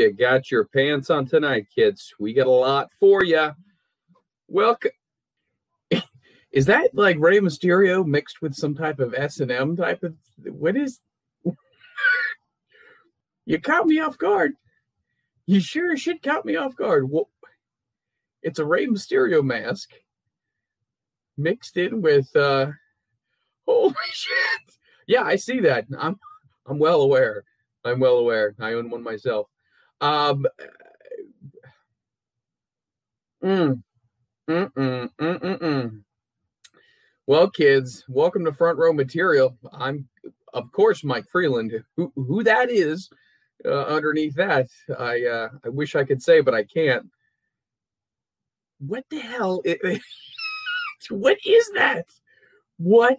You got your pants on tonight, kids. We got a lot for you. Welcome. Is that like Rey Mysterio mixed with some type of S and M type of? What is? you caught me off guard. You sure should caught me off guard. Well, it's a Rey Mysterio mask mixed in with. uh Holy shit! Yeah, I see that. I'm I'm well aware. I'm well aware. I own one myself. Um, mm, mm, mm, mm, mm, mm. Well, kids, welcome to Front Row Material. I'm, of course, Mike Freeland. Who who that is uh, underneath that, I uh, I wish I could say, but I can't. What the hell? i- what is that? What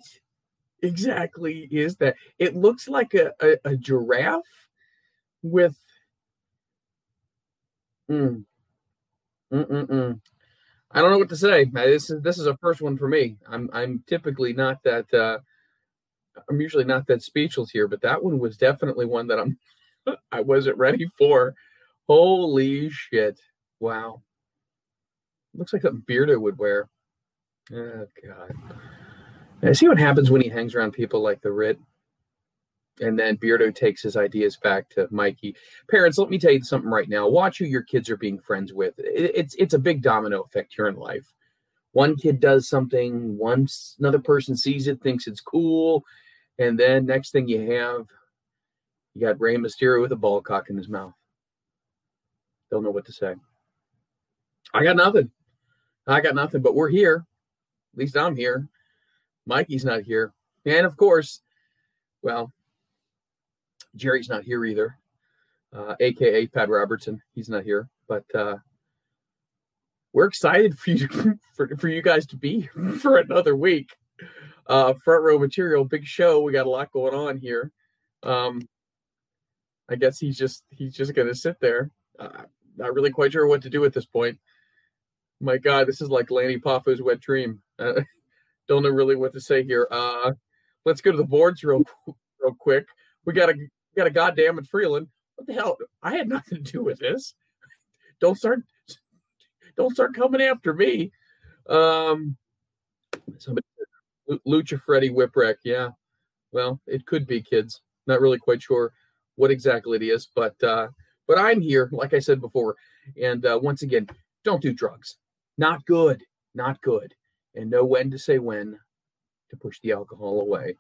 exactly is that? It looks like a, a, a giraffe with. Mm. I don't know what to say. This is this is a first one for me. I'm I'm typically not that. Uh, I'm usually not that speechless here, but that one was definitely one that I'm. I wasn't ready for. Holy shit! Wow. Looks like something Beardo would wear. Oh god. I see what happens when he hangs around people like the Rit. And then Beardo takes his ideas back to Mikey. Parents, let me tell you something right now. Watch who your kids are being friends with. It- It's it's a big domino effect here in life. One kid does something, once another person sees it, thinks it's cool, and then next thing you have, you got Rey Mysterio with a ball cock in his mouth. Don't know what to say. I got nothing. I got nothing, but we're here. At least I'm here. Mikey's not here. And of course, well, Jerry's not here either, uh, aka Pat Robertson. He's not here, but uh, we're excited for you to, for, for you guys to be for another week. Uh, front row material, big show. We got a lot going on here. Um, I guess he's just he's just gonna sit there. Uh, not really quite sure what to do at this point. My God, this is like Lanny Poffo's wet dream. Uh, don't know really what to say here. Uh, let's go to the boards real real quick. We got a got a goddamn it Freeland. What the hell? I had nothing to do with this. Don't start don't start coming after me. Um somebody Lucha Freddy Whipwreck. Yeah. Well, it could be kids. Not really quite sure what exactly it is, but uh but I'm here, like I said before. And uh once again, don't do drugs. Not good. Not good. And know when to say when to push the alcohol away.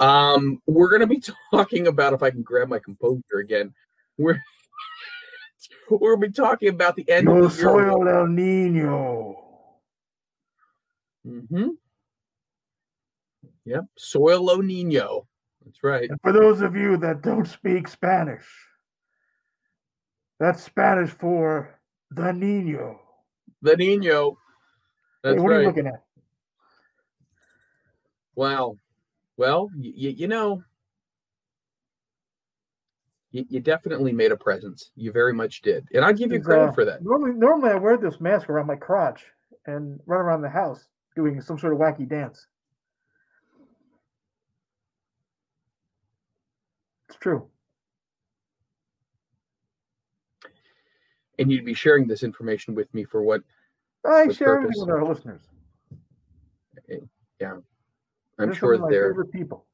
Um, we're going to be talking about if I can grab my composure again. We're we're going to be talking about the end of the soy el niño. Mm-hmm. Yep, soil o nino. That's right. And for those of you that don't speak Spanish, that's Spanish for the Nino. The Nino. Hey, That's what are you right. looking at? Wow. Well, you, you know, you, you definitely made a presence. You very much did, and I give you credit uh, for that. Normally, normally I wear this mask around my crotch and run around the house doing some sort of wacky dance. It's true. And you'd be sharing this information with me for what? I share purpose. everything with our listeners. Yeah, I'm They're sure they're favorite people.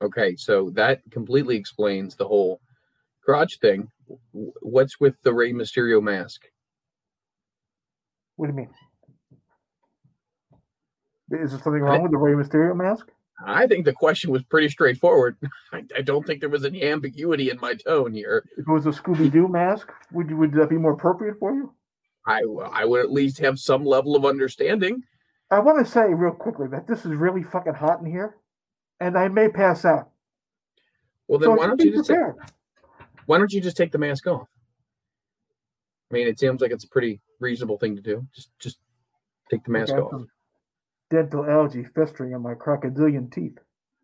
Okay, so that completely explains the whole crotch thing. What's with the Rey Mysterio mask? What do you mean? Is there something wrong with the Rey Mysterio mask? I think the question was pretty straightforward. I, I don't think there was any ambiguity in my tone here. If it was a Scooby Doo mask, would you, would that be more appropriate for you? I I would at least have some level of understanding. I want to say real quickly that this is really fucking hot in here, and I may pass out. Well, then So why don't you just take, why don't you just take the mask off? I mean, it seems like it's a pretty reasonable thing to do. Just just take the mask off. Dental algae festering in my crocodilian teeth.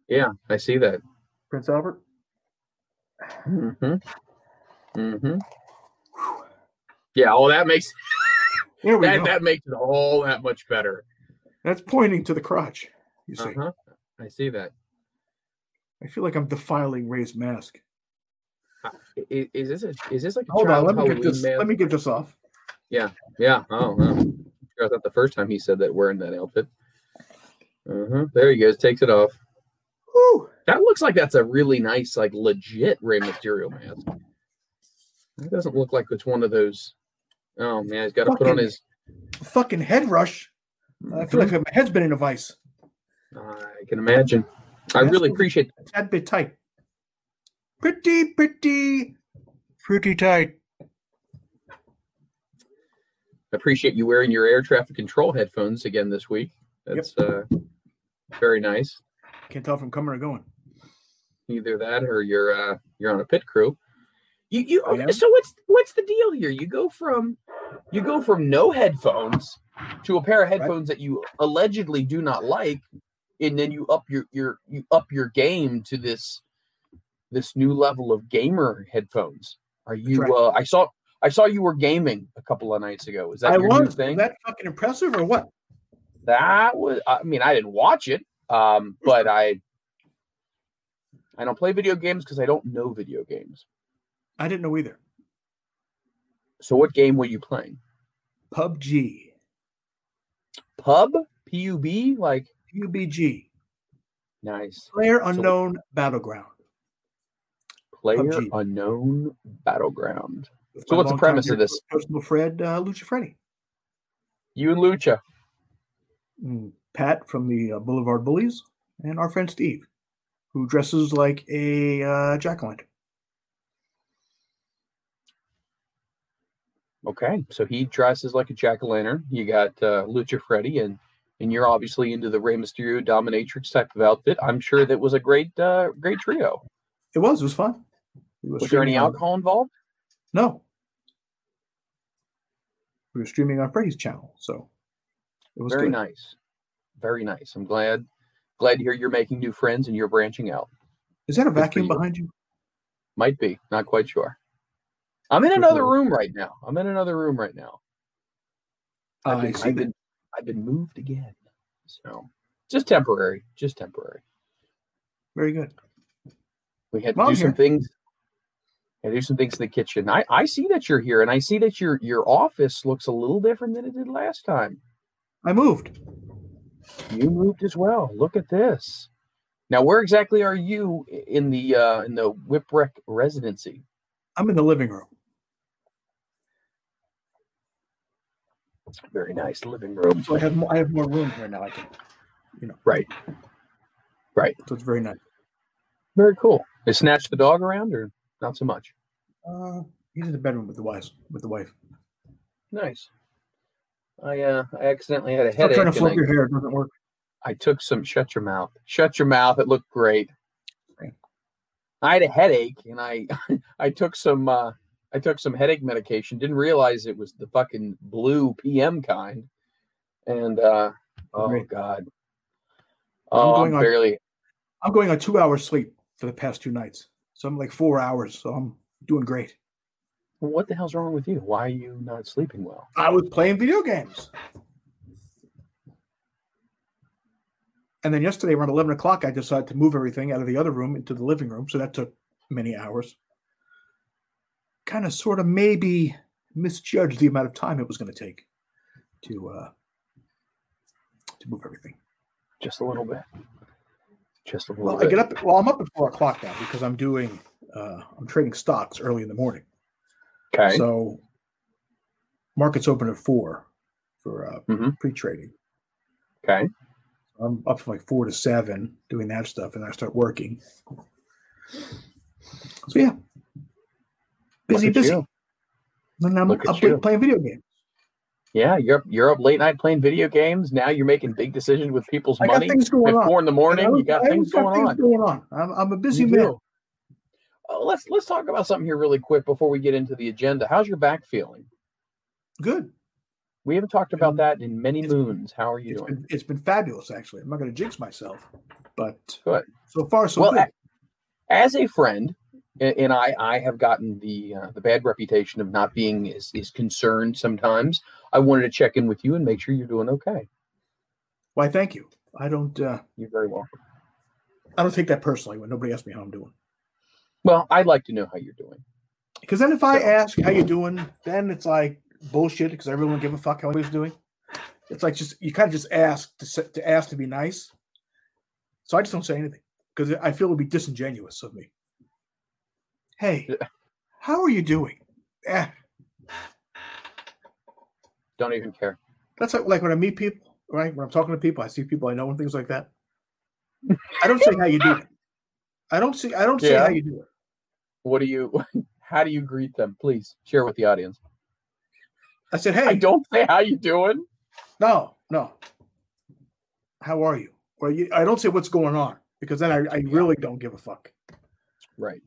Yeah, I see that. Prince Albert. Mm-hmm. Mm-hmm. Yeah, oh, that makes that, go. that makes it all that much better. That's pointing to the crotch. You see, Uh-huh. I see that. I feel like I'm defiling Rey's mask. Is, is this a is this like a Hold on, let me get this. mask? Let me get this off. Yeah. Yeah. Oh, no. That's not the first time he said that wearing that outfit. Uh-huh. There he goes. Takes it off. Woo! That looks like that's a really nice, like legit Rey Mysterio mask. It doesn't look like it's one of those. Oh man, he's got to put on his. Fucking head rush. I feel like my head's been in a vice. I can imagine. I Yes, really appreciate. that. tad bit tight. Pretty, pretty, pretty tight. appreciate you wearing your air traffic control headphones again this week. That's uh, very nice. Can't tell if I'm coming or going. Either that or you're uh, you're on a pit crew. You you I am. so what's what's the deal here? You go from you go from no headphones to a pair of headphones that you allegedly do not like, and then you up your your you up your game to this this new level of gamer headphones. Are you? right. Uh, I saw I saw you were gaming a couple of nights ago. Is that I your new was. thing? Was that fucking impressive or what? That was I mean, I didn't watch it. Um, but I I don't play video games because I don't know video games. I didn't know either. So what game were you playing? PUBG. Pub? P U B? Like PUBG. nice. Player Unknown Battleground. Player PUBG. unknown battleground. With So what's the premise of this? Personal friend, uh, Lucha Freddy. You and Lucha. Mm, Pat from the uh, Boulevard Bullies, and our friend Steve, who dresses like a uh, jack o' lantern. Okay. So he dresses like a jack-o'-lantern. You got uh, Lucha Freddy and and you're obviously into the Rey Mysterio dominatrix type of outfit. I'm sure that was a great uh great trio. It was. It was fun. It Was there any on- alcohol involved? No. We were streaming on Freddy's channel, so it was Very good. nice. Very nice. I'm glad glad to hear you're making new friends and you're branching out. Is that a for vacuum you. behind you? Might be, not quite sure. I'm in another room right now. I'm in another room right now. I've been, I've been I've been moved again. So just temporary, just temporary. Very good. We had to do I'm some here. things. To do some things in the kitchen. I, I see that you're here and I see that your your office looks a little different than it did last time. I moved. You moved as well. Look at this. Now, where exactly are you in the uh, in the Whipwreck residency? I'm in the living room. Very nice living room. So I have more, I have more room here now. I can, you know. Right. Right. so it's very nice. Very cool. They snatched the dog around, or not so much. Uh, he's in the bedroom with the wife. With the wife. Nice. I uh, I accidentally had a Stop headache. trying to flip I, your hair. It doesn't work. I took some. Shut your mouth. Shut your mouth. It looked great. I had a headache, and I I took some uh, I took some headache medication. Didn't realize it was the fucking blue PM kind. And uh, oh Great. god. Oh, I'm going on- barely. I'm going on two hours sleep for the past two nights. So I'm like four hours. So I'm doing great. What the hell's wrong with you? Why are you not sleeping well? I was playing video games. And then yesterday around 11 o'clock, I decided to move everything out of the other room into the living room. So that took many hours. Kind of sort of maybe misjudged the amount of time it was going to take to uh, to move everything. Just a little bit. Just a little Well, I get up. Well, I'm up at four o'clock now because I'm doing. Uh, I'm trading stocks early in the morning. Okay. So markets open at four for uh, Mhm. pre-trading. okay. I'm up from like four to seven doing that stuff, and I start working. So yeah, busy, busy. you. And I'm Look up late playing video games. Yeah, you're up, you're up late night playing video games. Now you're making big decisions with people's I money. going At on. in the morning, I- you got things got going things on. going on. I'm, I'm a busy man. Oh, let's let's talk about something here really quick before we get into the agenda. How's your back feeling? Good. We haven't talked about that in many it's- moons. How are you It's doing? been, it's been fabulous, actually. I'm not going to jinx myself, but Good. so far, so well, good. as a friend, and I, I have gotten the uh, the bad reputation of not being as, as concerned sometimes. I wanted to check in with you and make sure you're doing okay. Why, thank you. I don't. Uh, You're very welcome. I don't take that personally when nobody asks me how I'm doing. Well, I'd like to know how you're doing. Because then, if I ask how you're doing, then it's like bullshit. Because everyone give a fuck how I was doing. It's like just you kind of just ask to to ask to be nice. So I just don't say anything because I feel it would be disingenuous of me. Hey, Yeah. how are you doing? Eh, Don't even care. that's like, like when I meet people, right? When I'm talking to people, I see people I know and things like that. I don't say how you doing. I don't see. I don't say how you do it. What do you? How do you greet them? Please share with the audience. I said, hey, I don't say how you doing. No, no. How are you? Well, you, I don't say what's going on because then I, I really don't give a fuck. Right.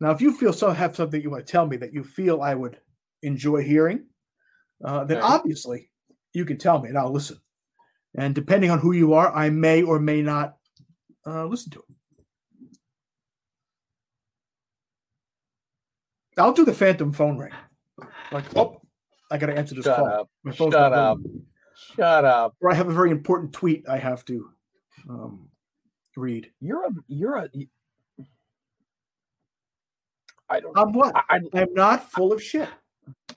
Now, if you feel so have something you want to tell me that you feel I would enjoy hearing, uh, then Okay. obviously you can tell me and I'll listen. And depending on who you are, I may or may not uh, listen to it. I'll do the phantom phone ring. Like, oh, I got to answer this Shut call. up. My phone's Shut up. Shut up. Or I have a very important tweet I have to um, read. You're a. You're a. I don't. I'm what? I, I I'm not full of shit.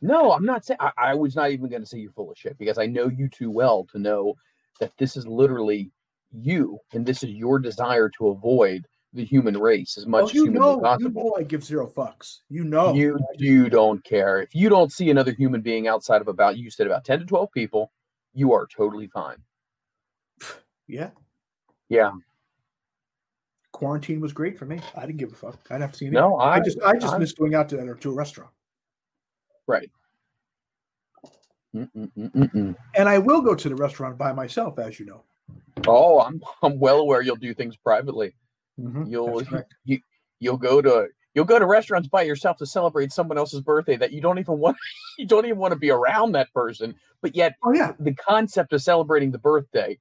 no. I'm not saying. I, I was not even going to say you're full of shit because I know you too well to know that this is literally you and this is your desire to avoid the human race as much Well, as you humanly know, you possible. know I give zero fucks. You know. you you don't care if you don't see another human being outside of about you said about 10 to 12 people you are totally fine Yeah. yeah Quarantine was great for me. I didn't give a fuck. I'd have to see anything. no i, I just I just I- miss going out to uh, to a restaurant. right Mm-mm-mm-mm-mm. And I will go to the restaurant by myself, as you know. oh i'm i'm well aware you'll do things privately Mhm, you'll you, you'll go to you'll go to restaurants by yourself to celebrate someone else's birthday that you don't even want you don't even want to be around that person but yet Oh yeah. the concept of celebrating the birthday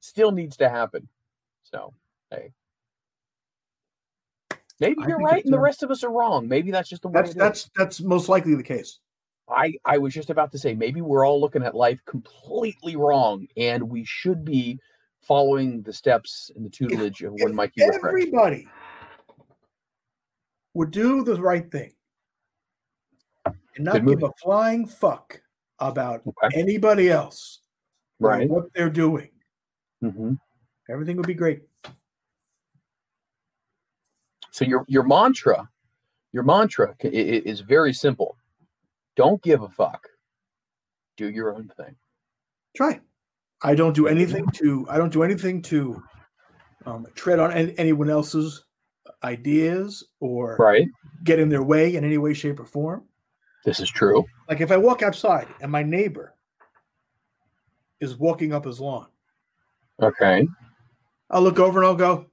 still needs to happen. So, hey, maybe I you're right and the rest of us are wrong. Maybe that's just the way That's it is. that's that's most likely the case. I I was just about to say maybe we're all looking at life completely wrong, and we should be following the steps and the tutelage of one Mikey everybody would do the right thing and not give a flying fuck about Okay. anybody else Right. what they're doing, hmm everything would be great. So your your mantra, your mantra is very simple. Don't give a fuck. Do your own thing. Try. I don't do anything to. I don't do anything to um, tread on any, anyone else's ideas or Right. get in their way in any way, shape, or form. This is true. Like if I walk outside and my neighbor is walking up his lawn, Okay. I'll look over and I'll go,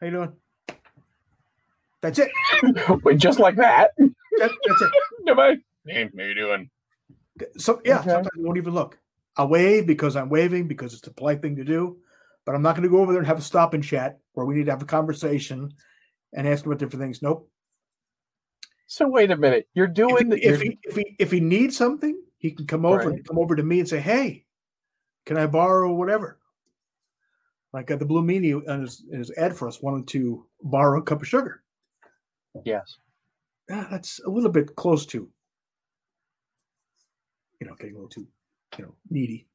"How you doing?" That's it. But just like that. That, that's it. Nobody. Hey, how you doing? So yeah, Okay. sometimes I won't even look. I'll wave because I'm waving because it's the polite thing to do, but I'm not going to go over there and have a stop and chat where we need to have a conversation and ask about different things. Nope. So wait a minute. You're If doing he, the. if he if he if he needs something, he can come over Right. and come over to me and say, "Hey, can I borrow whatever?" Like uh, the Blue Meanie in his, his ad for us wanted to borrow a cup of sugar. yes. Ah, that's a little bit close to, you know, getting a little too, you know, needy.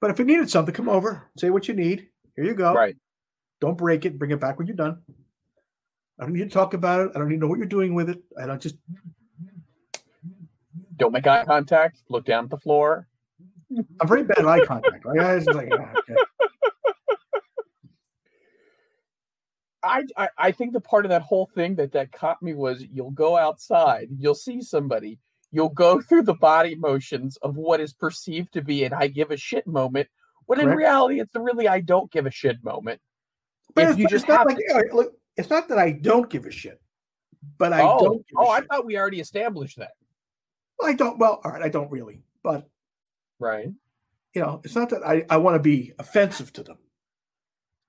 But if you needed something, come over, say what you need. Here you go. Right. Don't break it. Bring it back when you're done. I don't need to talk about it. I don't need to know what you're doing with it. I don't just Don't make eye contact. Look down at the floor. I'm very bad at eye contact. Right? I like, ah, okay. I, I I think the part of that whole thing that that caught me was you'll go outside, you'll see somebody, you'll go through the body motions of what is perceived to be an I give a shit moment, when in reality, it's a really I don't give a shit moment. But if it's, you just it's not like look, it's not that I don't give a shit, but I oh, don't. Oh, I thought we already established that. I don't. Well, all right, I don't really, but Right. you know, it's not that I I want to be offensive to them.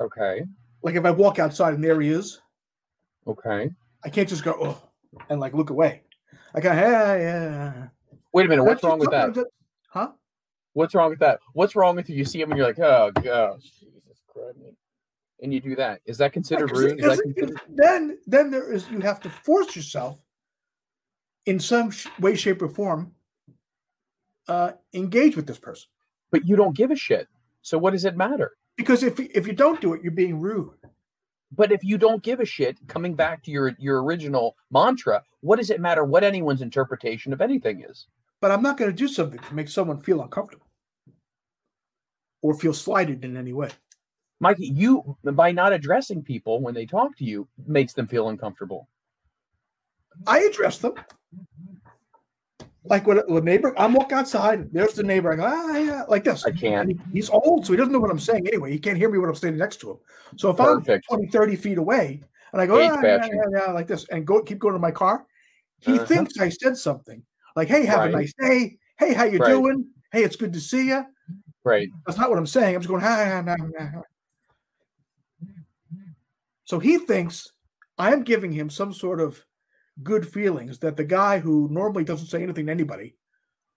Okay. Like if I walk outside and there he is, Okay. I can't just go oh and like look away. I go yeah yeah. Wait a minute. What's wrong with that? Huh? What's wrong with that? What's wrong with you? You see him and you're like, oh gosh, Jesus Christ. And you do that. Is that considered rude? Is that considered then then there is you have to force yourself in some sh- way shape or form uh engage with this person but you don't give a shit. So what does it matter? because if if you don't do it you're being rude But if you don't give a shit, coming back to your your original mantra, what does it matter what anyone's interpretation of anything is? but i'm not going to do something to make someone feel uncomfortable or feel slighted in any way Mikey, you by not addressing people when they talk to you makes them feel uncomfortable. i address them like when a when neighbor i'm walking outside there's the neighbor i go ah yeah like this I can't. He- he's old so he doesn't know what i'm saying anyway he can't hear me when i'm standing next to him so if Perfect. i'm 20 30 feet away and i go ah, yeah, yeah, yeah, like this and go keep going to my car he Uh-huh. thinks i said something like hey have Right. a nice day hey how you Right. doing hey it's good to see you Right. that's not what i'm saying i'm just going ah, nah, nah, nah. so he thinks i am giving him some sort of good feelings that the guy who normally doesn't say anything to anybody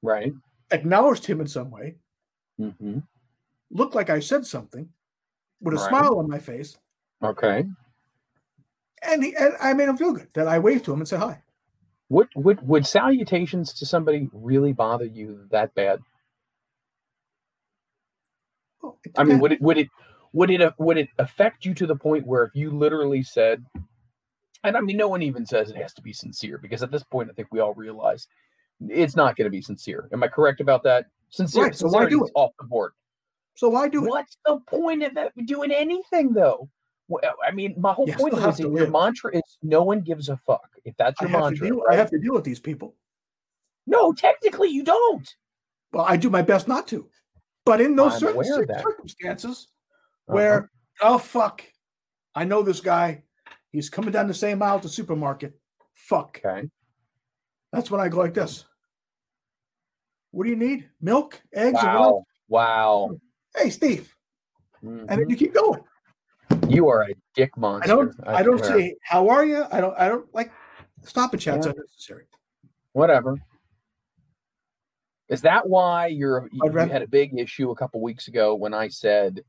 Right. acknowledged him in some way hmm looked like I said something with a Right. smile on my face, Okay. and, he, and I made him feel good that I waved to him and said hi. Would would would salutations to somebody really bother you that bad? Well, I mean, would it would it would it would it affect you to the point where if you literally said, and I mean, no one even says it has to be sincere because at this point, I think we all realize it's not going to be sincere. Am I correct about that? Sincere, Right, so why do it? off the board. so why do it? What's the point of doing anything though? Well, I mean, my whole You point is have that to your live. mantra is no one gives a fuck. If that's your to mantra, deal, I have to deal with these people. no, technically you don't. Well, I do my best not to, but in those certain circumstances Uh-huh. where oh fuck, I know this guy. He's coming down the same aisle to the supermarket. Fuck. okay, That's when I go like this. What do you need? Milk, eggs, wow, wow. Hey, Steve. And then Mhm. you keep going. You are a dick monster. I don't. I, don't swear. say how are you. I don't. I don't like stop and chat's Yeah. unnecessary. whatever. Is that why you're you, you had a big issue a couple weeks ago when I said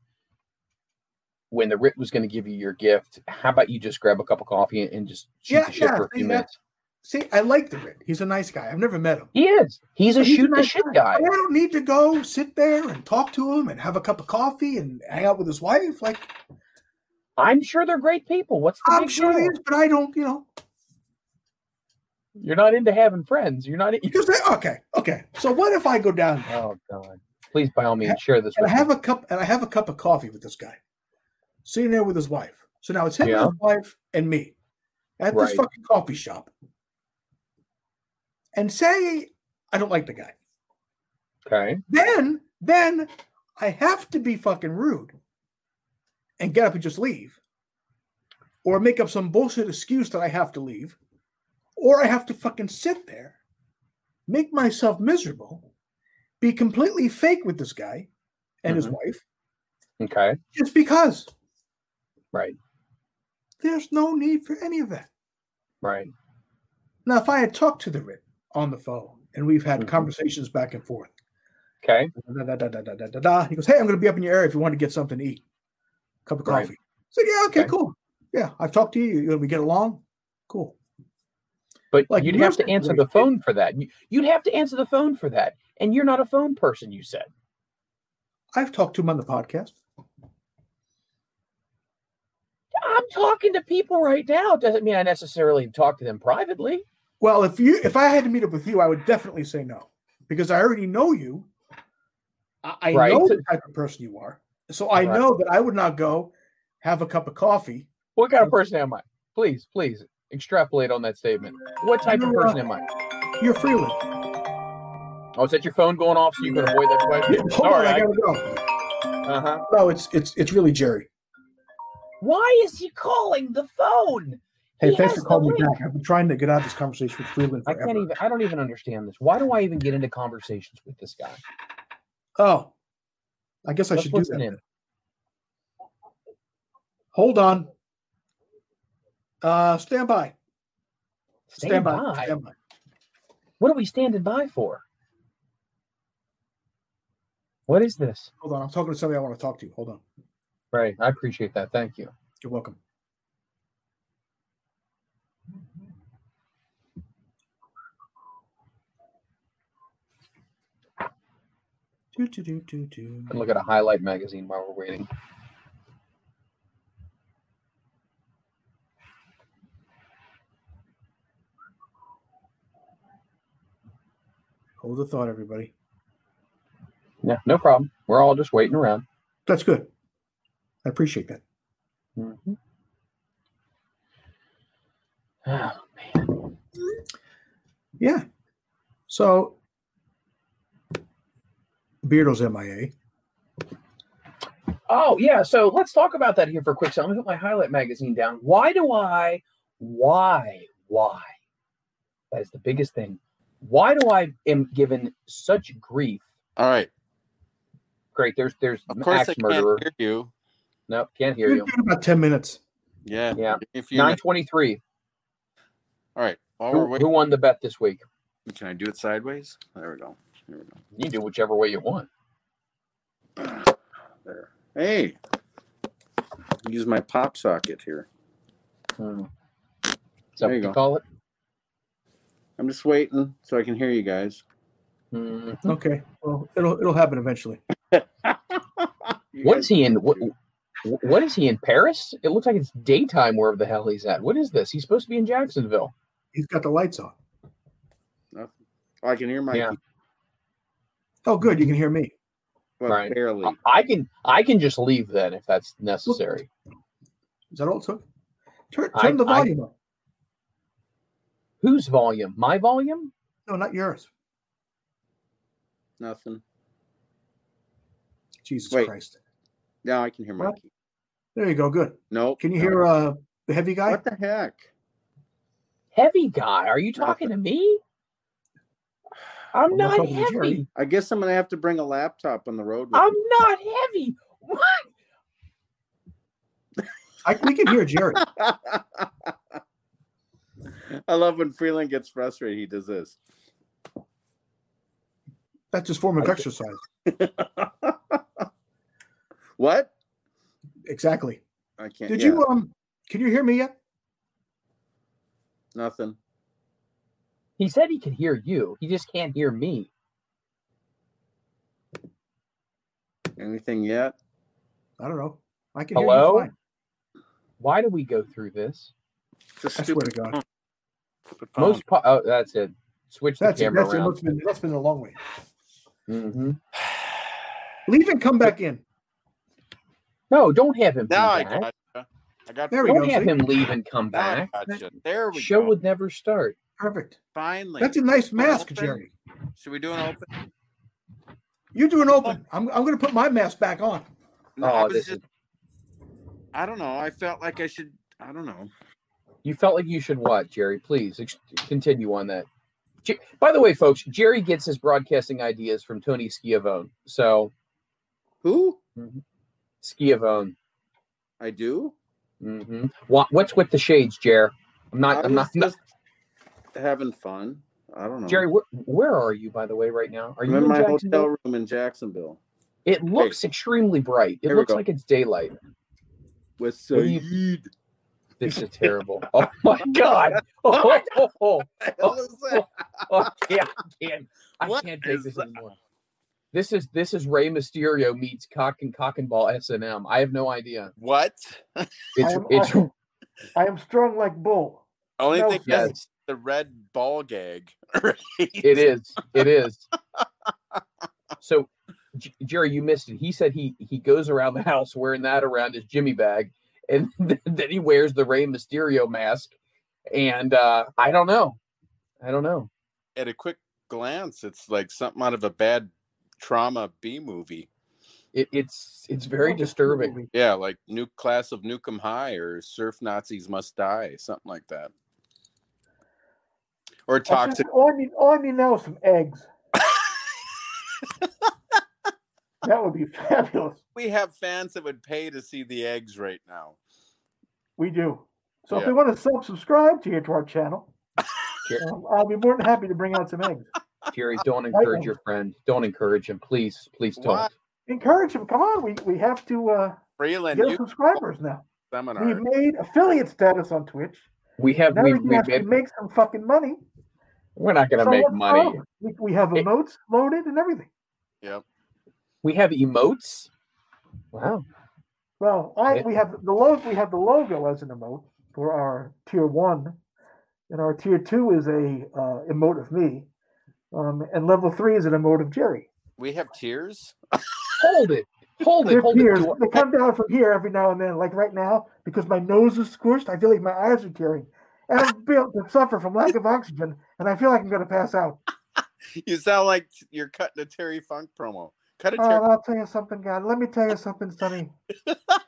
when the Rit was going to give you your gift, how about you just grab a cup of coffee and, just shoot Yeah, the shit yeah, for a see, few minutes? See, I like the Rit. He's a nice guy. I've never met him. He is. He's a He's a shoot the shit guy. I don't need to go sit there and talk to him and have a cup of coffee and hang out with his wife. Like I'm sure they're great people. What's the I'm sure deal? he is, but I don't. You know, You're not into having friends. You're not. In- because they, okay, okay. So what if I go down oh God! Please, by all means, share this and I with me. have a cup and I have a cup of coffee with this guy, sitting there with his wife. So now it's him Yeah. and his wife and me at this fucking coffee shop. And say I don't like the guy. Okay. then then I have to be fucking rude and get up and just leave. Or make up some bullshit excuse that I have to leave. Or I have to fucking sit there, make myself miserable, be completely fake with this guy and his Mhm. wife Okay. just because. Right. There's no need for any of that. Right. Now, if I had talked to the Rit on the phone and we've had Mhm. conversations back and forth, Okay. da, da, da, da, da, da, da. He goes, Hey, I'm going to be up in your area if you want to get something to eat. Cup of Right. coffee. I said, Yeah, okay, Okay. cool. Yeah, I've talked to you. We get along. Cool. But Like, you'd have to answer the phone for that. You'd have to answer the phone for that. And you're not a phone person, you said. I've talked to him on the podcast. I'm talking to people right now. Doesn't mean I necessarily talk to them privately. Well, if you if I had to meet up with you, I would definitely say no. Because I already know you. I, I Right. know the type of person you are. So I Right. know that I would not go have a cup of coffee. What kind of person am I? Please, please extrapolate on that statement. What type of uh, person am I? You're freely. Oh, is that your phone going off so you can avoid that question? Hold Sorry. on, I I- gotta go. uh-huh. No, it's it's it's really Jerry. Why is he calling the phone? Hey, He thanks for calling me back. I've been trying to get out of this conversation with Freeland I can't even. I don't even understand this. Why do I even get into conversations with this guy? Oh, I guess I Let's should do that. in. Hold on. Uh, stand by. Stand, by. Stand by. What are we standing by for? What is this? Hold on. I'm talking to somebody I want to talk to. Hold on. Right. I appreciate that. Thank you. You're welcome. Do, do, do, do, do. And look at a highlight magazine while we're waiting. Hold the thought, everybody. Yeah, no problem. We're all just waiting around. That's good. I appreciate that. Mhm. Oh, man. Yeah. So, Beardo's MIA. Oh, yeah. So let's talk about that here for a quick second. Let me put my highlight magazine down. Why do I, why, why? That is the biggest thing. Why do I am given such grief? All right. Great. There's there's Of course, axe I can't murderer. hear you. Nope, can't hear We're you. about 10 minutes. Yeah. Yeah. If you. Nine twenty three. All right. While we're Who, waiting, who won the bet this week? can I do it sideways? There we go. There we go. You do whichever way you want. There. Hey. Use my pop socket here. Hmm. Is that There what you you go. call it? I'm just waiting so I can hear you guys. Mhm. Okay. Well, it'll it'll happen eventually. You What guys- is he in? What, what is he in Paris? It looks like it's daytime wherever the hell he's at. What is this? He's supposed to be in Jacksonville. He's got the lights on. Nothing. Oh, I can hear my Yeah. Oh, good. You can hear me. well, Right. barely. I- I can I can just leave then if that's necessary. Is that all it took? Turn, I- turn the I- volume up. Whose volume? My volume? No, not yours. Nothing. Jesus Wait. Christ. Now I can hear my key. There you go. Good. Nope. Can you no. hear uh, the heavy guy? What the heck? Heavy guy? Are you talking to me? I'm, I'm not not, talking to Jerry. heavy. I guess I'm gonna have to bring a laptop on the road. With I'm me. not heavy. What? I, we can hear Jerry. I love when Freeland gets frustrated. He does this. That's his form of I- exercise. what? Exactly. I can't. Did yeah, you um? Can you hear me yet? Nothing. He said he could hear you. He just can't hear me. Anything yet? I don't know. I can Hello? hear you fine. Why do we go through this? It's a I swear stupid to God. phone. Most po- oh, that's it. Switch the That's it. camera That's it. around. That's been, that's been a long way. hmm Leave and come back in. No, don't have him. now come I got you. I got. There we Don't go. have see? him leave and come back. got you. There we go. Show go. would never start. Perfect. Finally. That's a nice mask, Open? Jerry. Should we do an open? You do an open. I'm, I'm going to put my mask back on. No, I oh, was this just. is. I don't know. I felt like I should. I don't know. You felt like you should what, Jerry? Please ex- continue on that. Jer- By the way, folks, Jerry gets his broadcasting ideas from Tony Schiavone. So Who? Mm-hmm. Schiavone. I do. hmm What, what's with the shades, Jer? I'm not. I'm not. just having fun. I don't know. Jerry, wh- where are you, by the way, right now? Are I'm you in in my hotel room in Jacksonville It looks extremely bright. It Here looks like it's daylight. with What do you- Saeed. This is terrible. Oh my god! Oh, oh, oh, hell is that? oh, I can't, I can't, I What can't take this that? anymore. This is this is Rey Mysterio meets cock and cock and ball S and M. I have no idea. What? It's am- it's I am strong like bull. Only No thing is yes, the red ball gag. right? it is. It is. So, J- Jerry, you missed it. He said he he goes around the house wearing that around his Jimmy bag, and then he wears the Rey Mysterio mask. And uh, I don't know. I don't know. At a quick glance, it's like something out of a bad trauma B movie. It, it's it's very disturbing. Yeah, like New Class of Nuke 'Em High or Surf Nazis Must Die, something like that. Or just- Toxic. All I need, all I need now is some eggs. that would be fabulous. We have fans that would pay to see the eggs right now. We do. So if they want to sub-subscribe to, you, to our channel, um, I'll be more than happy to bring out some eggs. Jerry, don't encourage your friend. Don't encourage him, please. Please don't. Why? Encourage him. Come on, we, we have to uh, Freeland get subscribers now. seminar. We've made affiliate status on Twitch. We have Now we, we we actually made, make some fucking money. we're not going to So make money. We, we have It- emotes loaded and everything. Yep. We have emotes. Wow. Well, I Yeah. we have the logo. We have the logo as an emote for our tier one, and our tier two is a uh, emote of me, um, and level three is an emote of Jerry. We have tears. Hold it. Hold it. They're Hold tears. Do They come down from here every now and then. Like right now, because my nose is squished, I feel like my eyes are tearing, and I'm built to suffer from lack of oxygen, and I feel like I'm going to pass out. You sound like you're cutting a Terry Funk promo. Cut a Oh, I'll tell you something, God. Let me tell you something, Sonny.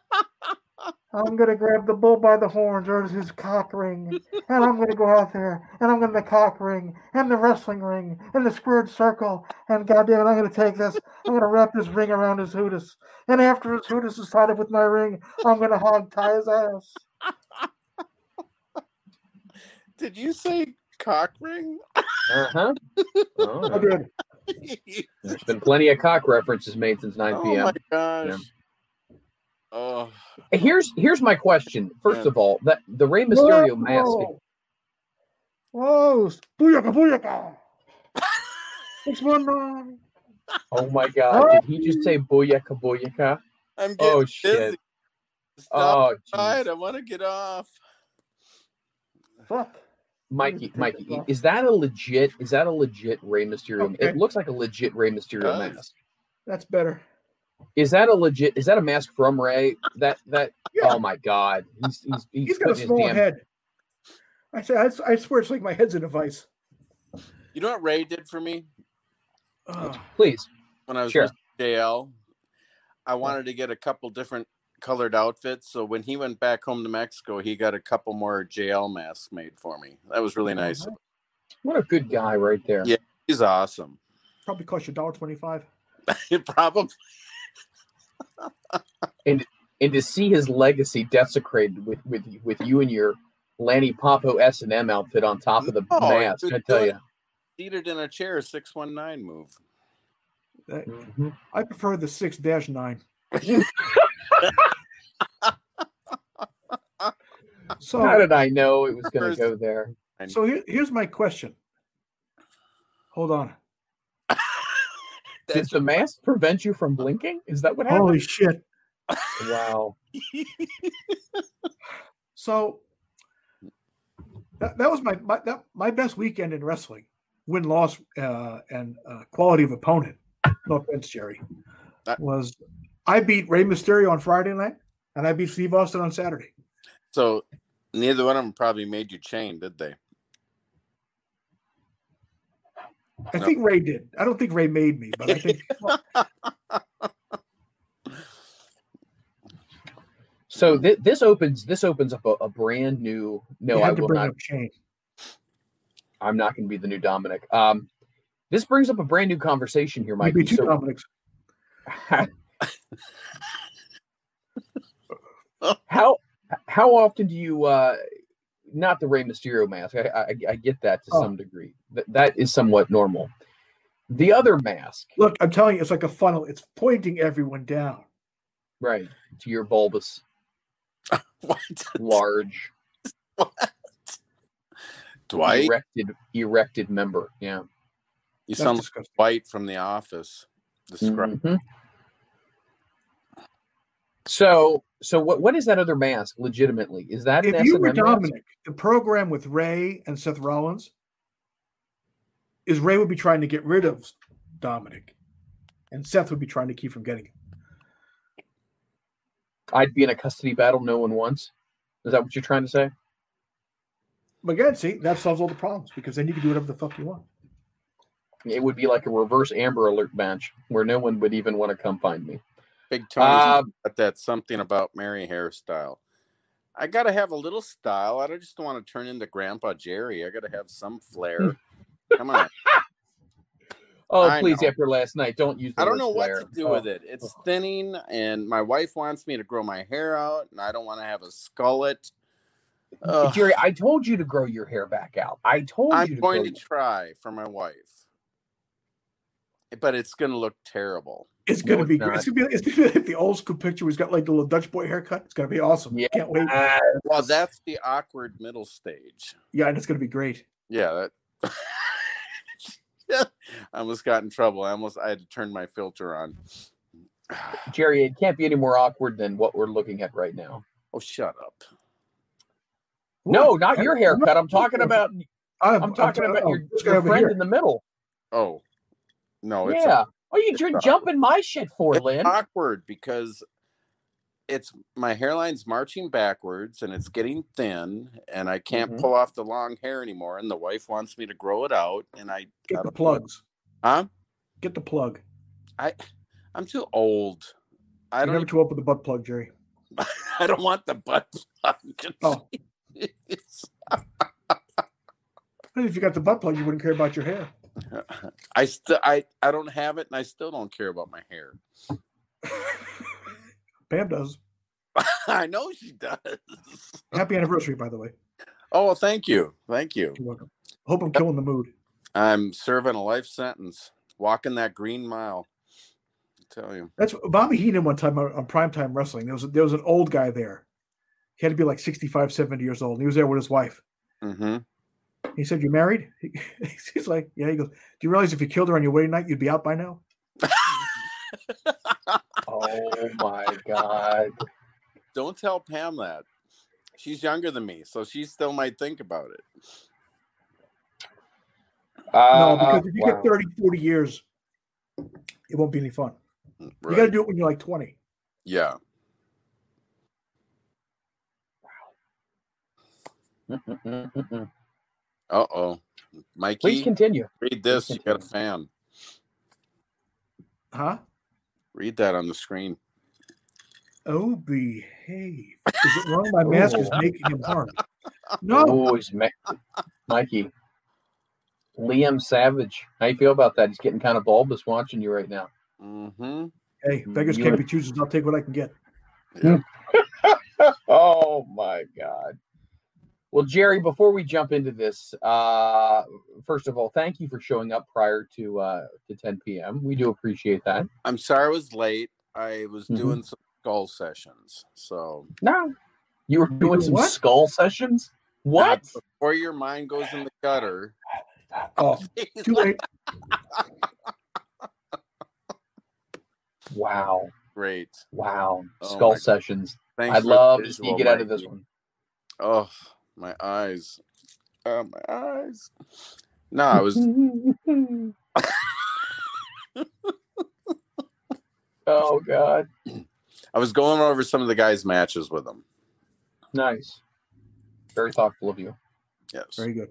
I'm gonna grab the bull by the horns or his cock ring, and I'm gonna go out there and I'm gonna the cock ring and the wrestling ring and the squared circle, and goddamn it, I'm gonna take this. I'm gonna wrap this ring around his hootis, and after his hootis is tied up with my ring, I'm gonna hog tie his ass. Did you say cock ring? Uh-huh. Oh, I did. there's been plenty of cock references made since 9 p.m. oh p.m. my gosh. Oh, Here's here's my question. First Yeah. of all, that the Rey Mysterio mask. Whoa, Whoa, booyaka, booyaka. Six one nine. Oh my god, did he just say booyaka booyaka? I'm oh, getting Oh busy. shit. Stop Oh right, jeez. I want to get off. Fuck. Mikey, Mikey, is that a legit? Is that a legit Rey Mysterio? Okay. It looks like a legit Rey Mysterio Does. mask. That's better. Is that a legit? Is that a mask from Rey? That that? Yeah. Oh my god, he's he's he's, He's got a small damn- head. I say, I, I swear, it's like my head's in a vice. You know what Rey did for me Ugh. Please, when I was Sure. with JL? I wanted to get a couple different colored outfits. So when he went back home to Mexico, he got a couple more JL masks made for me. That was really nice. Uh-huh. what a good guy right there. Yeah. He's awesome. Probably cost you dollar twenty-five. It probably and and to see his legacy desecrated with with with you and your Lanny Poffo S and M outfit on top of the No, mask, I tell you. seated in a chair, six one nine move. That- Mhm. I prefer the six dash nine. So, How did I know it was going to go there? so here, here's my question. Hold on. Did the mask prevent you from blinking? Is that what happened? Holy shit! wow. So that, that was my my that, my best weekend in wrestling. Win loss uh, and uh, quality of opponent. No offense, Jerry. That- Was I beat Rey Mysterio on Friday night, and I beat Steve Austin on Saturday. so neither one of them probably made you chain, did they? I No. think Rey did. I don't think Rey made me, but I think So th- this opens this opens up a, a brand new. No, you I had to will bring not. up Shane. I'm not going to be the new Dominic. Um, this brings up a brand new conversation here, Mike. be two So, Dominics. how how often do you uh not the Rey Mysterio mask? I I, I get that to Oh. some degree. That that is somewhat normal. The other mask, Look, I'm telling you, it's like a funnel. It's pointing everyone down. right, to your bulbous, What? large, Dwight, erected erected member. Yeah. you That's sound like disgusting. Dwight from The Office. Describe. Mhm. So so what what is that other mask legitimately? Is that an If you were S&M mask? Dominic, the program with Rey and Seth Rollins is Rey would be trying to get rid of Dominic, and Seth would be trying to keep from getting him. I'd be in a custody battle no one wants. Is that what you're trying to say? But again, see, that solves all the problems because then you can do whatever the fuck you want. It would be like a reverse Amber Alert match where no one would even want to come find me. Big Tony uh, got that something about Mary hairstyle. I gotta have a little style. I don't just want to turn into Grandpa Jerry. I gotta have some flair. Come on. Oh, I please! know. After last night, don't use. The I don't know flare. what to do Oh. with it. It's thinning, and my wife wants me to grow my hair out, and I don't want to have a skullet. Ugh. Jerry, I told you to grow your hair back out. I told you I'm to going to try for my wife, but it's going to look terrible. It's gonna it's be great. It's gonna be it's gonna be like the old school picture. Where he's got like the little Dutch boy haircut. It's gonna be awesome. Yeah. Can't wait. Well, that's the awkward middle stage. Yeah, and it's gonna be great. Yeah, that. yeah, I almost got in trouble. I almost I had to turn my filter on. Jerry, it can't be any more awkward than what we're looking at right now. Oh, shut up! No, not your haircut. I'm talking about. I'm, I'm talking about oh, your, this guy your over friend here. in the middle. Oh, no, it's yeah. What are you you're awkward. jumping my shit for, it's Lynn? awkward because it's my hairline's marching backwards and it's getting thin and I can't Mhm. pull off the long hair anymore and the wife wants me to grow it out and I I Get the don't know plugs. Huh? Get the plug. I I'm too old. I You're don't never too old for the butt plug, Jerry. I don't want the butt plug. Oh. If you got the butt plug, you wouldn't care about your hair. I still I I don't have it and I still don't care about my hair. Pam does. I know she does. Happy anniversary, by the way. Oh, well, thank you. Thank you. You're welcome. Hope I'm killing the mood. I'm serving a life sentence, walking that green mile. I tell you. That's Bobby Heenan one time on, on primetime wrestling. There was there was an old guy there. He had to be like 65, 70 years old. And he was there with his wife. hmm He said, "You married?" He, he's like, "Yeah." He goes, "Do you realize if you killed her on your wedding night, you'd be out by now?" Oh my god. Don't tell Pam that. She's younger than me, so she still might think about it. no, Uh, because if you wow. get 30, 40 years, it won't be any fun. You got to do it when you're like 20. Yeah. Mm-mm-mm-mm. Uh oh. Mikey, Please continue. read this. please You got a fan. Huh? Read that on the screen. Oh, behave. Is it wrong? My mask is Oh. making him harm. No. Oh, he's Ma- Mikey. Liam Savage. How you feel about that? He's getting kind of bulbous watching you right now. Mm-hmm. Hey, beggars You can't would- be choosers. I'll take what I can get. oh my god. Well, Jerry, before we jump into this, uh, first of all, thank you for showing up prior to uh, to 10 p.m. We do appreciate that. I'm sorry I was late. I was Mhm. doing some skull sessions. So No, you were doing doing some what? skull sessions. What? Now, before your mind goes in the gutter. Oh, too late. Wow, Great. wow. Oh skull sessions. Thanks I'd love to see visual, you get out of this one. Oh, my eyes. Oh, my eyes. No, I was oh God, I was going over some of the guys' matches with them. nice. Very thoughtful of you. Yes. Very good.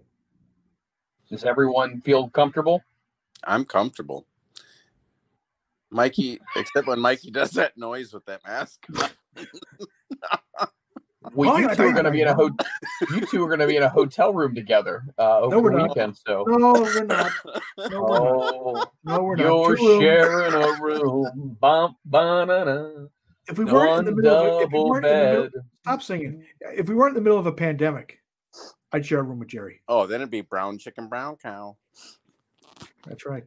Does everyone feel comfortable? I'm comfortable. Mikey, except when Mikey does that noise with that mask. Well, Oh, you two are going to be in a know. ho- you two are going to be in a hotel room together uh, over No, we're the not. weekend. So, No, we're not. No, we're not. oh, No, we're not. you're Two rooms. sharing a room. Bum, ba-na-na. If we weren't in the middle of a, if we weren't in the middle, bed. stop singing. If we weren't in the middle of a pandemic, I'd share a room with Jerry. oh, then it'd be brown chicken, brown cow. That's right.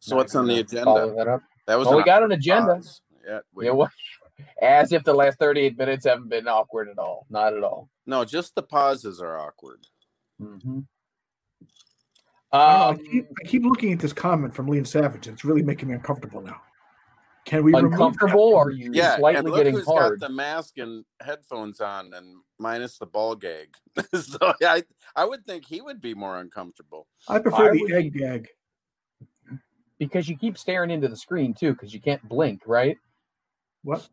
So what's on the Follow agenda? That was Well, we got an agenda. pause. Yeah, we- Yeah, what? As if the last 38 minutes haven't been awkward at all. Not at all. no, just the pauses are awkward. Mm-hmm. I, Um, I, keep, I keep looking at this comment from Leon Savage. and It's really making me uncomfortable now. Can we uncomfortable? Or are you Yeah, and slightly look getting who's hard? got the mask and headphones on, and minus the ball gag. so I, I would think he would be more uncomfortable. I prefer I the would- egg gag. Because you keep staring into the screen too, because you can't blink, right? What?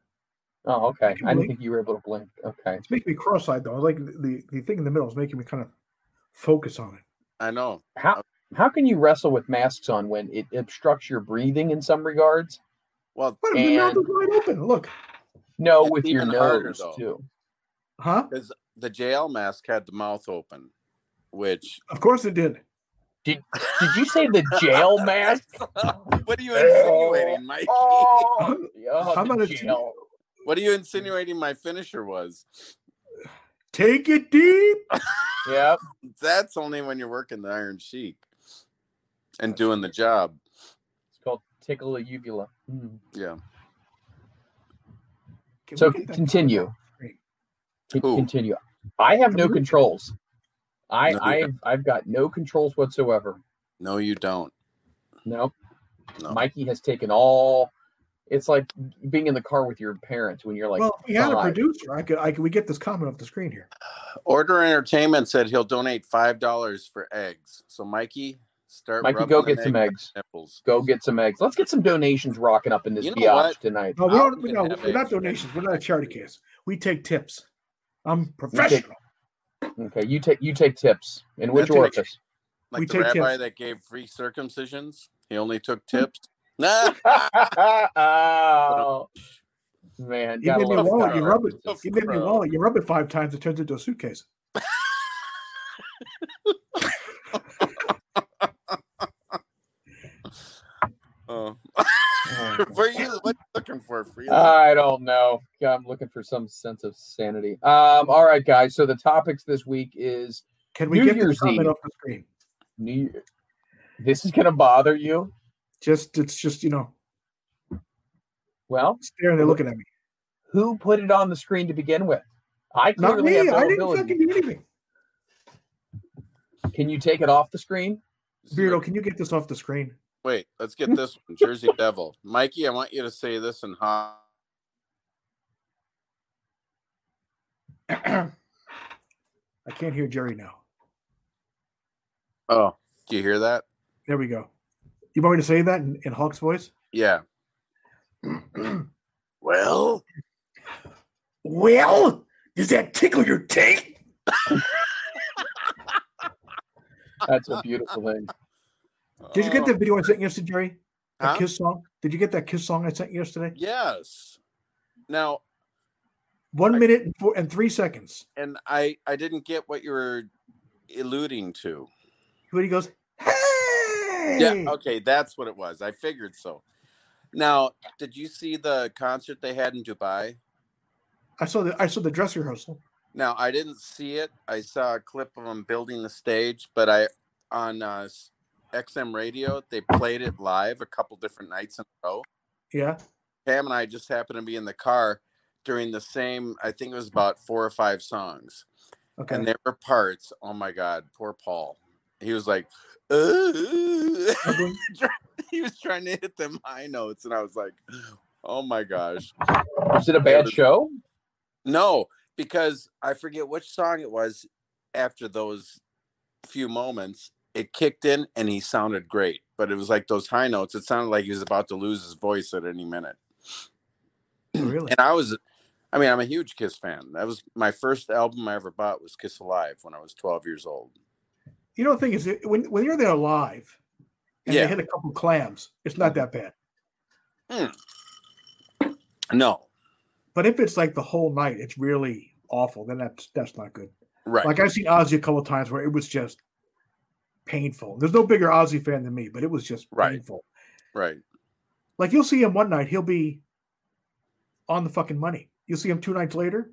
Oh, okay. Can you I didn't think you were able to blink. Okay. It's making me cross-eyed though. Like the the thing in the middle is making me kind of focus on it. I know. How uh, how can you wrestle with masks on when it obstructs your breathing in some regards? Well, But my mouth is wide open. Look, No, It's with your even harder, nose too. huh? because the JL mask had the mouth open, which Of course it did. Did you say the jail mask? what are you insinuating, Mike? Oh, oh, I'm the not a- jail. What are you insinuating my finisher was? Take it deep. Yep. That's only when you're working the Iron Sheik and doing the job. It's called tickle the uvula. Mm. Yeah. Can So we get that continue. screen? Con- Who? Continue. I have no Who? controls. I No, you I've I've got no controls whatsoever. No, you don't. Nope. No. Mikey has taken all. It's like being in the car with your parents when you're like, well, we had a producer, I could. I could. We get this comment off the screen here. Order Entertainment said he'll donate five dollars for eggs. So Mikey, start. Mikey, go them get some egg eggs. Nipples. Go get some eggs. Let's get some donations rocking up in this You know tonight. No, we don't. We no, we're not donations. We're not a charity case. We take tips. I'm professional. Okay, you take you take tips. In which That's right. orifice? Like We the take rabbi tips. that gave free circumcisions. He only took tips. Nah. oh, man, You gotta made me love You rub it. You made me course. You rub it five times. It turns into a suitcase. Oh. Where you what you looking for? Free? I don't know. Yeah, I'm looking for some sense of sanity. Um, all right, guys. So the topics this week is Can we New get Year's this comment Eve. off the screen? New. This is gonna bother you. Just it's just you know Well, staring there looking at me. who put it on the screen to begin with? I Not clearly me. have no I didn't ability. fucking do anything. Can you take it off the screen? Beardo, can you get this off the screen? Wait, let's get this one. Jersey Devil. Mikey, I want you to say this in hot. I can't hear Jerry now. Oh, do you hear that? There we go. You want me to say that in, in Hawk's voice? Yeah. Well, Well, does that tickle your teeth? That's a beautiful thing. Did you get that video I sent yesterday, Jerry? That Huh? kiss song? Did you get that kiss song I sent yesterday? Yes. Now, One I- minute and four and three seconds. and I I didn't get what you were alluding to. When he goes, hey! Yeah, okay, that's what it was. I figured so. Now, did you see the concert they had in Dubai? I saw the I saw the dress rehearsal. Now, I didn't see it. I saw a clip of them building the stage, but I on uh, XM radio they played it live a couple different nights in a row. Yeah. Pam and I just happened to be in the car during the same. I think it was about four or five songs, Okay. and there were parts. Oh my God, poor Paul. He was like, Ugly. he was trying to hit them high notes, and I was like, "Oh my gosh." Was it a bad was- show? No, because I forget which song it was after those few moments. It kicked in and he sounded great, but it was like those high notes. It sounded like he was about to lose his voice at any minute. really? And I was, I mean, I'm a huge Kiss fan. That was my first album I ever bought was Kiss Alive when I was 12 years old. You know the thing is when when you're there live and Yeah. they hit a couple clams, it's not that bad. Mm. No, But if it's like the whole night, it's really awful. Then that's that's not good. right. Like I've seen Ozzy a couple times where it was just painful. There's no bigger Ozzy fan than me, but it was just Right. painful. right. Like you'll see him one night, he'll be on the fucking money. You'll see him two nights later,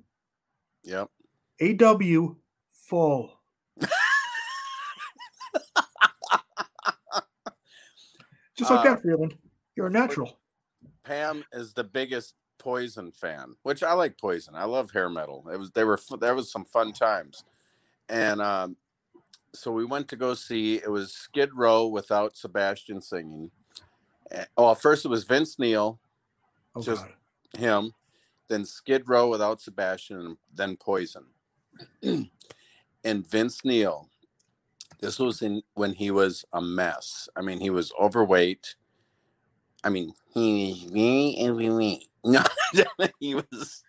Yep. AW full. Just like Uh, that, Freeland. You're a natural. Pam is the biggest Poison fan, which I like Poison. I love hair metal. It was they were there was some fun times, and um, so we went to go see. It was Skid Row without Sebastian singing. Eh, Well, first it was Vince Neil, Oh just- God. him, then Skid Row without Sebastian, and then Poison. and Vince Neil, this was in when he was a mess. I mean, he was overweight. I mean, he me and me, No, he was.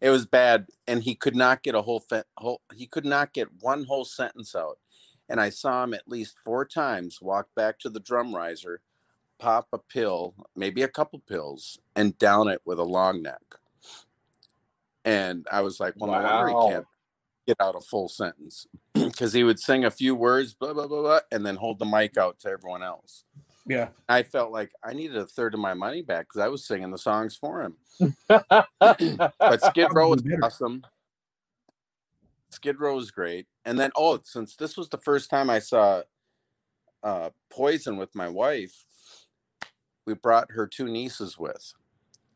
It was bad, and he could not get a whole, fe- whole. He could not get one whole sentence out, and I saw him at least four times walk back to the drum riser, pop a pill, maybe a couple pills, and down it with a long neck. And I was like, well, no wonder Wow. he can't get out a full sentence because he would sing a few words, blah blah blah blah, and then hold the mic out to everyone else. Yeah. I felt like I needed a third of my money back because I was singing the songs for him. But Skid Row was awesome. Skid Row was great. And then, oh, since this was the first time I saw uh, Poison with my wife, we brought her two nieces with.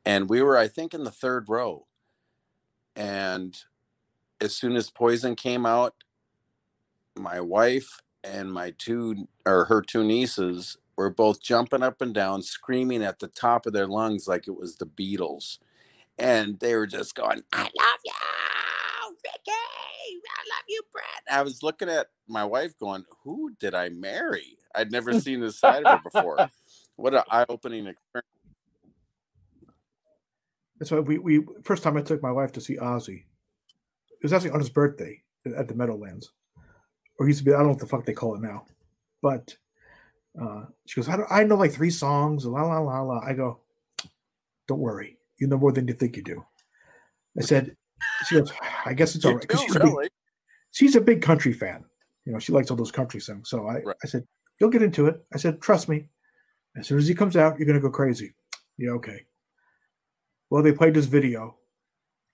And we were, I think, in the third row. And as soon as Poison came out, my wife and my two, or her two nieces, were both jumping up and down, screaming at the top of their lungs like it was the Beatles and they were just going, "I love you, Ricky. I love you, Brett." I was looking at my wife, going, "Who did I marry?" I'd never seen this side of her before. What an eye-opening experience! That's why we, we first time I took my wife to see Ozzy. It was actually on his birthday at the Meadowlands, or used to be. I don't know what the fuck they call it now, but uh, she goes, I, don't, "I know like three songs." La la la la. I go, "Don't worry, you know more than you think you do." I said, "She goes, I guess it's all right." she's, a big, she's a big country fan. You know, she likes all those country songs. So I, Right. I said, "You'll get into it." I said, "Trust me. As soon as he comes out, you're gonna go crazy." Yeah, okay. Well, they played this video.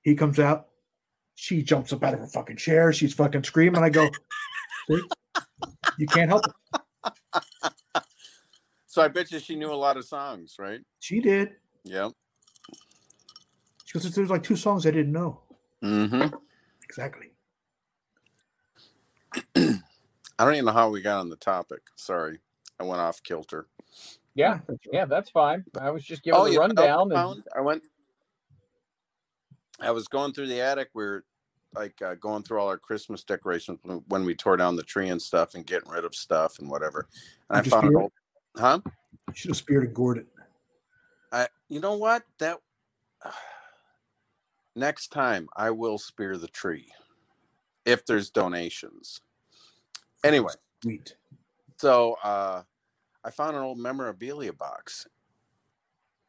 He comes out. She jumps up out of her fucking chair. She's fucking screaming. I go, you can't help it. So I bet you she knew a lot of songs, right? She did. Yeah. She goes, there's like two songs I didn't know. Mm-hmm. Exactly. I don't even know how we got on the topic. Sorry, I went off kilter. yeah, yeah, that's fine. I was just giving Oh, the yeah, rundown. And, I went. I was going through the attic. We are like uh, going through all our Christmas decorations when- when we tore down the tree and stuff, and getting rid of stuff and whatever. And I found an old, huh? You should have speared gored. I, you know what? That next time I will spear the tree if there's donations. Anyway, Sweet. so uh, I found an old memorabilia box,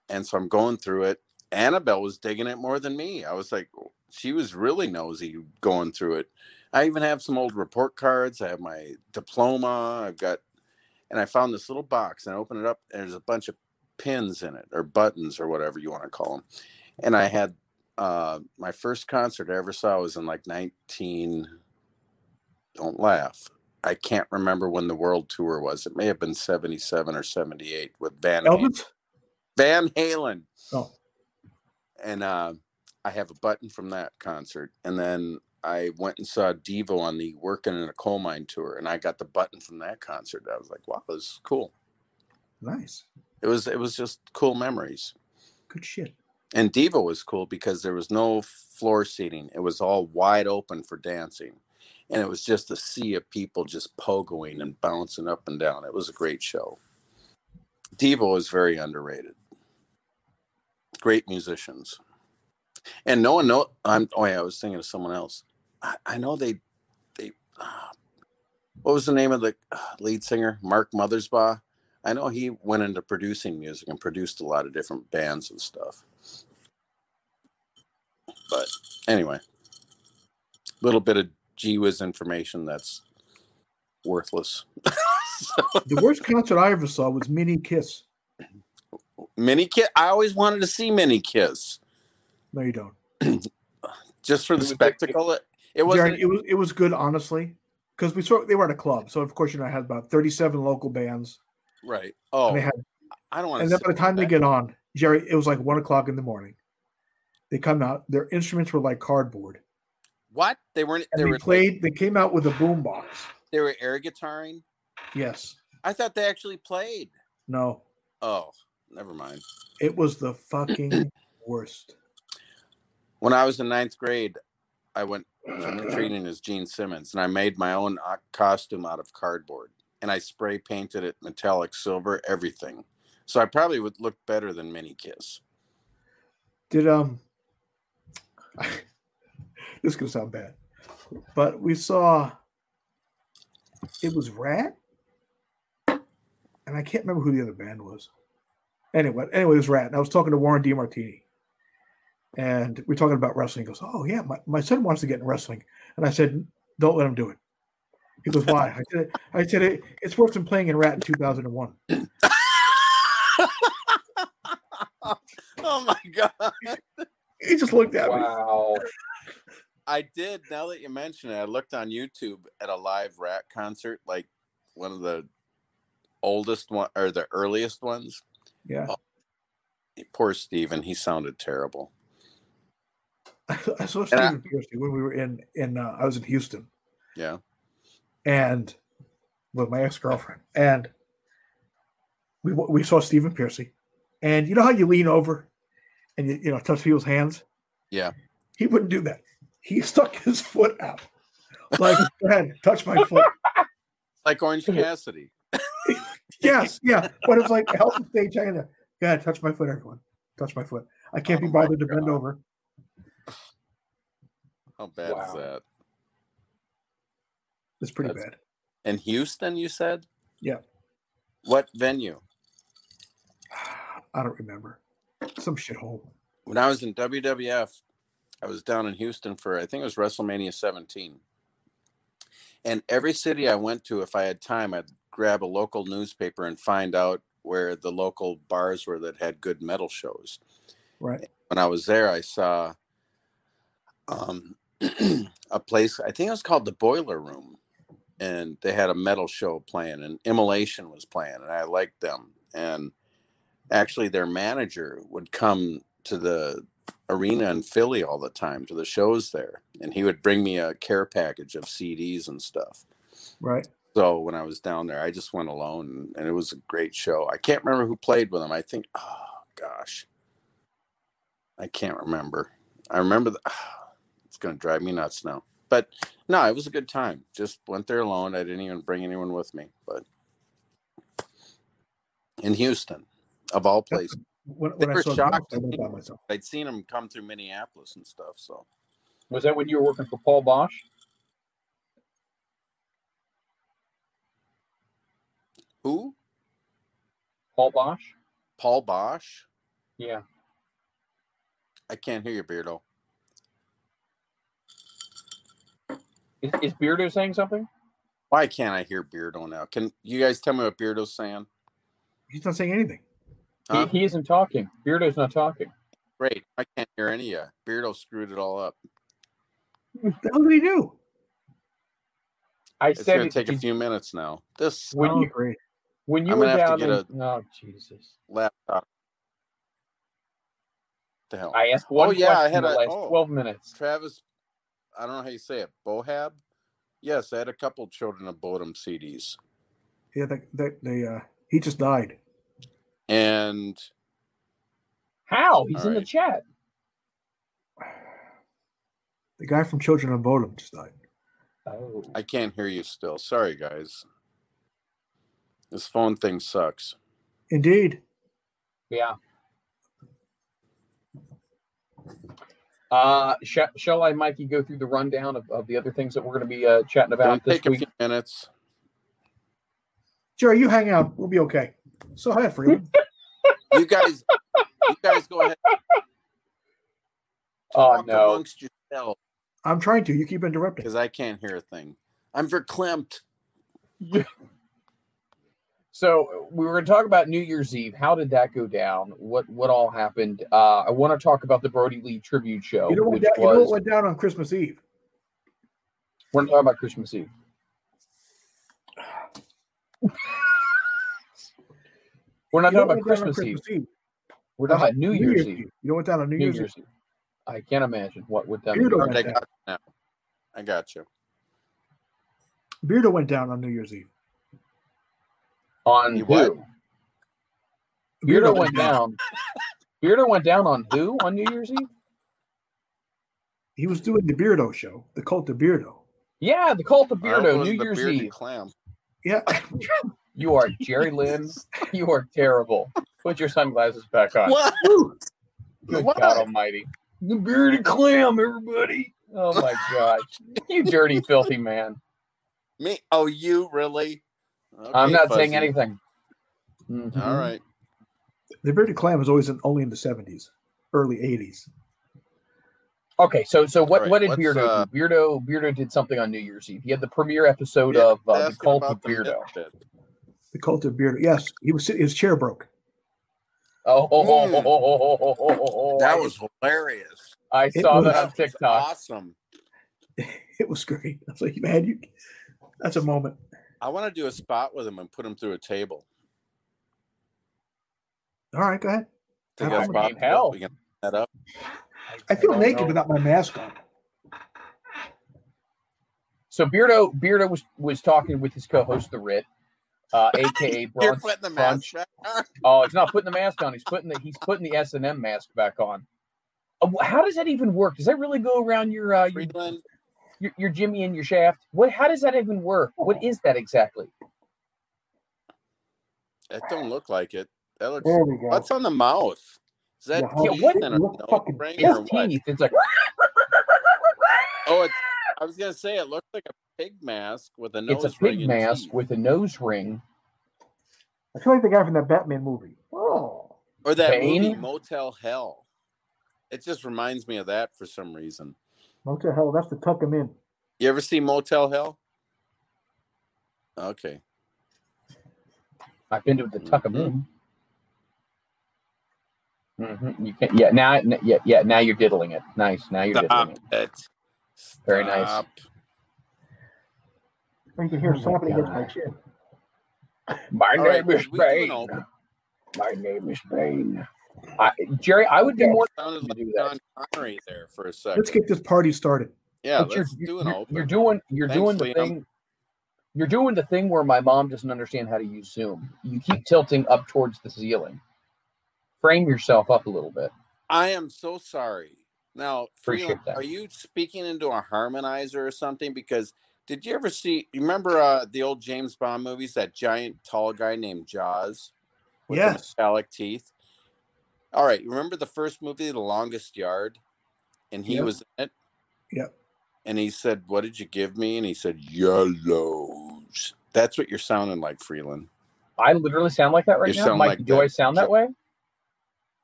and so I'm going through it. Annabelle was digging it more than me. I was like, she was really nosy going through it. I even have some old report cards. I have my diploma. I've got, and I found this little box and I opened it up. And there's a bunch of pins in it or buttons or whatever you want to call them. And I had uh, my first concert I ever saw was in like 19. Don't laugh. I can't remember when the world tour was. It may have been 77 or 78 with Van Halen. Van Halen. Oh, And uh, I have a button from that concert. And then I went and saw Devo on the Working in a Coal Mine tour, and I got the button from that concert. I was like, wow, this is cool. nice. It was it was just cool memories. Good shit. And Devo was cool because there was no floor seating. It was all wide open for dancing. And it was just a sea of people just pogoing and bouncing up and down. It was a great show. Devo is very underrated. Great musicians. And no one know I'm oh yeah, I was thinking of someone else. I, I know they they uh, what was the name of the uh, lead singer? Mark Mothersbaugh. I know he went into producing music and produced a lot of different bands and stuff. But anyway, a little bit of gee whiz information that's worthless. so, The worst concert I ever saw was Mini Kiss. Mini Kiss. I always wanted to see Mini Kiss No, you don't. just for the spectacle. It, it wasn't. it was it was good, honestly, because we saw they were at a club, so of course you know I had about thirty-seven local bands, right. Oh, they had, I don't want and then by the time they get on, Jerry, it was like one o'clock in the morning. They come out, their instruments were like cardboard, what they weren't. and They they, were played. They came out with a boom box. They were air guitaring. Yes, I thought they actually played. no, Oh, never mind. it was the fucking worst. When I was in ninth grade, I went or treating as Gene Simmons, and I made my own costume out of cardboard, and I spray painted it metallic silver, everything. So I probably would look better than Mini Kiss. Did um this is gonna sound bad. But we saw it was Ratt. And I can't remember who the other band was. Anyway, anyway, it was Ratt. And I was talking to Warren DeMartini. And we are talking about wrestling. He goes, Oh yeah, my, my son wants to get in wrestling. And I said, Don't let him do it. He goes, Why? I said, I said it, it's worse than playing in Ratt in 2001. oh my god. He just looked at me. Wow. I did. Now that you mention it, I looked on YouTube at a live Ratt concert, like one of the oldest one or the earliest ones. Yeah. Oh, poor Steven, he sounded terrible. I saw I- Stephen Pearcy when we were in in uh, I was in Houston. Yeah. and with my ex girlfriend and we we saw Stephen Pearcy. And you know how you lean over and you, you know touch people's hands? Yeah. he wouldn't do that. He stuck his foot out. Like go ahead touch my foot. Like Orange Cassidy. yes yeah. But it's like help the stage there go ahead touch my foot everyone. Touch my foot. I can't be Oh my bothered to bend over How bad is that? it's pretty That's- bad In Houston, you said? Yeah. What venue? I don't remember some shithole When I was in WWF, I was down in Houston for I think it was WrestleMania 17. And every city I went to, if I had time, I'd grab a local newspaper and find out where the local bars were that had good metal shows. right When I was there, I saw um, a place, I think it was called the Boiler Room. And they had a metal show playing, and Immolation was playing, and I liked them. And actually, their manager would come to the arena in Philly all the time to the shows there, and he would bring me a care package of CDs and stuff. right So when I was down there, I just went alone, and it was a great show. I can't remember who played with him. I think, oh gosh, I can't remember. I remember the, it's going to drive me nuts now. But no, it was a good time. Just went there alone. I didn't even bring anyone with me. But in Houston, of all places, when, They when I were saw shocked. Ghost, I went by myself I'd seen him come through Minneapolis and stuff. So Was that when you were working for Paul Boesch? who? Paul Boesch? Paul Boesch? Yeah. I can't hear you, Beardo. Is, is Beardo saying something? Why can't I hear Beardo now? Can you guys tell me what Beardo's saying? he's not saying anything Huh? He, he isn't talking. Beardo's not talking. Great. I can't hear any of you. Beardo screwed it all up. what the hell did he do I It's said going to take a few minutes now. This when oh, you great when you I'm were gonna have down to in, get oh Jesus. laptop. the hell? I asked one Oh, yeah, I question had the a- last oh. twelve minutes. Travis, I don't know how you say it. Bohab? Yes, I had a couple Children of Bodom CDs. yeah the, the, the uh he just died And How? He's All in the chat. the guy from children of bodom just died Oh. I can't hear you still. Sorry, guys. This phone thing sucks. indeed Yeah. Uh, sh- shall I, Mikey, go through the rundown of, of the other things that we're going to be uh, chatting Don't about this take a week? few minutes. jerry you hang out we'll be okay so hi freeman You guys, you guys go ahead. Oh, Talk no. amongst yourselves i'm trying to you keep interrupting because I can't hear a thing. I'm verklempt. So we were going to talk about New Year's Eve. How did that go down? What what all happened? Uh, I want to talk about the Brodie Lee tribute show, you know, what which went down, you know what went down on christmas eve we're not talking about Christmas Eve. we're not You talking about went down on Christmas Eve. We're talking Uh, about New Year's Eve. you know what went down on new, New year's, Year's Eve. I can't imagine what would that Beardo went I down. got you. I got you. beardo went down on new year's eve on He who? what? Beardo went down. Beardo went down on who on New Year's Eve? he was doing the beardo show the cult of beardo Yeah, the cult of I hope it Beardo, New the Year's Eve. Clam. yeah You are Jerry Lynn. You are terrible. Put your sunglasses back on. What? Good What? God Almighty! The bearded clam, everybody! Oh my gosh! You dirty, filthy man! Me? Oh, you really? I'm Okay, not saying Fuzzy. anything. Mhm. All right. The bearded clam was always in, only in the seventies, early eighties. Okay, so so what All what did Beardo uh, do? Beardo Beardo did something on New Year's Eve. He had the premiere episode Yeah, of uh, the Cult of about the Beardo. Misfit. The cult of Beardo. Yes, he was. sit- His chair broke. Oh, oh, oh, Mm. oh, oh, oh, oh, oh, oh, oh. That was hilarious. I It saw was- that on TikTok. awesome. It was great. I was like, man, you. That's a moment. I want to do a spot with him and put him through a table. All right, go ahead. Think I that's possible? hell. We can set that up. I feel don't naked know. without my mask on. So Beardo Beardo was was talking with his co-host the Rit, uh, aka You're putting the mask. Oh, he's not putting the mask on. He's putting the he's putting the S and M mask back on. Uh, how does that even work? Does that really go around your uh, your, Freeland, your your Jimmy and your shaft? What? How does that even work? What is that exactly? that don't look like it. That looks. There we go. What's on the mouth? Is that Yeah, Yeah, teeth what- and a nose fucking ring His or what? teeth. It's like Oh, it's. I was gonna say it looks like a pig mask with a nose it's a ring pig and mask teeth. with a nose ring. I feel like the guy from the Batman movie. Oh, or that Bane? movie Motel Hell. It just reminds me of that for some reason. What the hell? That's to tuck him in. You ever see Motel Hell? Okay. I've been to the Tuckamoon. Mm-hmm. You can yeah now yeah yeah now you're diddling it. Nice. Now you're Stop diddling it. it. Very nice. You can hear Oh my slapping against my chin. My All name right, is we do an Bane. open. My name is Bane. I, Jerry, I would be more Sounded like do. John Connery there for a second. Let's get this party started. yeah, but you're, let's you're, an you're- open. you're doing you're Thanks, doing the Liam. thing. You're doing the thing where my mom doesn't understand how to use Zoom. You keep tilting up towards the ceiling. Frame yourself up a little bit. I am so sorry. Now, Appreciate Freeland, are you speaking into a harmonizer or something? Because did you ever see? You remember uh, the old James Bond movies? That giant tall guy named Jaws with Yes. the metallic teeth. All right, remember the first movie, The Longest Yard, and he Yep. was in it. Yep. And he said, "What did you give me?" And he said, "Yellows." That's what you're sounding like, Freeland. I literally sound like that right You now. sound Mike, like do that. I sound that way?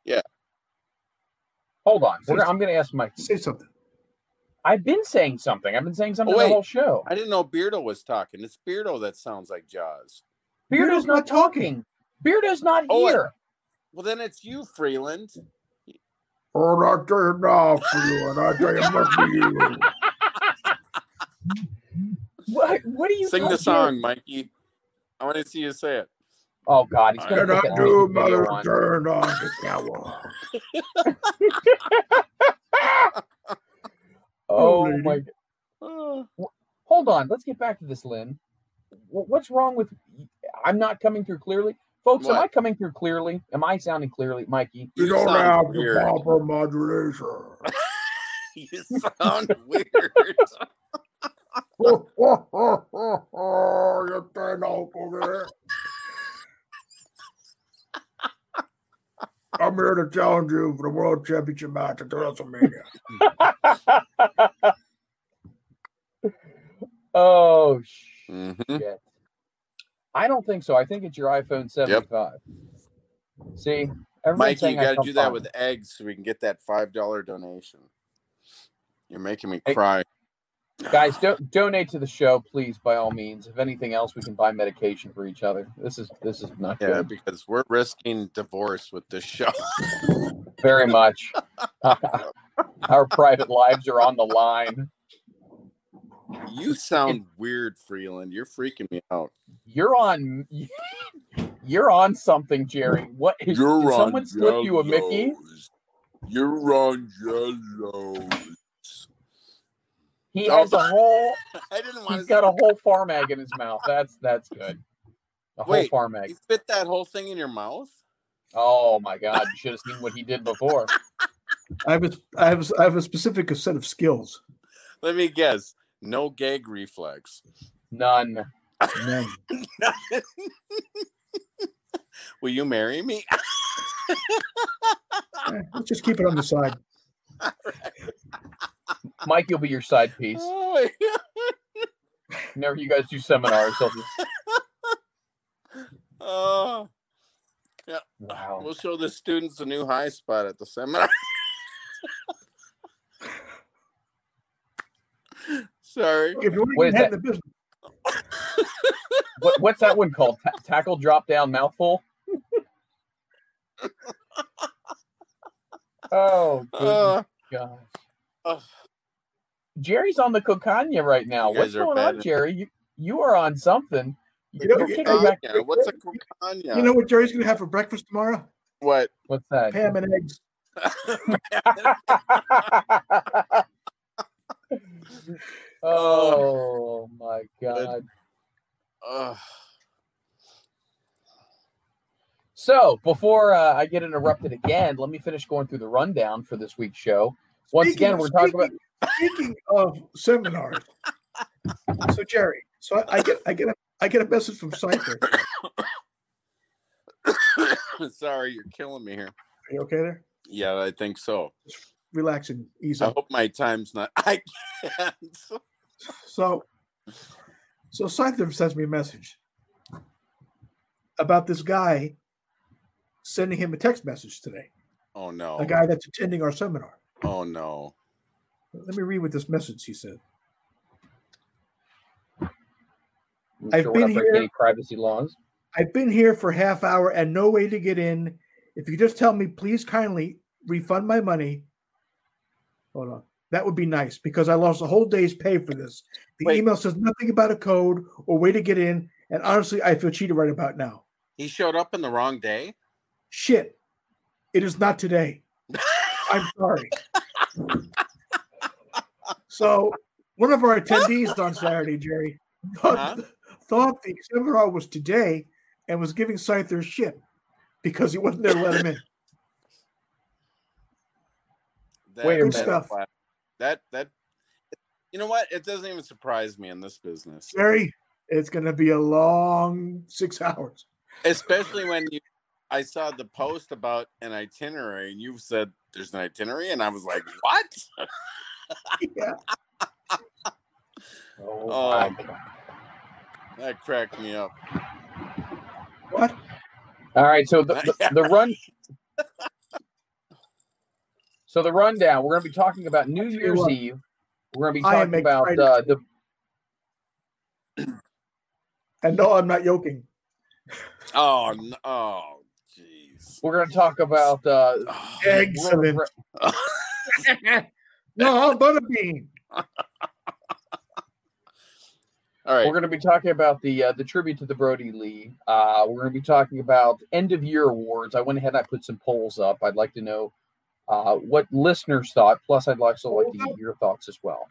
Yeah. Hold on. Gonna- I'm going to ask Mike. Say something. I've been saying something. I've been saying something Oh, the whole show. I didn't know Beardo was talking. It's Beardo that sounds like Jaws. Beardo's Beardo's not not talking. talking. Beardo's not Oh, I- here. Well, then it's you, Freeland. Oh, I tell you now, Freeland. I tell you, must be you. What? What are you? Sing the talking- song, Mikey. I want to see you say it. Oh God, he's gonna Can I put that do, music mother, on. turn on the shower? Oh lady. my! Oh, Hold on. Let's get back to this, Lynn. What's wrong with? I'm not coming through clearly, folks. Am I coming through clearly? Am I sounding clearly, Mikey? You You don't have weird. the proper modulation. you sound weird. you turn out over there. I'm here to challenge you for the World Championship match at the WrestleMania. oh Mhm. shit! I don't think so. I think it's your iPhone 75. See, Mike, you got to do that with eggs so we can get that five dollar donation. You're making me Hey, cry. guys. don't donate to the show, please, by all means. If anything else, we can buy medication for each other. This is this is not Yeah, good. because we're risking divorce with this show. Very much. Our private lives are on the line. You sound weird, Freeland. You're freaking me out. You're on. You're on something, Jerry. What? Did someone slip you a Mickey? You're on yellows. He Oh. has a whole. I didn't want He's to. got a whole farm egg in his mouth. That's that's good. A whole Wait, farm You egg. fit that whole thing in your mouth? Oh my God! You should have seen what he did before. I have a, I have a, I have a specific set of skills. Let me guess. No gag reflex. None. None. Will you marry me? Eh, let's just keep it on the side. Mike, you'll be your side piece. Oh, my God. Whenever you guys do seminars, he'll just, Oh, wow. we'll show the students a new high spot at the seminar. Sorry. If you want to is the business, What, what's that one called? Ta- tackle, drop down, mouthful. oh, goodness Uh, gosh. uh, Jerry's on the cocaine right now. What's guys are going on. Jerry? You you are on something. You know, You're you kicking back. What's a Kanye? you know what Jerry's going to have for breakfast tomorrow? what? What's that? Ham and eggs. oh my god. Ugh. So before uh, I get interrupted again, let me finish going through the rundown for this week's show. Once Speaking- again, we're talking about speaking- Speaking of seminars, so Jerry, so I, I get I get a I get a message from Cypher. Sorry, you're killing me here. Are you okay there? Yeah, I think so. Relax and ease I up. hope my time's not. I can't. So, so Cypher sends me a message about this guy sending him a text message today. Oh no. A guy that's attending our seminar. Oh no. Let me read what this message he said. I'm I've sure we're not been breaking here- any privacy laws. I've been here for half hour and no way to get in. If you just tell me, please kindly refund my money. Hold on. That would be nice because I lost a whole day's pay for this. The Wait. email says nothing about a code or way to get in. And honestly, I feel cheated right about now. He showed up in the wrong day. Shit. It is not today. I'm sorry. so, one of our attendees on Saturday, Jerry, thought, Huh? thought the seminar was today and was giving Cypher shit because he wasn't there to let him in. That, Wait a minute. That- That that. You know what? It doesn't even surprise me in this business, Jerry, it's going to be a long six hours. especially when you. I saw the post about an itinerary, and you said there's an itinerary, and I was like, "What?" Yeah. Oh, oh, my God. That cracked me up. What? All right, so the, the, the run. So the rundown. We're going to be talking about New Year's what. Eve. We're going to be talking about uh, the. And no, I'm not joking. Oh no! Oh, jeez. We're going to talk about. Uh, Oh, Excellent. No, Butterbean. All right. We're going to be talking about the uh, the tribute to the Brodie Lee. Uh, we're going to be talking about end of year awards. I went ahead and I put some polls up. I'd like to know uh, what listeners thought. Plus, I'd also like to get your thoughts as well.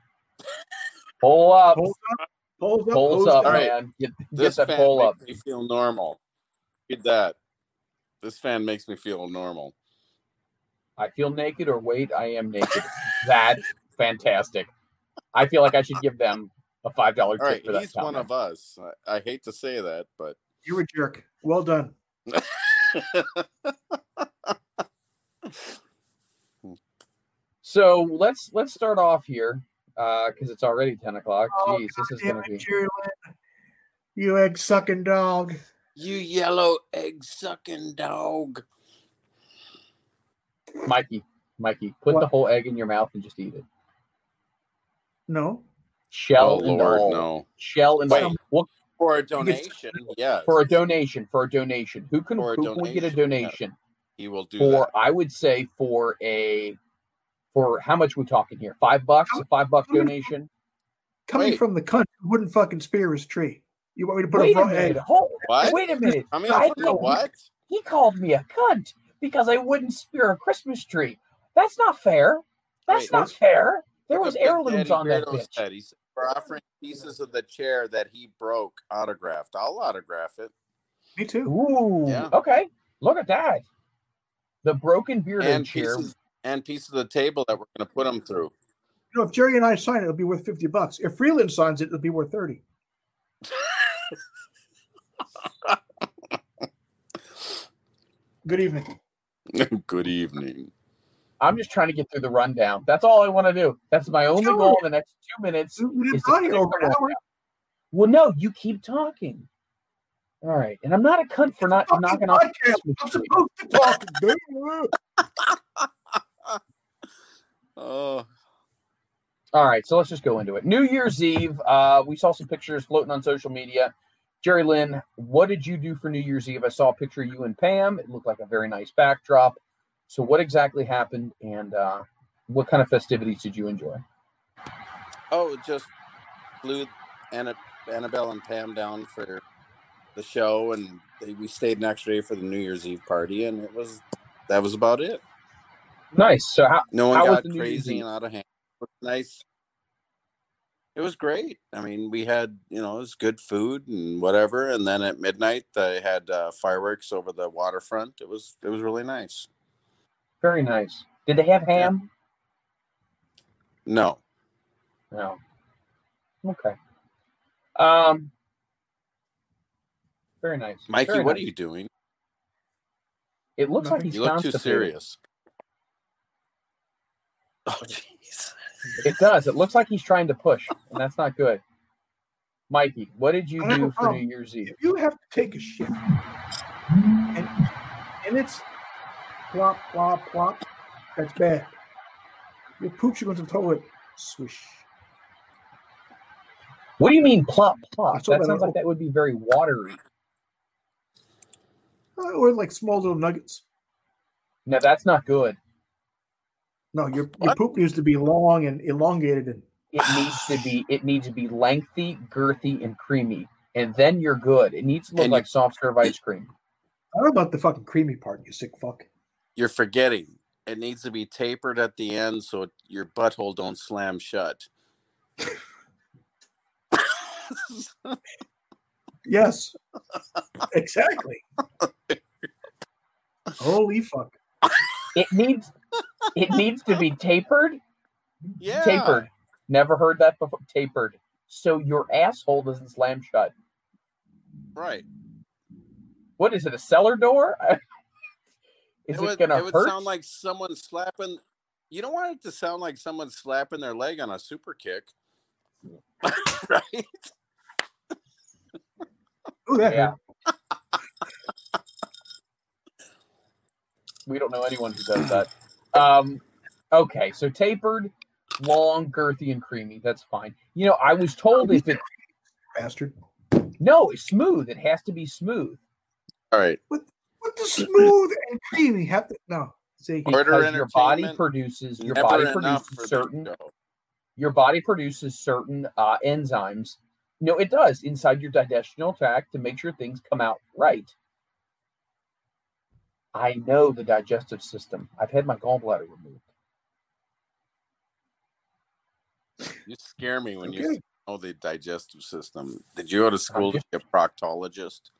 Poll up, Polls up. Polls up. polls polls up, man. Get, get this that fan poll makes up. me feel normal. Read that. This fan makes me feel normal. I feel naked, or wait, I am naked. That's fantastic. I feel like I should give them a five dollar tip right, for that. he's one of us. I, I hate to say that, but You're a jerk. Well done. So let's let's start off here uh, because it's already ten o'clock. Oh, Jeez, this is gonna it, be. Jerry You egg sucking dog. you yellow egg sucking dog. Mikey, Mikey, put the whole egg in your mouth and just eat it. No. Shell oh and Lord, all. no! Shell and Wait. all. For a donation, yes. for a donation, for a donation. Who can, For a who can we get a donation, yeah. he will do for? that. I would say for a for how much we talking here? Five bucks, a five buck donation. Coming Wait. from the cunt who wouldn't fucking spear his tree. You want me to put Wait a a raw minute. egg? Hold, What? wait a minute. I mean, I for the what? He called me a cunt because I wouldn't spear a Christmas tree. That's not fair. That's Wait, not what's- fair. There was heirlooms on that Grado bitch. said. He We're offering pieces of the chair that he broke autographed. I'll autograph it. Me too. Ooh, Yeah. okay. Look at that. The broken bearded And chair. pieces and pieces of the table that we're going to put them through. You know, if Jerry and I sign it, it'll be worth 50 bucks. If Freeland signs it, it'll be worth 30. Good evening. Good evening. I'm just trying to get through the rundown. That's all I want to do. That's my only Sure. goal in the next two minutes. We- We've is to here over an hour. Well, no, you keep talking. All right, and I'm not a cunt for not knocking off. podcast. I'm supposed to talk. Oh, All right, so let's just go into it. New Year's Eve, uh, we saw some pictures floating on social media. Jerry Lynn, what did you do for New Year's Eve? I saw a picture of you and Pam. It looked like a very nice backdrop. So, what exactly happened, and uh, what kind of festivities did you enjoy? oh, just flew Anna, Annabelle and Pam down for the show, and they, we stayed an extra day for the New Year's Eve party, and it was that was about it. Nice. So, how No one How was got the New Year's crazy and out of hand. It nice. It was great. I mean, we had you know it was good food and whatever, and then at midnight they had uh, fireworks over the waterfront. It was it was really nice. very nice. Did they have ham? No, No. Okay. Um. Very nice. Mikey, Very what nice. are you doing? It looks like he's You look too serious. Oh jeez. It does. It looks like he's trying to push, and that's not good. Mikey, what did you do a for problem. New Year's Eve? If you have to take a shit and and it's plop plop plop, that's bad. Your poop should go to the toilet. Swish. What do you mean plop plop? That that sounds like that would be very watery. Uh, Or like small little nuggets. No, that's not good. No, your your poop needs to be long and elongated and It needs to be it needs to be lengthy, girthy, and creamy, and then you're good. It needs to look And like soft serve ice cream. I don't know about the fucking creamy part, you sick fuck. You're forgetting. It needs to be tapered at the end so your butthole don't slam shut. Yes. exactly. Holy fuck. It needs it needs to be tapered. yeah. Tapered. Never heard that before. Tapered. So your asshole doesn't slam shut. Right. What is it? A cellar door? is it, would, gonna it would hurt? sound like someone slapping. You don't want it to sound like someone slapping their leg on a super kick, right? Ooh, yeah. we don't know anyone who does that. Um, okay, so tapered, long, girthy, and creamy. That's fine. You know, I was told if it bastard. no, it's smooth. It has to be smooth. All right. What what the smooth and creamy have to no. See, Order Because your body produces your body produces certain your body produces certain uh, enzymes. No, it does inside your digestional tract to make sure things come out right. I know the digestive system. I've had my gallbladder removed. You scare me when you know the digestive system. Did you go to school to be a proctologist?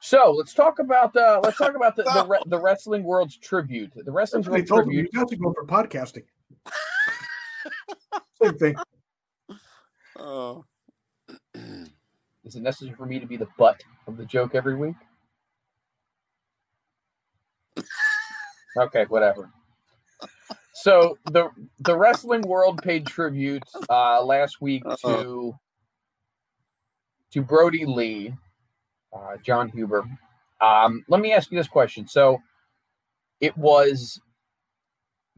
So let's talk about the let's talk about the the, re- the wrestling world's tribute. The wrestling That's what they world told me. tribute. You have to go for podcasting. Same thing. Oh. Is it necessary for me to be the butt of the joke every week? Okay, whatever. So the the wrestling world paid tribute uh, last week to to Brodie Lee, uh, Jon Huber. Um, let me ask you this question. So it was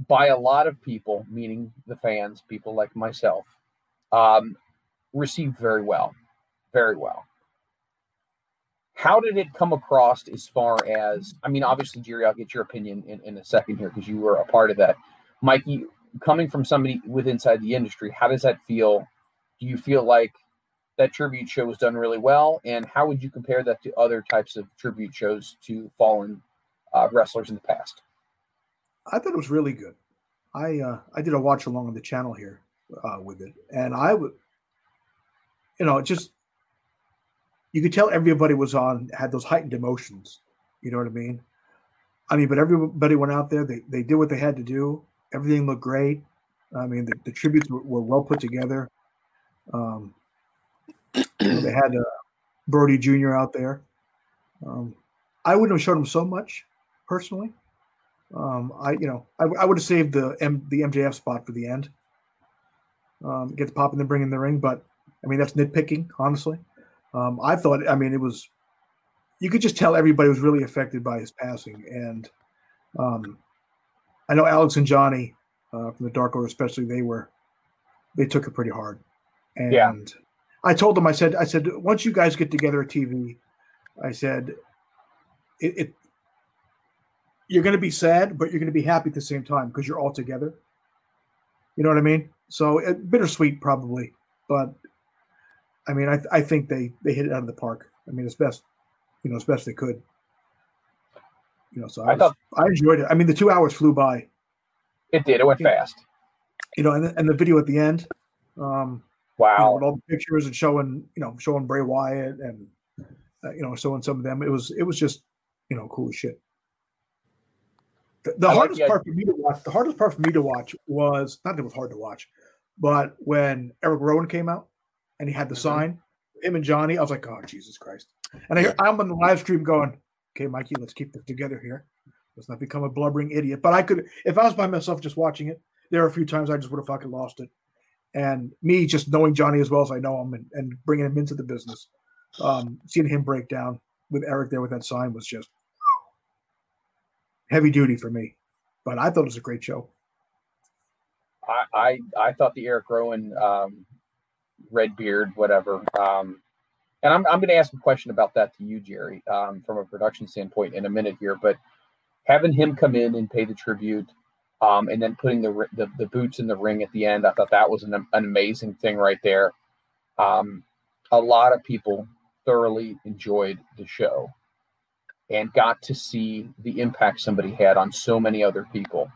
by a lot of people, meaning the fans, people like myself, um, received very well, very well. How did it come across as far as, I mean, obviously, Jerry, I'll get your opinion in, in a second here because you were a part of that. Mikey, coming from somebody with inside the industry, how does that feel? Do you feel like that tribute show was done really well? And how would you compare that to other types of tribute shows to fallen uh, wrestlers in the past? I thought it was really good. I uh, I did a watch along on the channel here uh, with it, and I would, you know, just you could tell everybody was on had those heightened emotions. You know what I mean? I mean, but everybody went out there. They they did what they had to do. Everything looked great. I mean, the, the tributes were, were well put together. Um, you know, they had uh, Brodie Jr. out there. Um, I wouldn't have showed him so much personally Um, I you know I, I would have saved the M, the MJF spot for the end. Um, get the pop and then bring in the ring, but I mean that's nitpicking, honestly. Um, I thought I mean it was you could just tell everybody was really affected by his passing, and um, I know Alex and Johnny uh, from the Dark Order, especially they were they took it pretty hard, and Yeah. I told them I said I said once you guys get together at TV, I said it, it you're going to be sad, but you're going to be happy at the same time because you're all together. You know what I mean? So it, bittersweet, probably, but I mean, I, I think they they hit it out of the park. I mean, as best you know, as best they could. You know, so I, I was- thought- I enjoyed it. I mean, the two hours flew by. It did. It went fast. You know, and the, and the video at the end, um, you know, Wow. with all the pictures and showing, you know, showing Bray Wyatt and uh, you know, showing some of them. It was it was just, you know, cool as shit. The, the like hardest the- part for me to watch, the hardest part for me to watch was not that it was hard to watch, but when Eric Rowan came out and he had the Mhm. sign, him and Johnny, I was like, oh Jesus Christ! And I hear, I'm on the live stream going, okay, Mikey, let's keep this together here. Let's not become a blubbering idiot. But I could, if I was by myself just watching it, there are a few times I just would have fucking lost it. And me just knowing Johnny as well as I know him and, and bringing him into the business, um, seeing him break down with Eric there with that sign was just heavy duty for me. But I thought it was a great show. I, I I thought the Eric Rowan um, red beard, whatever. Um, and I'm I'm going to ask a question about that to you, Jerry, um, from a production standpoint in a minute here. But having him come in and pay the tribute, um, and then putting the, the the boots in the ring at the end, I thought that was an, an amazing thing right there. Um, a lot of people thoroughly enjoyed the show and got to see the impact somebody had on so many other people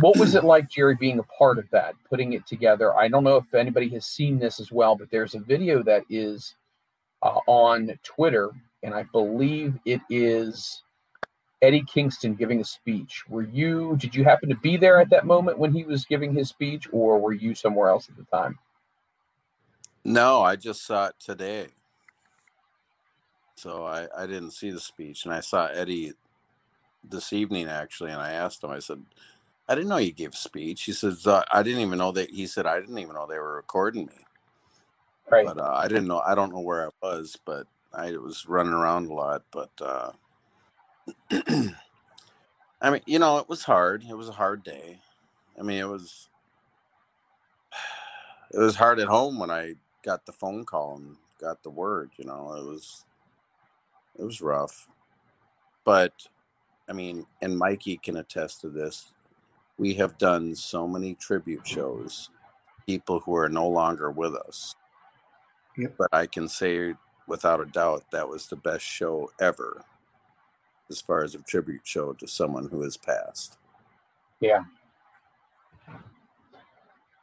what was it like jerry being a part of that putting it together i don't know if anybody has seen this as well but there's a video that is uh, on twitter and i believe it is eddie kingston giving a speech were you did you happen to be there at that moment when he was giving his speech or were you somewhere else at the time No, I just saw it today. So I, I didn't see the speech. And I saw Eddie this evening, actually. And I asked him, I said, I didn't know you gave a speech. He says, uh, I didn't even know that. He said, I didn't even know they were recording me. right But uh, I didn't know. I don't know where I was, but I was running around a lot. But uh, I mean, you know, it was hard. It was a hard day. I mean, it was. It was hard at home when I got the phone call and got the word. You know, it was. It was rough, but I mean, and Mikey can attest to this. We have done so many tribute shows, people who are no longer with us. Yep. But I can say without a doubt that was the best show ever, as far as a tribute show to someone who has passed. Yeah.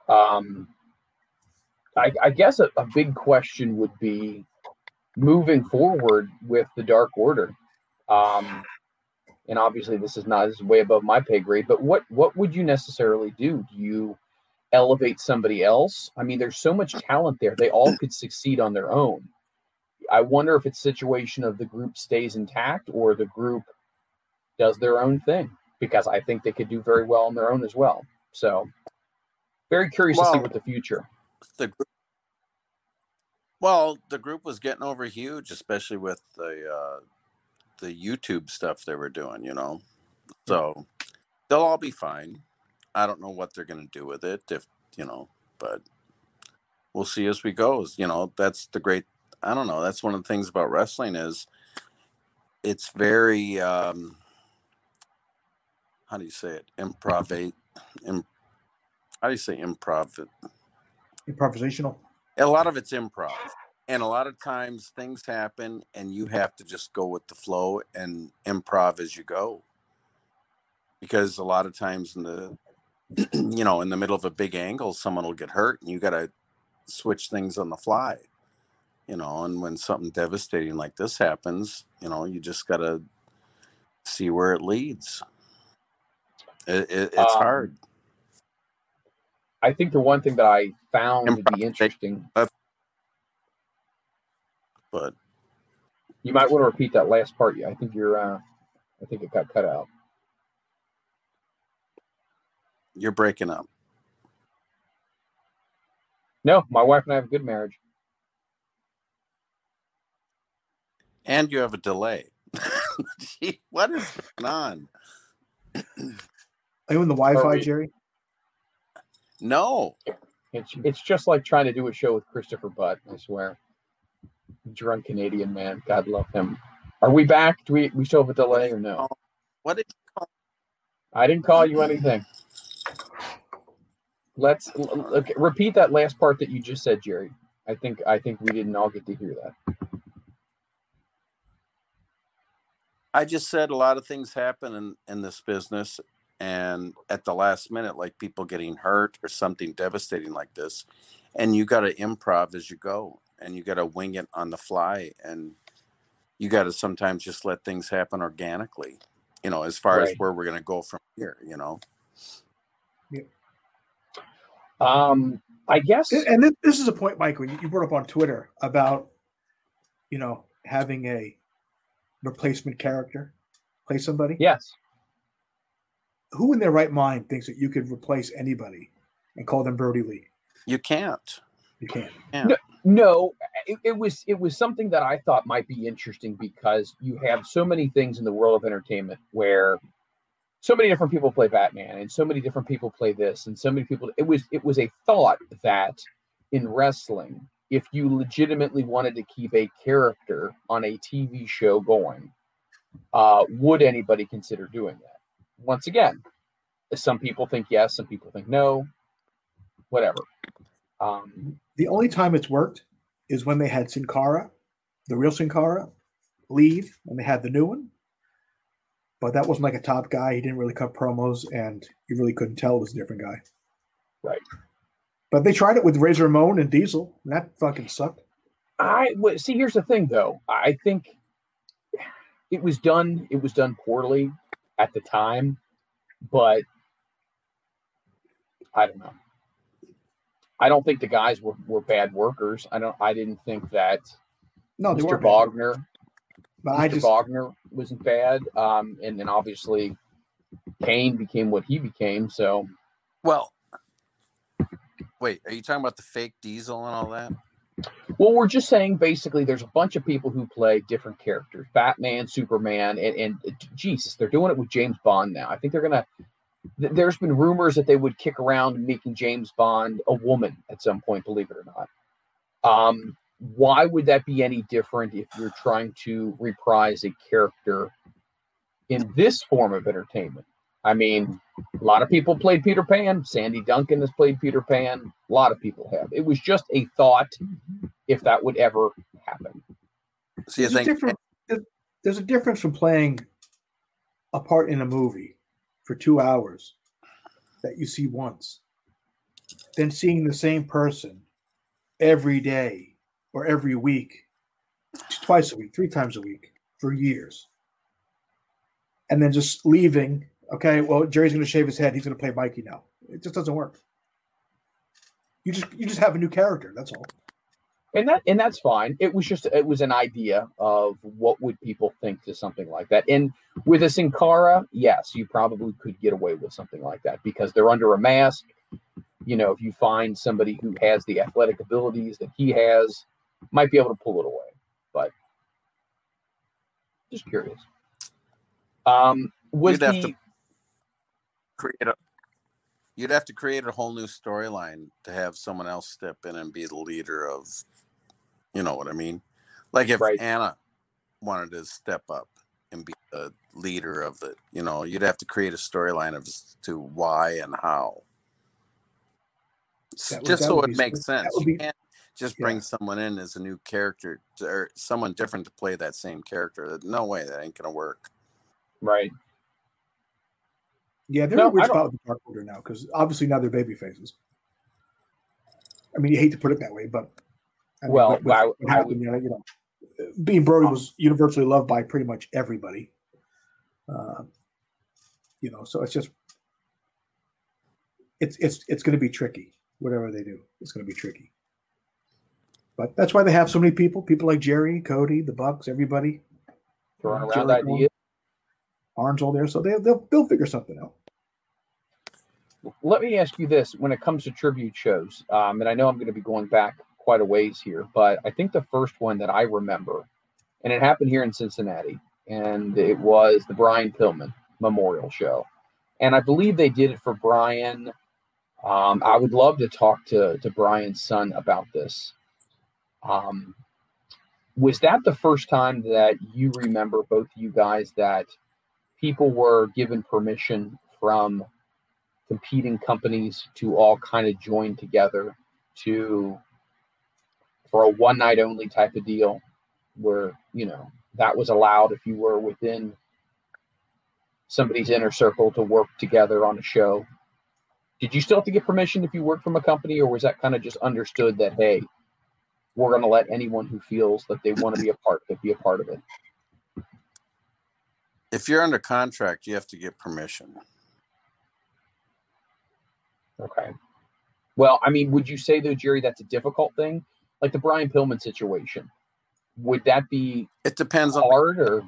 Um, I, I guess a, a big question would be moving forward with the Dark Order. Um, and obviously, this is not this is way above my pay grade. But what what would you necessarily do? Do you elevate somebody else? I mean, there's so much talent there; they all could succeed on their own. I wonder if it's a situation of the group stays intact or the group does their own thing because I think they could do very well on their own as well. So, very curious to see what the future. The group, well, the group was getting over huge, especially with the uh, the YouTube stuff they were doing. You know, so they'll all be fine. I don't know what they're going to do with it, if you know, but we'll see as we go. You know, that's the great. I don't know. That's one of the things about wrestling is it's very um, how do you say it? Improv. Im, how do you say improv? Improvisational. a lot of it's improv and a lot of times things happen and you have to just go with the flow and improv as you go because a lot of times in the you know in the middle of a big angle someone will get hurt and you got to switch things on the fly you know and when something devastating like this happens you know you just got to see where it leads it, it, it's Um, hard I think the one thing that I found to be Improv. interesting, but you might want to repeat that last part. I think you're, uh, I think it got cut out. You're breaking up. No, my wife and I have a good marriage. And you have a delay. Gee, what is going on? Are you in the Wi-Fi, we- Jerry? No. It's it's just like trying to do a show with Christopher Butt. I swear, drunk Canadian man. God love him. Are we back? Do we we still have a delay or no? What did you call? I didn't call you anything. Let's okay, repeat that last part that you just said, Jerry. I think I think we didn't all get to hear that. I just said a lot of things happen in, in this business and at the last minute, like people getting hurt or something devastating like this. And you gotta improv as you go and you gotta wing it on the fly and you gotta sometimes just let things happen organically, you know, as far as where we're gonna go from here, you know. Um, I guess And this, this is a point, Mike, when you brought up on Twitter about, you know, having a replacement character play somebody. yes. Who in their right mind thinks that you could replace anybody and call them Brodie Lee? You can't. You can't. No, it, it was it was something that I thought might be interesting because you have so many things in the world of entertainment where so many different people play Batman and so many different people play this and so many people it was it was a thought that in wrestling if you legitimately wanted to keep a character on a TV show going uh would anybody consider doing that? Once again some people think yes some people think no whatever. Um The only time it's worked is when they had Sin Cara, the real Sin Cara, leave and they had the new one. But that wasn't like a top guy. He didn't really cut promos and you really couldn't tell it was a different guy. Right. But they tried it with Razor Ramon and Diesel, and that fucking sucked. I see. Here's the thing, though. I think it was done. It was done poorly at the time, but I don't know. I don't think the guys were, were bad workers. I don't. I didn't think that No, they Mr. weren't. Wagner, I Mr. just Wagner wasn't bad. Um, and then obviously Kane became what he became. So Well wait, are you talking about the fake diesel and all that? Well, we're just saying basically there's a bunch of people who play different characters Batman, Superman, and, and Jesus, they're doing it with James Bond now. I think they're going to. Th- There's been rumors that they would kick around making James Bond a woman at some point, believe it or not. Um, why would that be any different if you're trying to reprise a character in this form of entertainment? I mean, a lot of people played Peter Pan. Sandy Duncan has played Peter Pan. A lot of people have. It was just a thought if that would ever happen. So you there's a think different there- there's a difference from playing a part in a movie for two hours that you see once. Than seeing the same person every day or every week twice a week three times a week for years. And then just leaving okay well jerry's going to shave his head he's going to play mikey now. It just doesn't work. You just you just have a new character that's all And that and that's fine. It was just it was an idea of what would people think to something like that. And with a Sin Cara, yes, you probably could get away with something like that because they're under a mask. You know, if you find somebody who has the athletic abilities that he has, might be able to pull it away. But just curious. Um was You'd have the to- create a you'd have to create a whole new storyline to have someone else step in and be the leader of you know what I mean? Like if Right. Anna wanted to step up and be the leader of the you know, you'd have to create a storyline of as to why and how. Would- just so it makes sweet. Sense. would You can't just Yeah. bring someone in as a new character to, or someone different to play that same character. No way, that ain't gonna work. right. Yeah, they're No, in a weird I don't- spot with the Dark Order now because obviously now they're baby faces. I mean, you hate to put it that way, but I mean, Well, with- with I- what I happened, you know, you know, being Brodie was universally loved by pretty much everybody. Uh, you know, so it's just it's it's it's going to be tricky. Whatever they do, it's going to be tricky. But that's why they have so many people. People like Jerry, Cody, the Bucks, everybody. Throwing Jericho. around ideas. Arn's all there, so they, they'll they'll figure something out. let me ask you this: when it comes to tribute shows, um, and I know I'm going to be going back quite a ways here, but I think the first one that I remember, and it happened here in Cincinnati, and it was the Brian Pillman Memorial Show, and I believe they did it for Brian. Um, I would love to talk to to Brian's son about this. Um, was that the first time that you remember both of you guys that people were given permission from competing companies to all kind of join together to for a one night only type of deal where you know that was allowed if you were within somebody's inner circle to work together on a show did you still have to get permission if you worked from a company or was that kind of just understood that hey we're going to let anyone who feels that they want to be a part of it be a part of it If you're under contract, you have to get permission. Okay. Well, I mean, would you say though, Jerry, that's a difficult thing? Like the Brian Pillman situation, would that be It depends on hard or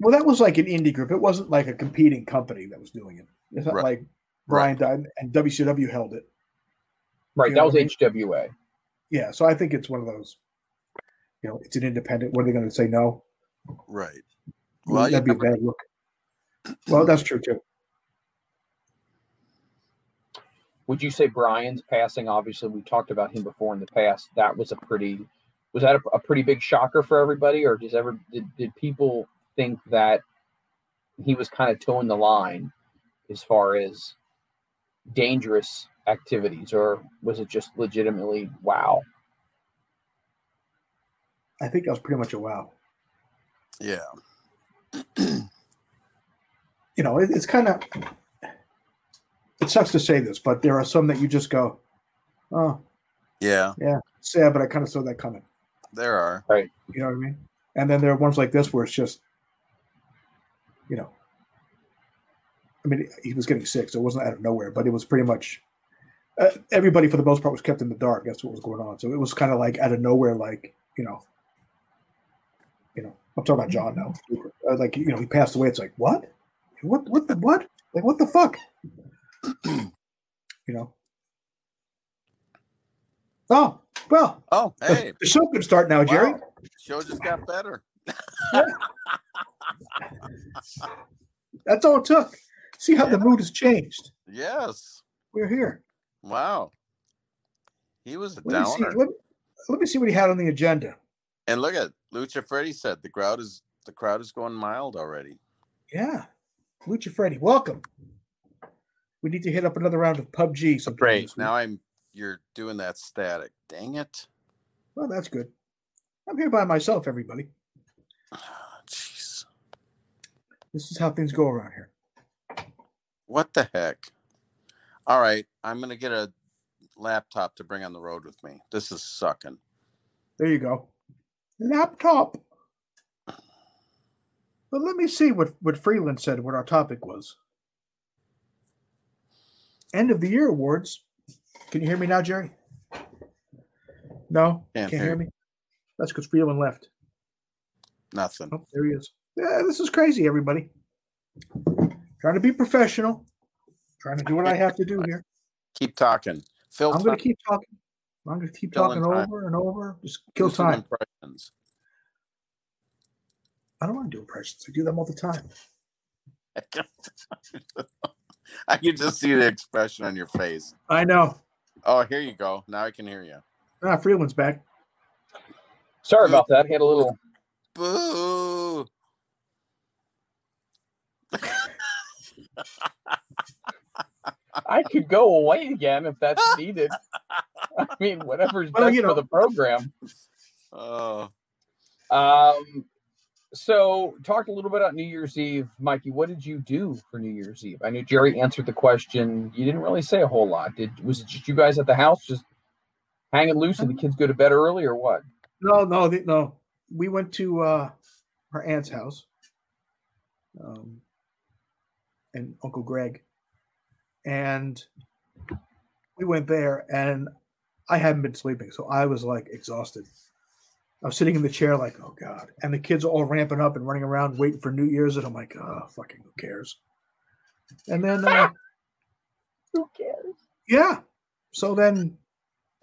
Well, that was like an indie group. It wasn't like a competing company that was doing it. It's not Right. like Brian died and WCW held it. right? You That was what I mean? HWA. Yeah, so I think it's one of those. You know, it's an independent. What are they going to say? No. right. Well, that'd you be a bad look. Well, that's true too. Would you say Brian's passing? Obviously, we talked about him before in the past. That was a pretty was that a, a pretty big shocker for everybody, or does ever did, did people think that he was kind of toeing the line as far as dangerous activities, or was it just legitimately wow? I think that was pretty much a wow. yeah. You know, it, it's kind of. It sucks to say this, but there are some that you just go, "Oh, Yeah, yeah, sad," but I kind of saw that coming. there are. Right? You know what I mean? And then there are ones like this where it's just, you know, I mean, he was getting sick, so it wasn't out of nowhere, but it was pretty much uh, everybody for the most part was kept in the dark. That's what was going on. So it was kind of like out of nowhere, like you know, you know, I'm talking about John now. Uh, like you know, he passed away. It's like what, what, what the what? Like what the fuck? you know. Oh well, Oh, hey, the show could start now, Jerry. wow. Show just got better. That's all it took. See how the mood has changed. Yes. We're here. Wow. He was a Let me, see, downer. let, let me see what he had on the agenda. And look at Lucha Freddy said the crowd is the crowd is going mild already. Yeah. Lucha Freddy, welcome. We need to hit up another round of PUBG. sometime Great. Now. I'm you're doing that static. Dang it. Well, that's good. I'm here by myself, everybody. Ah, jeez. This is how things go around here. What the heck? All right, I'm gonna get a laptop to bring on the road with me. This is sucking. There you go. Laptop. But let me see what, what Freeland said, what our topic was. End of the year awards. Can you hear me now, Jerry? No? Can't Can't, hear me? That's because Freeland left. Nothing. Oh, there he is. Yeah, this is crazy, everybody. Trying to be professional. Trying to do what I have to do here. Keep talking. Phil I'm going to keep talking. I'm going to keep talking in over and over. Just kill Do time. Impressions. I don't want to do impressions. I do them all the time. I can just see the expression on your face. I know. Oh, here you go. Now I can hear you. Ah, Freeland's back. Sorry about that. I Had a little. Boo! I could go away again if that's needed. I mean, whatever's Well, best you for the program. Oh, Um, so talk a little bit about New Year's Eve, Mikey. What did you do for New Year's Eve? I knew Jerry answered the question. You didn't really say a whole lot. Did was it just you guys at the house just hanging loose and the kids go to bed early or what? No, no, they, no. We went to uh, her aunt's house, um, and Uncle Greg, and we went there, and I hadn't been sleeping, so I was like exhausted. I was sitting in the chair, like, oh god, and the kids are all ramping up and running around, waiting for New Year's, and I'm like, oh, fucking, who cares? And then, uh, Who cares? yeah. So then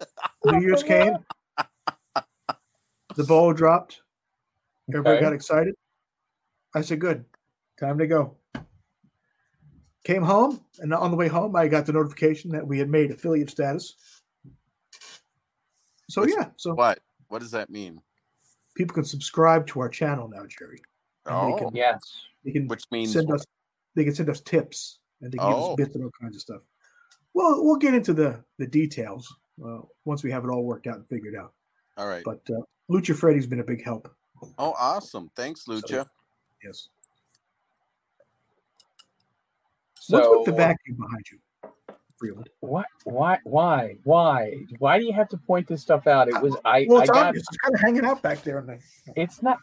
New Year's came. The ball dropped. Everybody Okay. got excited. I said, good. Time to go. Came home, and on the way home, I got the notification that we had made affiliate status. So, Which- yeah. So What? What does that mean? People can subscribe to our channel now, Jerry. And they Oh, can, Yes. they can which means send us they can send us tips and they can give Oh. us bits and all kinds of stuff. Well, we'll get into the the details uh, once we have it all worked out and figured out. all right. But uh, Lucha Freddy's been a big help. Oh, awesome! Thanks, Lucha. Yes. So What's with the vacuum behind you, Freeland? What? Why? Why? Why? Why do you have to point this stuff out? It was I. Well, I it's got. It's kind of hanging out back there. In the, It's not.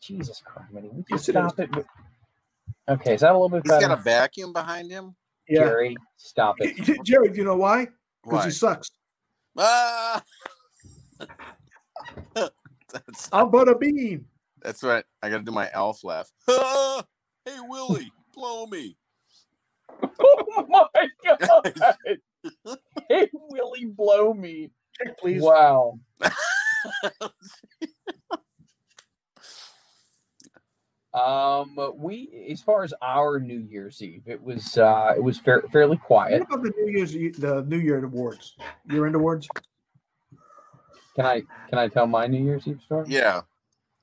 Jesus Christ! Would you Yes, stop it? with- Okay, is that a little bit He's better? got a vacuum behind him. yeah. Jerry, stop it. J- Jerry, do you know why? Because he sucks. Ah! I'm but a bean. that's right. I got to do my elf laugh. Ah! Hey Willie, blow me. Oh my god! hey, Willie, blow me! Check, please. Wow. Um, we as far as our New Year's Eve, it was uh, it was fair, fairly What quiet. about the New Year's E- the New Year awards? Year end awards? Can I can I tell my New Year's Eve story? Yeah.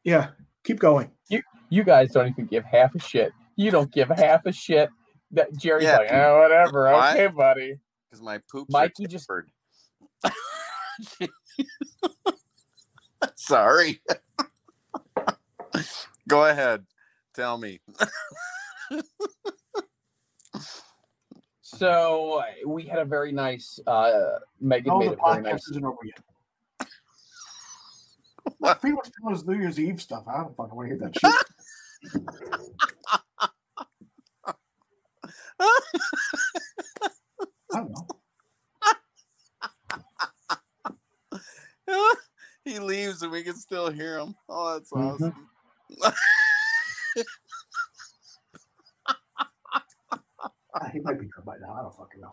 Yeah. Keep going. You guys don't even give half a shit. You don't give half a shit. That Jerry's Yeah, like, oh, whatever. Why? Okay, buddy. Because my poop. Mikey are just- tapered. Sorry. Go ahead. Tell me. So uh, we had a very nice. Uh, Megan Oh, made the a very podcast nice. isn't over yet. Well, Freeland's telling us New Year's Eve stuff. I don't fucking want to hear that shit. I don't know. he leaves and we can still hear him. Oh, that's Mhm. awesome. Ah, He might be done by now. I don't fucking know.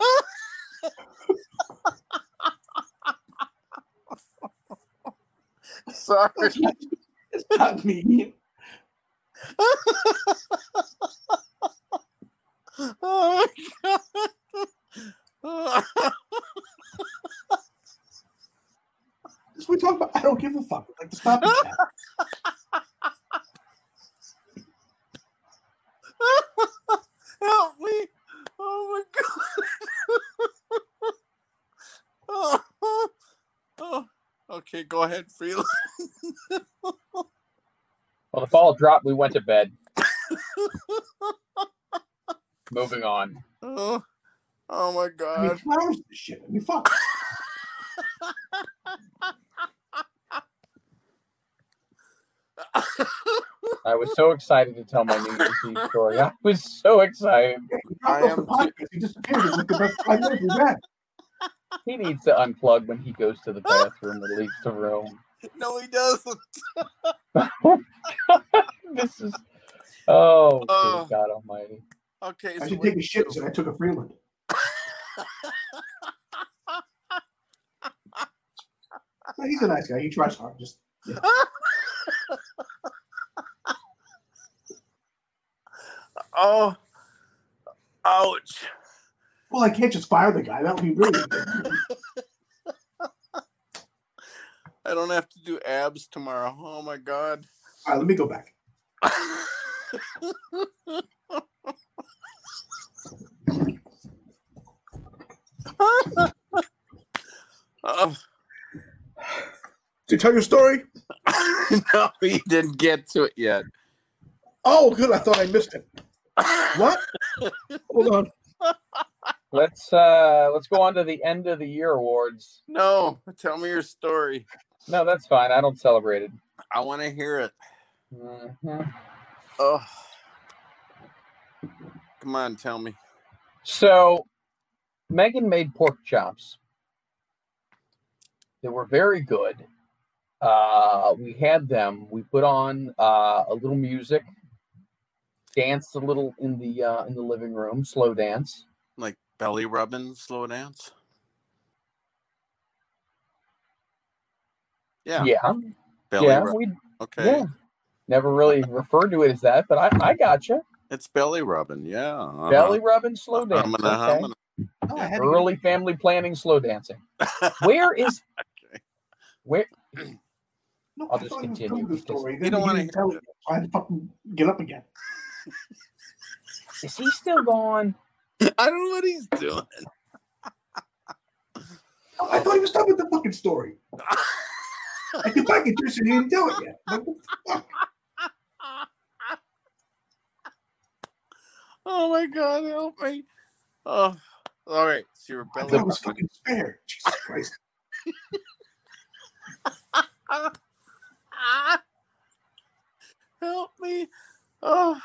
Sorry. It's not me. Oh my god. This we talk about. I don't give a fuck. Like the stop and chat. Help me. Oh my god. oh, oh. Okay, go ahead, Freeland. Well, the ball dropped. We went to bed. Moving on. Oh, oh my I mean, god. two this shit. I mean, fuck. I was so excited to tell my New Year's Eve story. I was so excited. He I am. He disappeared. It's like the best five minutes we've had. He needs to unplug when he goes to the bathroom or leaves the room. No, he doesn't. this is oh Oh. God Almighty. Okay, I should take a shit, so I took a Freeland. Well, He's a nice guy. He tries hard. Just Oh, ouch. well, I can't just fire the guy. That would be really. I don't have to do abs tomorrow. Oh my god. All right, let me go back. oh, Did you tell your story? no, he didn't get to it yet. Oh, good. I thought I missed it. What? Hold on. Let's uh let's go on to the end of the year awards. No, tell me your story. No, that's fine. I don't celebrate it. I want to hear it. Mhm. Oh, come on, tell me. So Megan made pork chops. They were very good. Uh, we had them. We put on uh, a little music. danced a little in the uh, in the living room, slow dance. Like belly rubbing, slow dance. Yeah. Yeah, Belly yeah, rub. we Okay. yeah. Never really referred to it as that, but I I gotcha. It's belly rubbing. Yeah. uh-huh. Belly rubbing, slow dance. Okay. Oh, I had to Early family planning, slow dancing. Where is Okay. where? No, I'll I just thought he was continue. telling the story. You don't wanna didn't tell it. So I had to fucking get up again. Is he still gone? I don't know what he's doing. I thought he was done with the fucking story. I get back into it and he didn't tell it yet. What the fuck? oh my god, help me. Oh, all right. So you're I belly thought it was rubbing. fucking spare. Jesus Christ. help me. Oh,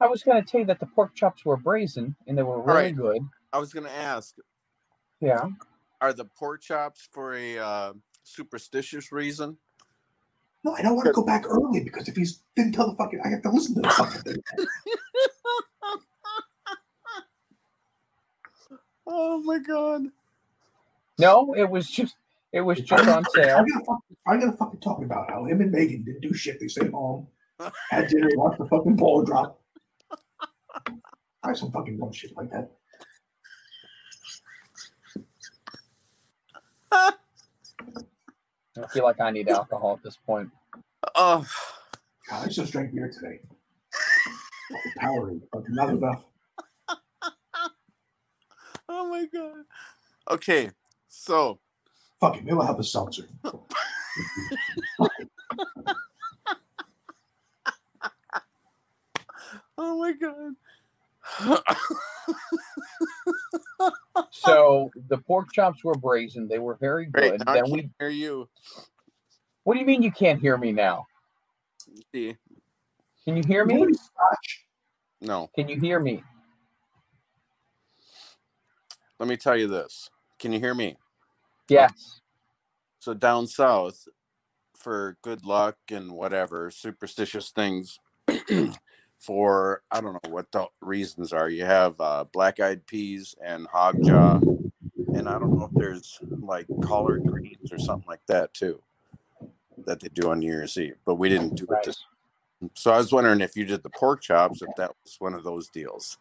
I was going to tell you that the pork chops were brazen and they were really right. good. I was gonna ask, Yeah. are the pork chops for a uh, superstitious reason? No, I don't want to go back early because if he's didn't tell the fucking, I have to listen to the fucking thing. oh my god. No, it was just it was just on I'm sale. gonna fucking, I'm gonna fucking talk about how him and Megan didn't do shit. They stayed home, had dinner, watched the fucking ball drop. Try some fucking bullshit like that. I feel like I need alcohol at this point. Oh, God, I just drank beer today. Fucking Powerade, fucking not enough. Oh my god. Okay, so Fuck it, maybe I'll have a seltzer. oh my god. So the pork chops were brazen. They were very Great. good. Now I Then can't we. hear you. What do you mean you can't hear me now? See, Can you hear me? No, Can you hear me? Let me tell you this. Can you hear me? Yes. So down south, for good luck and whatever superstitious things, for I don't know what the reasons are. You have uh, black-eyed peas and hog jaw, and I don't know if there's like collard greens or something like that too, that they do on New Year's Eve. But we didn't do Right. it this. So I was wondering if you did the pork chops, if that was one of those deals.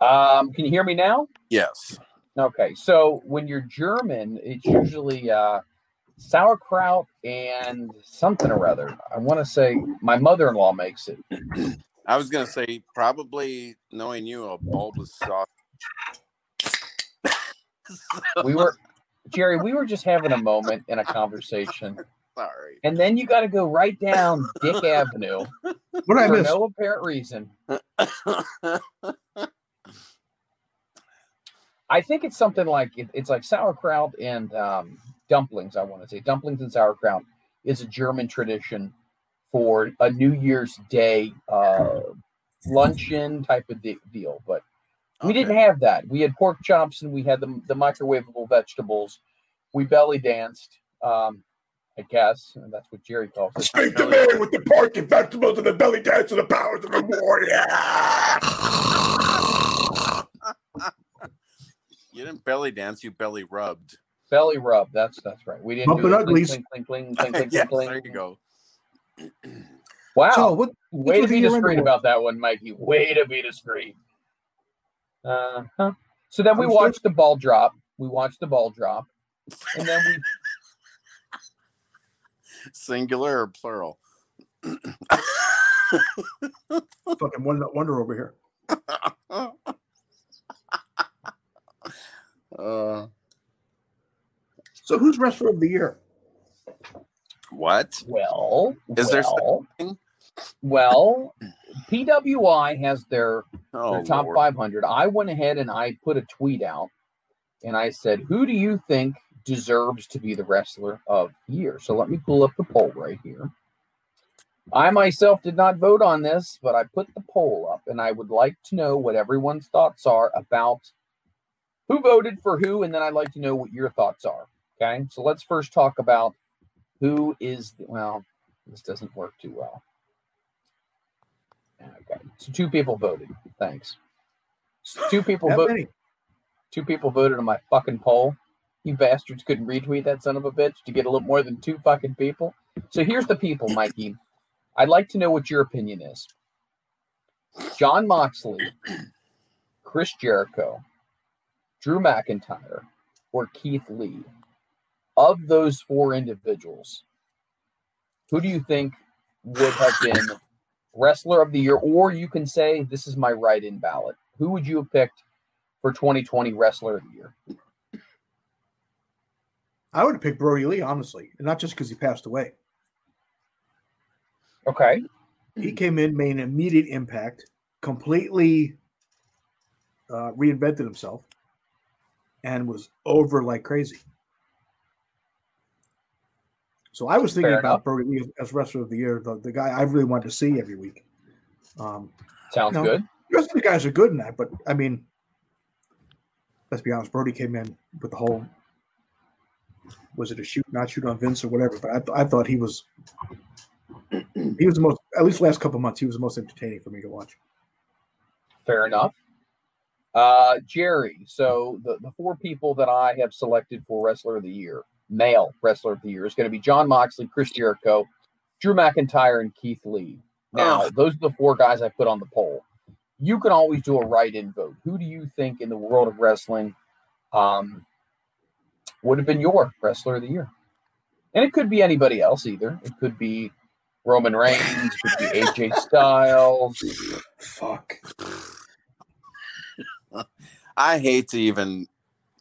Um, can you hear me now? Yes. Okay. So when you're German, it's usually uh, sauerkraut and something or other. I want to say my mother-in-law makes it. I was gonna say probably knowing you a bulbous sausage. We were Jerry. We were just having a moment in a conversation, Sorry. and then you got to go right down Dick Avenue What did I for miss? no apparent reason. I think it's something like it, it's like sauerkraut and um, dumplings. I want to say dumplings and sauerkraut is a German tradition for a New Year's Day uh, luncheon type of de- deal. But we didn't have that. We had pork chops and we had the, the microwavable vegetables. We belly danced, um, I guess. And that's what Jerry calls it. Speak the man with the pork and vegetables and the belly dance and the powers of the warrior. You didn't belly dance, you belly rubbed. Belly rub. That's that's right. We didn't Bumpin' do it. uglies. Yes, there you go. Wow. So what? Way to be discreet about that one, Mikey. Way to be discreet. Uh huh. So then we Understood. watched the ball drop. We watched the ball drop, and then we Singular or plural? Fucking wonder, wonder over here. uh, So who's wrestler of the year? what? well, Is there well, thing? well, PWI has their Oh, their top Lord. 500. I went ahead and I put a tweet out, and I said, "Who do you think deserves to be the wrestler of the year?" So let me pull up the poll right here. I myself did not vote on this, but I put the poll up, and I would like to know what everyone's thoughts are about who voted for who, and then I'd like to know what your thoughts are. Okay, so let's first talk about who is well. This doesn't work too well. Okay, so two people voted. Thanks. So two people voted. many. Two people voted on my fucking poll. You bastards couldn't retweet that son of a bitch to get a little more than two fucking people. So here's the people, Mikey. I'd like to know what your opinion is. Jon Moxley, Chris Jericho, Drew McIntyre, or Keith Lee. Of those four individuals, who do you think would have been wrestler of the year? Or you can say, this is my write in ballot. Who would you have picked for 2020 wrestler of the year? I would have picked Brodie Lee, honestly, and not just because he passed away. Okay. He came in, made an immediate impact, completely uh, reinvented himself, and was over like crazy. So I was thinking Fair about. Brodie Lee as wrestler of the year, the, the guy I really wanted to see every week. Um, Sounds good. the rest of the guys are good in that, but I mean, let's be honest. Brodie came in with the whole was it a shoot, not shoot on Vince or whatever. But I, th- I thought he was he was the most at least last couple months he was the most entertaining for me to watch. Fair enough. Uh, Jerry. So the, the four people that I have selected for wrestler of the year, male wrestler of the year, is going to be Jon Moxley, Chris Jericho, Drew McIntyre, and Keith Lee. Now, Ugh. those are the four guys I put on the poll. You can always do a write-in vote. Who do you think in the world of wrestling um, would have been your wrestler of the year? And it could be anybody else either. It could be Roman Reigns, it could be AJ Styles. Fuck. I hate to even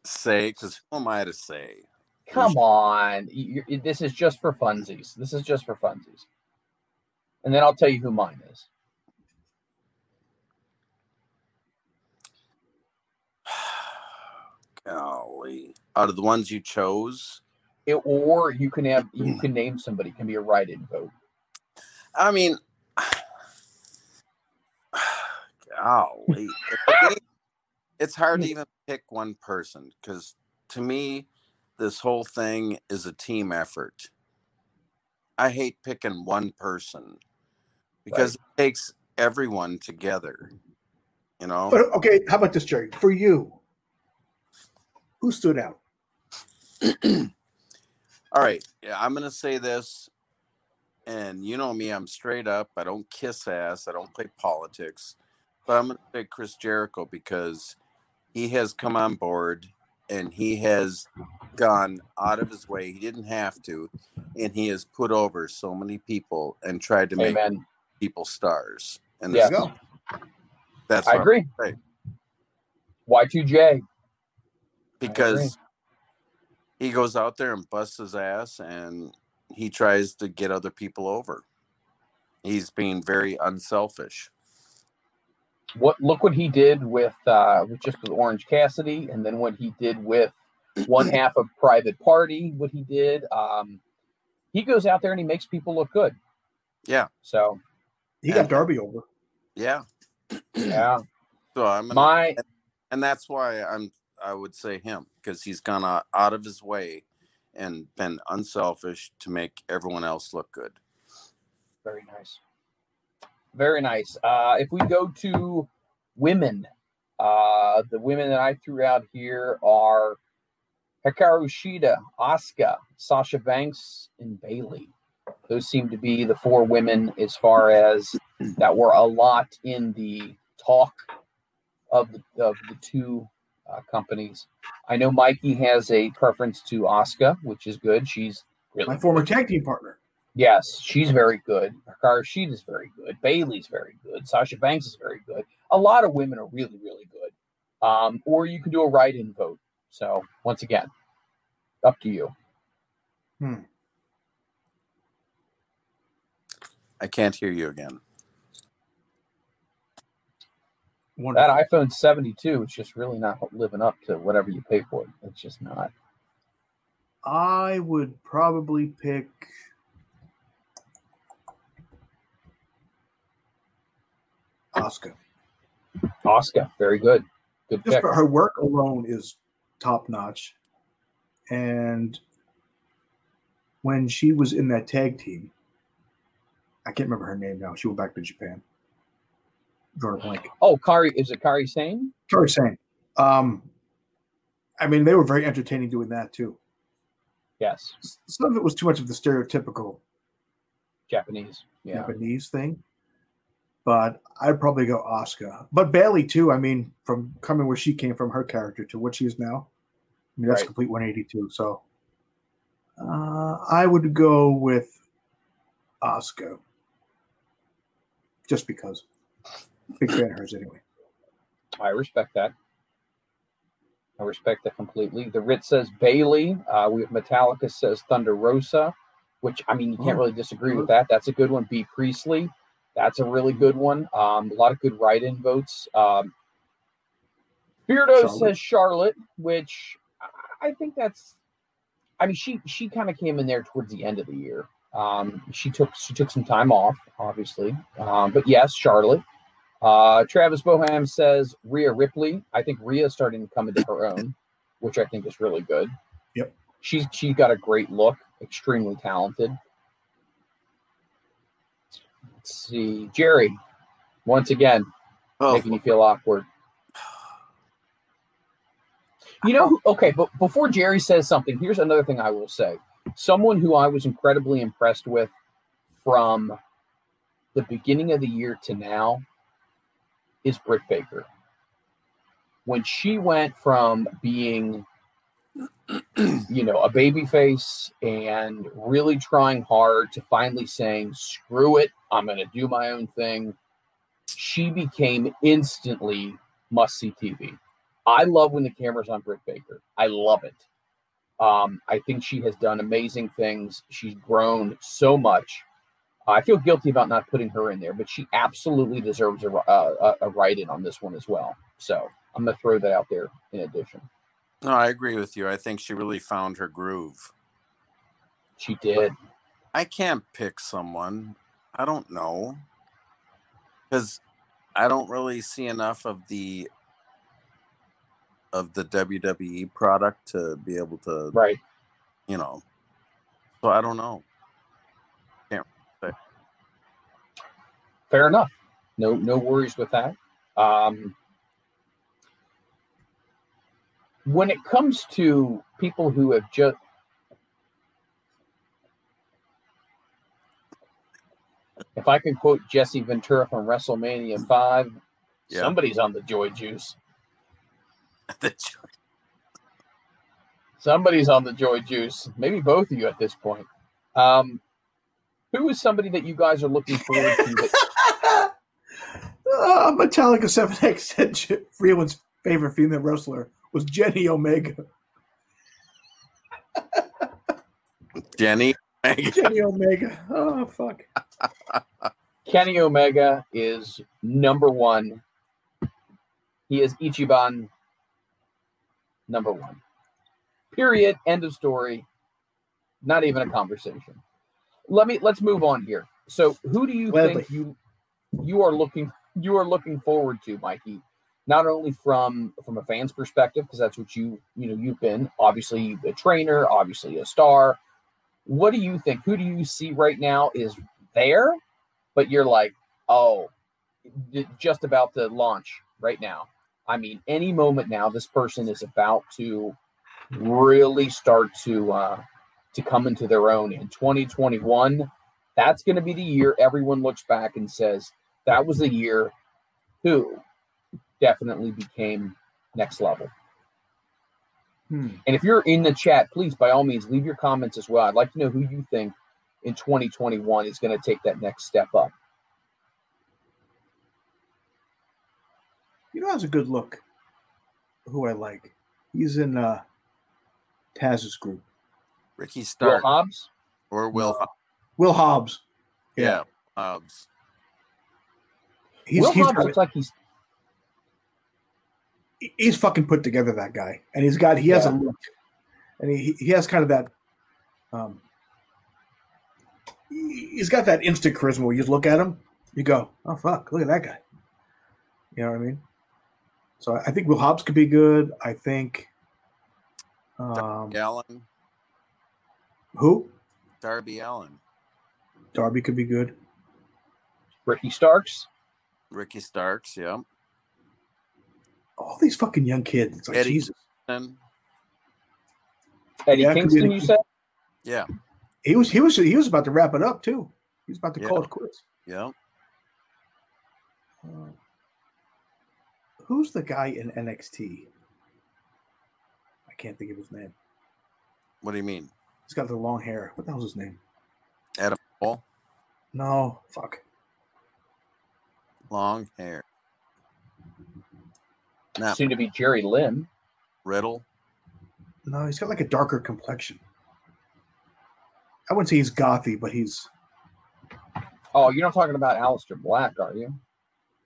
say because who am I to say? Come on. You, you- this is just for funsies. This is just for funsies. And then I'll tell you who mine is. Golly, out of the ones you chose, It- or you can have you can name somebody. It can be a write-in vote. I mean, golly, it's hard to even pick one person because to me, this whole thing is a team effort. I hate picking one person because it takes everyone together. You know, But okay, how about this, Jerry? For you, who stood out? All right. Yeah, I'm gonna say this, and you know me, I'm straight up. I don't kiss ass. I don't play politics. But I'm gonna say Chris Jericho because he has come on board and he has gone out of his way. He didn't have to, and he has put over so many people and tried to make Amen. people stars. And Yeah. There you go. that's I agree. right. Y2J. because he goes out there and busts his ass and he tries to get other people over. He's being very unselfish. What look what he did with uh with just with Orange Cassidy, and then what he did with one half of Private Party. What he did. Um, he goes out there and he makes people look good. Yeah, So He got Darby over. yeah. yeah, So I'm gonna, my and that's why I'm I would say him because he's gone out, out of his way and been unselfish to make everyone else look good. Very nice. Very nice. Uh, if we go to women, uh, the women that I threw out here are Hikaru Shida, Asuka, Sasha Banks, and Bayley. Those seem to be the four women as far as that were a lot in the talk of the, of the two uh, companies. I know Mikey has a preference to Asuka, which is good. She's really My former tag team partner. Yes, she's very good. Hikaru Shida is very good. Bayley's very good. Sasha Banks is very good. A lot of women are really, really good. Um, or you can do a write-in vote. So once again, up to you. Hmm. I can't hear you again. Wonderful. That iPhone 72 is just really not living up to whatever you pay for it. It's just not. I would probably pick. Asuka. Asuka, very good. Good Just pick. for her work alone is top notch. And when she was in that tag team, I can't remember her name now. She went back to Japan. a blank. Oh, Kairi is it Kairi Sane? Kairi Sane. Um, I mean, they were very entertaining doing that too. Yes, Some of it was too much of the stereotypical Japanese. Yeah, Japanese thing, but I'd probably go Asuka. But Bayley too. I mean, from coming where she came from, her character to what she is now. I mean, that's Right. complete 182. So uh, I would go with Asuka, just because. Big fan of hers anyway. I respect that. I respect that completely. The Rit says Bayley. Uh, we have Metallica says Thunder Rosa, which I mean you can't Oh. really disagree with that. That's a good one. Bea Priestley, that's a really good one. Um, a lot of good write-in votes. Um, Beardo Charlotte. says Charlotte, which I- think that's. I mean, she she kind of came in there towards the end of the year. Um, she took she took some time off, obviously, um, but yes, Charlotte. Uh, Travis Boham says Rhea Ripley. I think Rhea's starting to come into her own, which I think is really good. Yep. She's she's got a great look, extremely talented. Let's see, Jerry, once again Oh, making you feel awkward. You know, okay, but before Jerry says something, here's another thing I will say. Someone who I was incredibly impressed with from the beginning of the year to now is Britt Baker. When she went from being, you know, a baby face and really trying hard to finally saying, screw it, I'm going to do my own thing she became instantly must see TV. I love when the camera's on Britt Baker. I love it. Um, I think she has done amazing things. She's grown so much. I feel guilty about not putting her in there, but she absolutely deserves a, a, a write in on this one as well. So I'm going to throw that out there in addition. No, I agree with you. I think she really found her groove. She did. I can't pick someone. I don't know. Because I don't really see enough of the of the WWE product to be able to, Right. you know. So I don't know. Can't say. Fair enough. No, no worries with that. Um, when it comes to people who have just if I can quote Jesse Ventura from WrestleMania 5, Yeah. somebody's on the joy juice. The- Somebody's on the joy juice. Maybe both of you at this point. Um, who is somebody that you guys are looking forward to that uh, Metallica 7X said J- Freeland's favorite female wrestler was Jenny Omega. Jenny. Omega. Jenny Omega. Oh, fuck. Kenny Omega is number one. He is Ichiban number one. Period. End of story. Not even a conversation. Let me let's move on here. So who do you Gladly. think you you are looking you are looking forward to, Mikey? Not only from from a fan's perspective, because that's what you you know you've been obviously a trainer, obviously a star. What do you think? Who do you see right now is there, but you're like, oh, just about to launch right now. I mean, any moment now, this person is about to really start to uh, to come into their own in 2021. That's going to be the year everyone looks back and says that was the year who definitely became next level. Hmm. And if you're in the chat, please by all means leave your comments as well. I'd like to know who you think in 2021 is going to take that next step up. You know, has a good look. Who I like. He's in uh, Taz's group. Ricky Will Hobbs? or Will. Hobbs. Will Hobbs. Yeah. Hobbs. He's, Will he's, Hobbs looks like he's it- he's fucking put together, that guy. And he's got, he has a look. And he, he has kind of that, um, he- he's got that instant charisma where you just look at him, you go, oh, fuck, look at that guy. You know what I mean? So I think Will Hobbs could be good. I think, um, Allin. who? Darby Allin. Darby could be good. Ricky Starks. Ricky Starks, yeah. All these fucking young kids. It's like Eddie. Jesus. And Eddie Yeah, it could be Kingston, any- you said? yeah, He was he was he was about to wrap it up too. He was about to Yeah. call it quits. yeah. Uh, who's the guy in NXT? I can't think of his name. What do you mean? He's got the long hair. What the hell's his name? Adam Paul. No, fuck. long hair. Now Soon to be Jerry Lynn. Riddle. No, he's got like a darker complexion. I wouldn't say he's gothy, but he's Oh, you're not talking about Aleister Black, are you?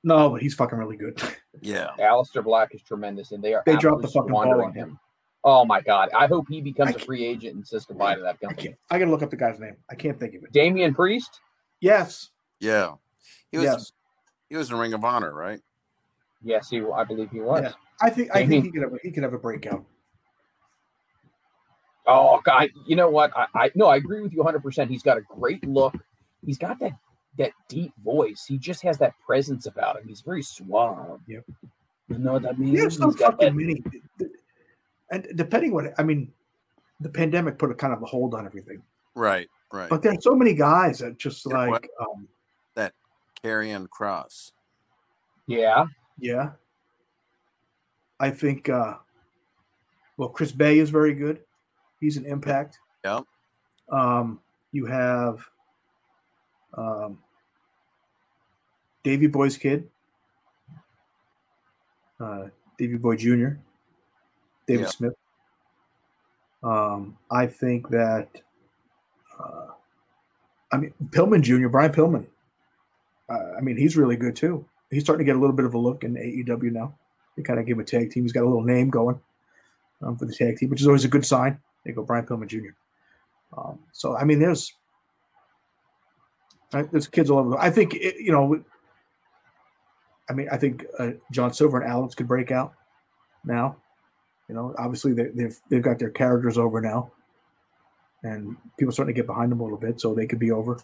no, but he's fucking really good. Yeah. Aleister Black is tremendous, and they are They dropped the fucking ball on him. him. Oh my god! I hope he becomes a free agent and says goodbye to that I company. can't. I gotta look up the guy's name. I can't think of it. Damian Priest. Yes, Yeah. He was yes. he was in Ring of Honor, right? Yes, he. I believe he was. Yeah. I think I Damien- think he could have a, he could have a breakout. Oh God! You know what? I, I no, I agree with you 100. percent He's got a great look. He's got that that deep voice. He just has that presence about him. He's very suave. Yep. You know what I mean? There's so fucking that- many. And depending what I mean, the pandemic put a kind of a hold on everything. Right, right. But there's so many guys that just Yeah, what- like, um, Karrion Kross. yeah. Yeah. I think, uh, well, Chris Bey is very good. He's an impact. Yeah. Um, you have um, Davy Boy's kid, uh, Davy Boy Jr., David Yeah. Smith. Um, I think that, uh, I mean, Pillman Jr., Brian Pillman. Uh, I mean, he's really good too. He's starting to get a little bit of a look in AEW now. They kind of give a tag team. He's got a little name going um, for the tag team, which is always a good sign. They go Brian Pillman Jr. Um, so I mean, there's there's kids all over. I think it, you know. I mean, I think uh, John Silver and Alex could break out now. You know, obviously they, they've they've got their characters over now, and people starting to get behind them a little bit, so they could be over.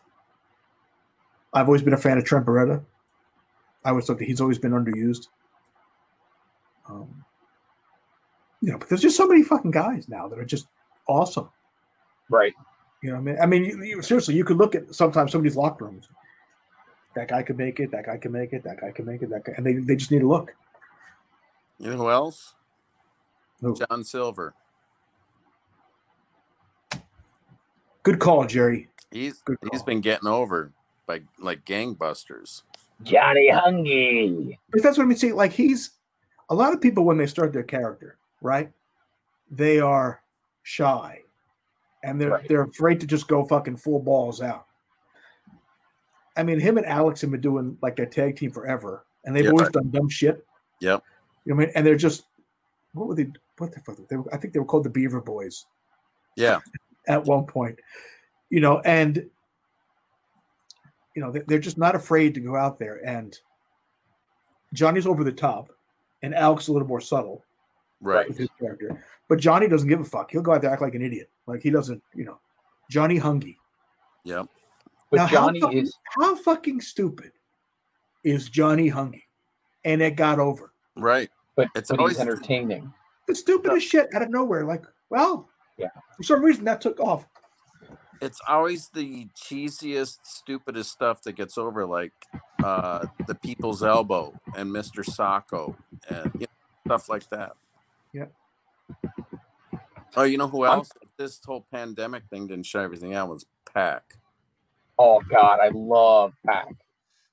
I've always been a fan of Trent Beretta. I always thought that he's always been underused. Um, you know, but there's just so many fucking guys now that are just awesome. Right. You know, what I mean, I mean, you, you, seriously, you could look at sometimes somebody's locker rooms. That guy could make it. That guy can make it. That guy can make it. That guy, and they, they just need to look. You know who else? Who? John Silver. Good call, Jerry. He's Good he's call. been getting over by like gangbusters. Johnny Hungee. But that's what I mean. See, like he's a lot of people when they start their character, right? They are shy, and they're Right. they're afraid to just go fucking full balls out. I mean, him and Alex have been doing like their tag team forever, and they've Yeah. always done dumb shit. Yep. You know what I mean? And they're just what were they? What the fuck? They were, I think they were called the Beaver Boys Yeah. at one point. You know, and you know they- they're just not afraid to go out there. And Johnny's over the top, and Alex a little more subtle Right. with his character. But Johnny doesn't give a fuck. He'll go out there act like an idiot. Like he doesn't, you know. Johnny Hungee. yeah But Now, Johnny how fucking, is how fucking stupid is Johnny Hungee? And it got over. Right. but, It's but always- he's entertaining. The stupidest shit out of nowhere. Like, well, Yeah. For some reason that took off. It's always the cheesiest, stupidest stuff that gets over, like uh, the People's Elbow and Mr. Socko and you know, stuff like that. Yep. Oh, you know who I'm- else? This whole pandemic thing didn't shut everything out was PAC. Oh God, I love PAC.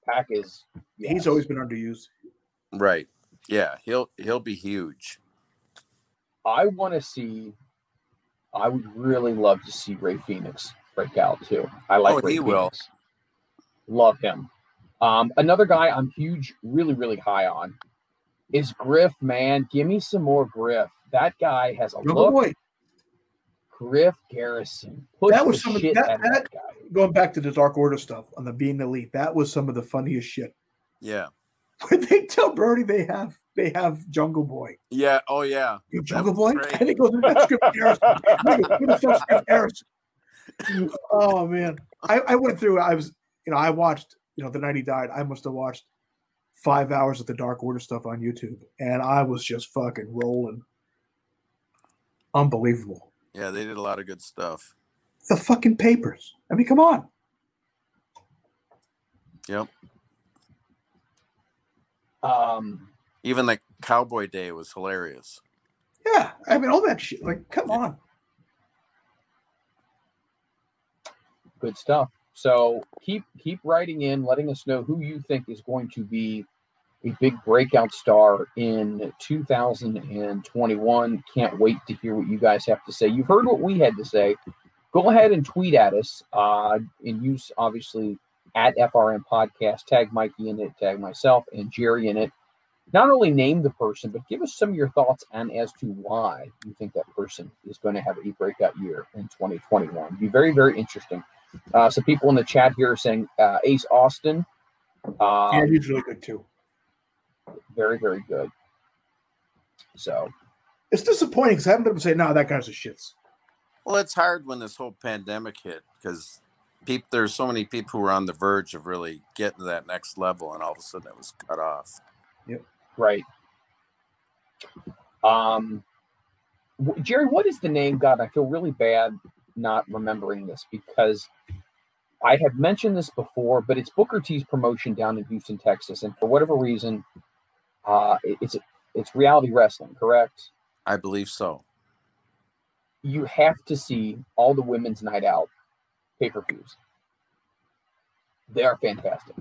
PAC is He's always been underused. Right. Yeah, he'll he'll be huge. I want to see. I would really love to see Rey Fenix break out too. I like Oh, Rey he Fenix. will. Love him. Um, another guy I'm huge, really, really high on is Griff. Man, give me some more Griff. That guy has a Jungle look. Boy. Griff Garrison. Push That was some of- that- that that- guy. Going back to the Dark Order stuff on the being elite, that was some of the funniest shit. Yeah. When they tell Brodie they have they have Jungle Boy. Yeah. Oh yeah. You That Jungle Boy? great. And he goes, that's Skip Harrison. Nigga, who the Harrison? Oh man. I, I went through, I was, you know, I watched, you know, the night he died, I must have watched five hours of the Dark Order stuff on YouTube, and I was just fucking rolling. Unbelievable. Yeah, they did a lot of good stuff. The fucking papers. I mean, come on. Yep. Um, Even like Cowboy Day was hilarious. Yeah, I mean, all that shit. Like, come on. good stuff. So keep keep writing in, letting us know who you think is going to be a big breakout star in 2021. Can't wait to hear what you guys have to say. You've heard what we had to say. Go ahead and tweet at us uh, and use obviously at FRM Podcast. Tag Mikey in it, tag myself and Jerry in it. Not only name the person, but give us some of your thoughts and as to why you think that person is going to have a breakout year in 2021. Be very, very interesting. Uh, some people in the chat here are saying uh, Ace Austin. Uh, Yeah, he's really good too. very, very good. So, It's disappointing because I haven't been able to say, no, that guy's a shits. Well, it's hard when this whole pandemic hit because peop, there's so many people who were on the verge of really getting to that next level, and all of a sudden it was cut off. yep right. Um, Jerry, what is the name? God, I feel really bad not remembering this because I have mentioned this before, but it's Booker T's promotion down in Houston, Texas, and for whatever reason, uh, it's it's reality wrestling, correct? I believe so. you have to see all the women's night out pay per views. They are fantastic.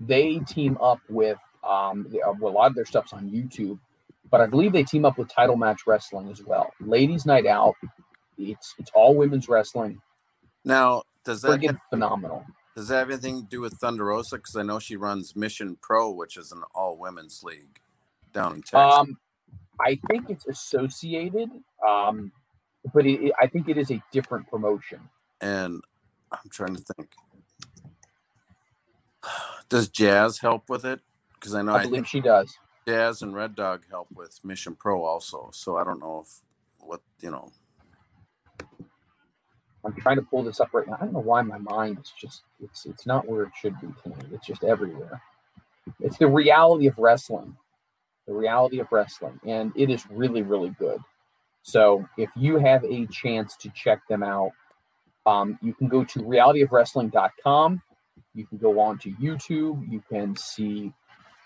They team up with um, they- uh, well, a lot of their stuff's on YouTube, but I believe they team up with Title Match Wrestling as well. Ladies Night Out. It's it's all women's wrestling. Now, does that have, phenomenal. does that have anything to do with Thunder Rosa? Because I know she runs Mission Pro, which is an all women's league down in Texas. Um, I think it's associated, um, but it, it- I think it is a different promotion. and I'm trying to think. Does Jazz help with it? Because I know I I, believe think she does. Jazz and Red Dog help with Mission Pro also. So I don't know if what you know. I'm trying to pull this up right now. I don't know why my mind is just it's it's not where it should be tonight. It's just everywhere. It's the reality of wrestling. The reality of wrestling. And it is really, really good. So if you have a chance to check them out, um, you can go to realityofwrestling.com. You can go on to YouTube. You can see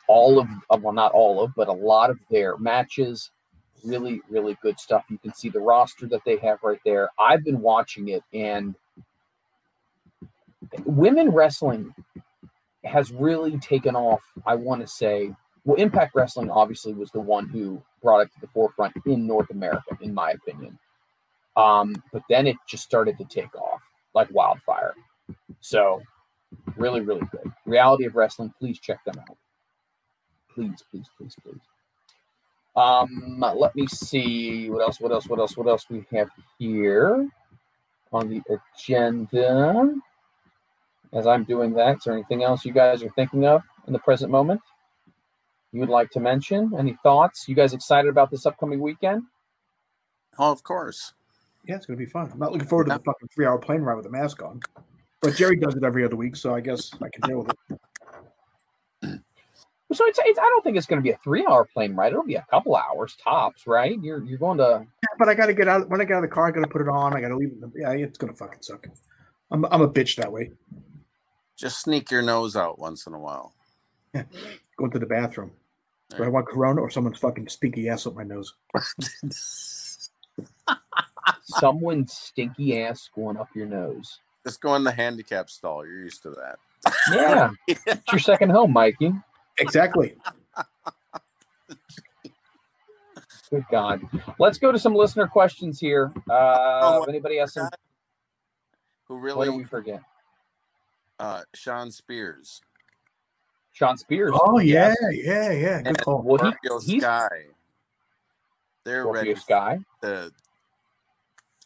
all of, uh, well, not all of, but a lot of their matches. Really really good stuff. You can see the roster that they have right there. I've been watching it and women wrestling has really taken off i want to say. Well impact wrestling obviously was the one who brought it to the forefront in north america in my opinion um, but then it just started to take off like wildfire so really really good reality of wrestling please check them out please please please please um, let me see what else, what else, what else, what else we have here on the agenda. As I'm doing that, is there anything else you guys are thinking of in the present moment you would like to mention? Any thoughts? You guys excited about this upcoming weekend? Oh, of course. Yeah, it's going to be fun. I'm not looking forward to the fucking three hour plane ride with a mask on. But Jerry does it every other week, so I guess I can deal with it. So it's, it's I don't think it's going to be a three-hour plane ride. It'll be a couple hours tops, right? You're you're going to But I got to get out. When I get out of the car, I got to put it on. I got to leave it. Yeah, it's going to fucking suck. I'm, I'm a bitch that way. Just sneak your nose out once in a while. Going to the bathroom. Do I want Corona or someone's fucking stinky ass up my nose? someone's stinky ass going up your nose. Just go in the handicap stall. You're used to that. Yeah, it's your second home, Mikey. Exactly. Good God. Let's go to some listener questions here. Uh, Oh, anybody has some, Who what did really? we forget? Uh, Shawn Spears, Shawn Spears. Oh yeah, Yes. yeah, yeah. Good and call. Well, he- Scorpio he's- Sky. They're Scorpio ready Sky. to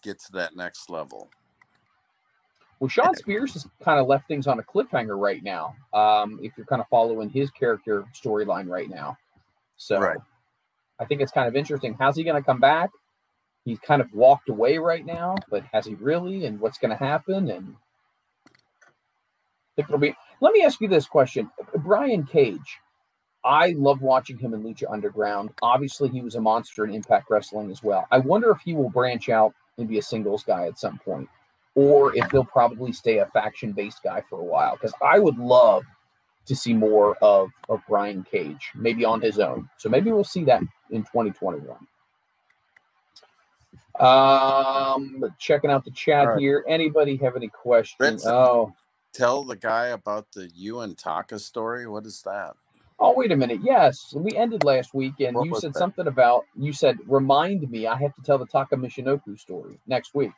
get to that next level. Well, Shawn Spears has kind of left things on a cliffhanger right now. Um, if you're kind of following his character storyline right now, so Right. I think it's kind of interesting. How's he going to come back? He's kind of walked away right now, but has he really? And what's going to happen? And it'll be. Let me ask you this question, Brian Cage. I love watching him in Lucha Underground. Obviously, he was a monster in Impact Wrestling as well. I wonder if he will branch out and be a singles guy at some point, or if he'll probably stay a faction based guy for a while. Because I would love to see more of of Brian Cage, maybe on his own. So maybe we'll see that in 2021. Um, checking out the chat All right. here. Anybody have any questions? Vincent. Oh, Tell the guy about the you and Taka story. What is that? Oh, wait a minute. Yes, we ended last week, and What you said that? something about. You said, "Remind me, I have to tell the Taka Michinoku story next week."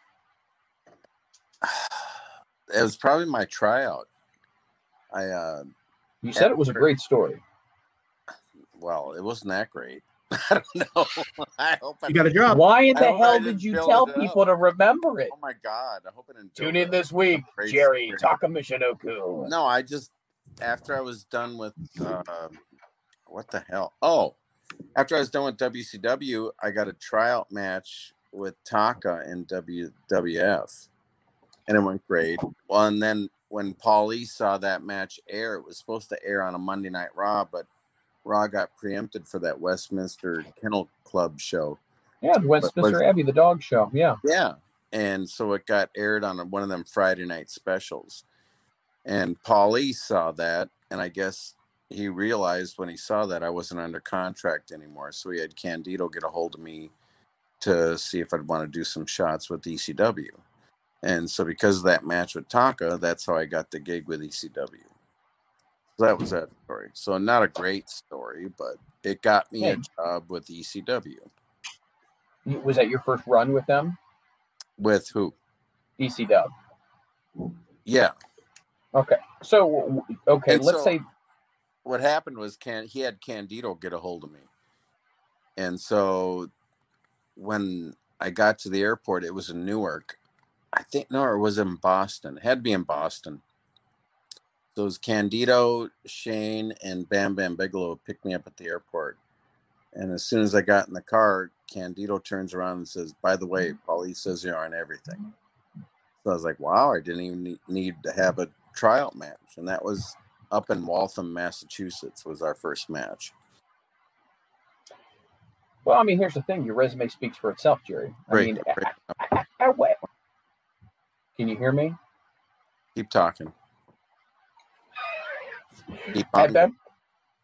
It was probably my tryout. I uh You said it was a great story. well, it wasn't that great. I don't know. I hope I You got a job. Why in the hell didn't you tell it up. people to remember it? Oh my god! I hope it. didn't. Tune in it this week, Jerry story. Taka Michinoku. No, I just after I was done with uh, what the hell? Oh, after I was done with WCW, I got a tryout match with Taka in WWF, and it went great. Well, and then when Paulie saw that match air, it was supposed to air on a Monday Night Raw, but Raw got preempted for that Westminster Kennel Club show. Yeah, the Westminster Abbey, the dog show. Yeah. Yeah. And so it got aired on one of them Friday night specials. And Paulie saw that. And I guess he realized when he saw that I wasn't under contract anymore. So he had Candido get a hold of me to see if I'd want to do some shots with ECW. And so because of that match with Taka, that's how I got the gig with ECW. So that was that story. So not a great story, but it got me a job with ECW. Was that your first run with them? With who? ECW. Yeah. Okay. So, okay, And let's so- say what happened was can he had Candido get a hold of me. And so when I got to the airport, it was in Newark. I think no, it was in Boston. It had to be in Boston. So it was Candido, Shane, and Bam Bam Bigelow picked me up at the airport. And as soon as I got in the car, Candido turns around and says, By the way, Paulie says you're on everything. So I was like, Wow, I didn't even need- need to have a tryout match. And that was up in Waltham, Massachusetts, was our first match. Well, I mean, here's the thing: your resume speaks for itself, Jerry. I mean. I- I- can you hear me? Keep talking. Keep At that,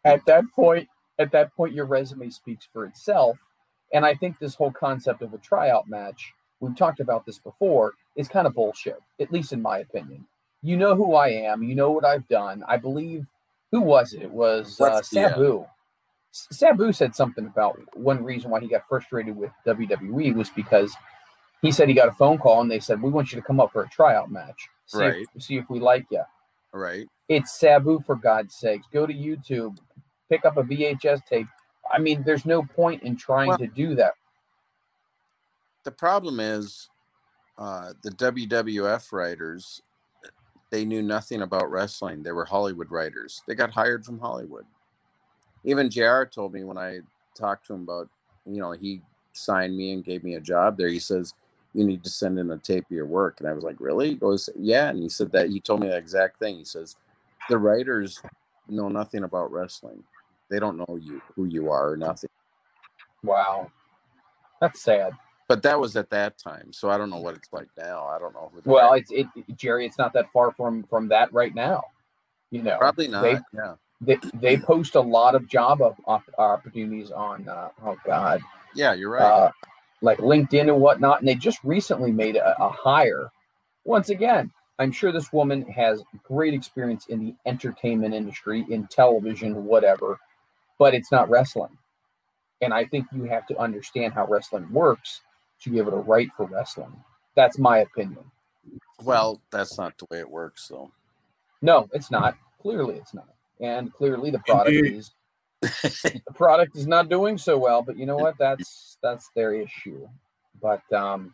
at that point, at that point, your resume speaks for itself. And I think this whole concept of a tryout match, we've talked about this before, is kind of bullshit. At least in my opinion. You know who I am. You know what I've done. I believe. Who was it? It was uh, What's- yeah. Sabu. Sabu said something about one reason why he got frustrated with WWE was because he said he got a phone call and they said, "We want you to come up for a tryout match. See, Right. if, see if we like you." right? It's Sabu for God's sakes. Go to YouTube, pick up a VHS tape. I mean, there's no point in trying Well- to do that. The problem is uh, the WWF writers, they knew nothing about wrestling. They were Hollywood writers. They got hired from Hollywood. Even JR told me when I talked to him about, you know, he signed me and gave me a job there. He says, you need to send in a tape of your work. And I was like, really? He goes, yeah. And he said that he told me the exact thing. He says, the writers know nothing about wrestling. They don't know you, who you are or nothing. Wow, that's sad. But that was at that time. So I don't know what it's like now. I don't know who Well, it's it, Jerry. It's not that far from from that right now. You know, Probably not. They, yeah. they they post a lot of job op- opportunities on. Uh, oh God, Yeah, you're right. uh, like LinkedIn and whatnot. And they just recently made a, a hire. Once again, I'm sure this woman has great experience in the entertainment industry, in television, whatever, but it's not wrestling. And I think you have to understand how wrestling works to be able to write for wrestling. That's my opinion. well, that's not the way it works, though. No, it's not. Clearly, it's not. And clearly, the product is the product is not doing so well. But you know what? That's that's their issue. But um,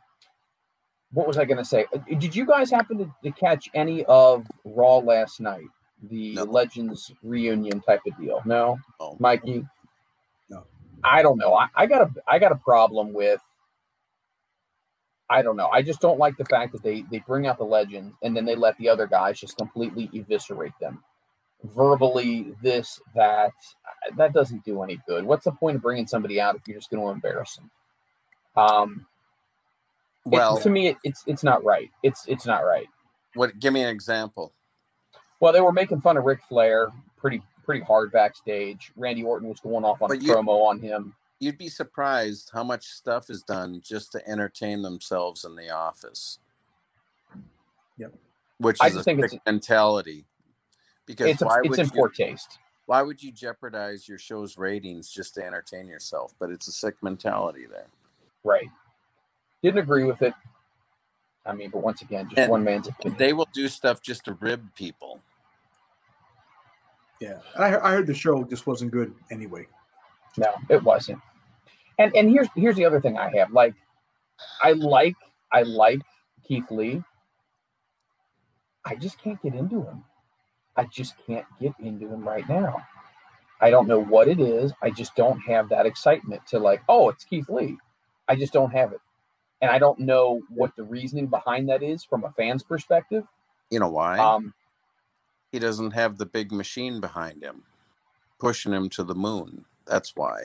what was I going to say? Uh, Did you guys happen to, to catch any of Raw last night? The No. Legends reunion type of deal? No, No. Mikey. No. I don't know. I, I got a I got a problem with. I don't know. I just don't like the fact that they they bring out the legends and then they let the other guys just completely eviscerate them. verbally this that that doesn't do any good. What's the point of bringing somebody out if you're just going to embarrass them? Um, it- Well, to me, it, it's it's not right. It's it's not right. what? Give me an example. Well, they were making fun of Ric Flair pretty pretty hard backstage. Randy Orton was going off on But a you- promo on him. You'd be surprised how much stuff is done just to entertain themselves in the office. Yep. Which I is a think mentality. Because It's why it's would in you, poor taste. why would you jeopardize your show's ratings just to entertain yourself? But it's a sick mentality there. Right. Didn't agree with it. I mean, but once again, just And one man's opinion. They will do stuff just to rib people. Yeah, I, I heard the show just wasn't good anyway. No, it wasn't. And and here's here's the other thing I have. Like, I like I like Keith Lee. I just can't get into him. I just can't get into him right now. I don't know what it is. I just don't have that excitement to like, oh, it's Keith Lee. I just don't have it. And I don't know what the reasoning behind that is from a fan's perspective. You know why? Um, he doesn't have the big machine behind him, pushing him to the moon. That's why.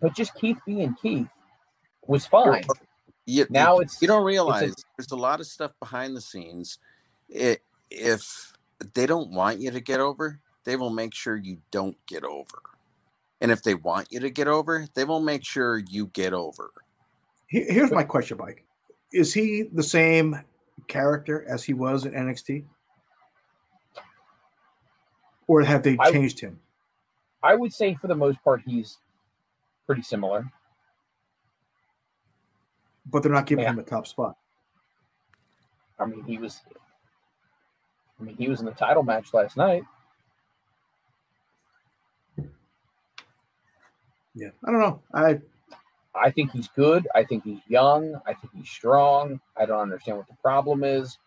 But just Keith being Keith was fine. You, Now it's you don't realize there's a lot of stuff behind the scenes. It, if they don't want you to get over, they will make sure you don't get over. And if they want you to get over, they will make sure you get over. Here's my question, Mike: Is he the same character as he was in NXT, or have they I- changed him? I would say for the most part he's pretty similar. But they're not giving Yeah. him a top spot. I mean, he was. I mean, he was in the title match last night. Yeah, I don't know. I I think he's good. I think he's young. I think he's strong. I don't understand what the problem is,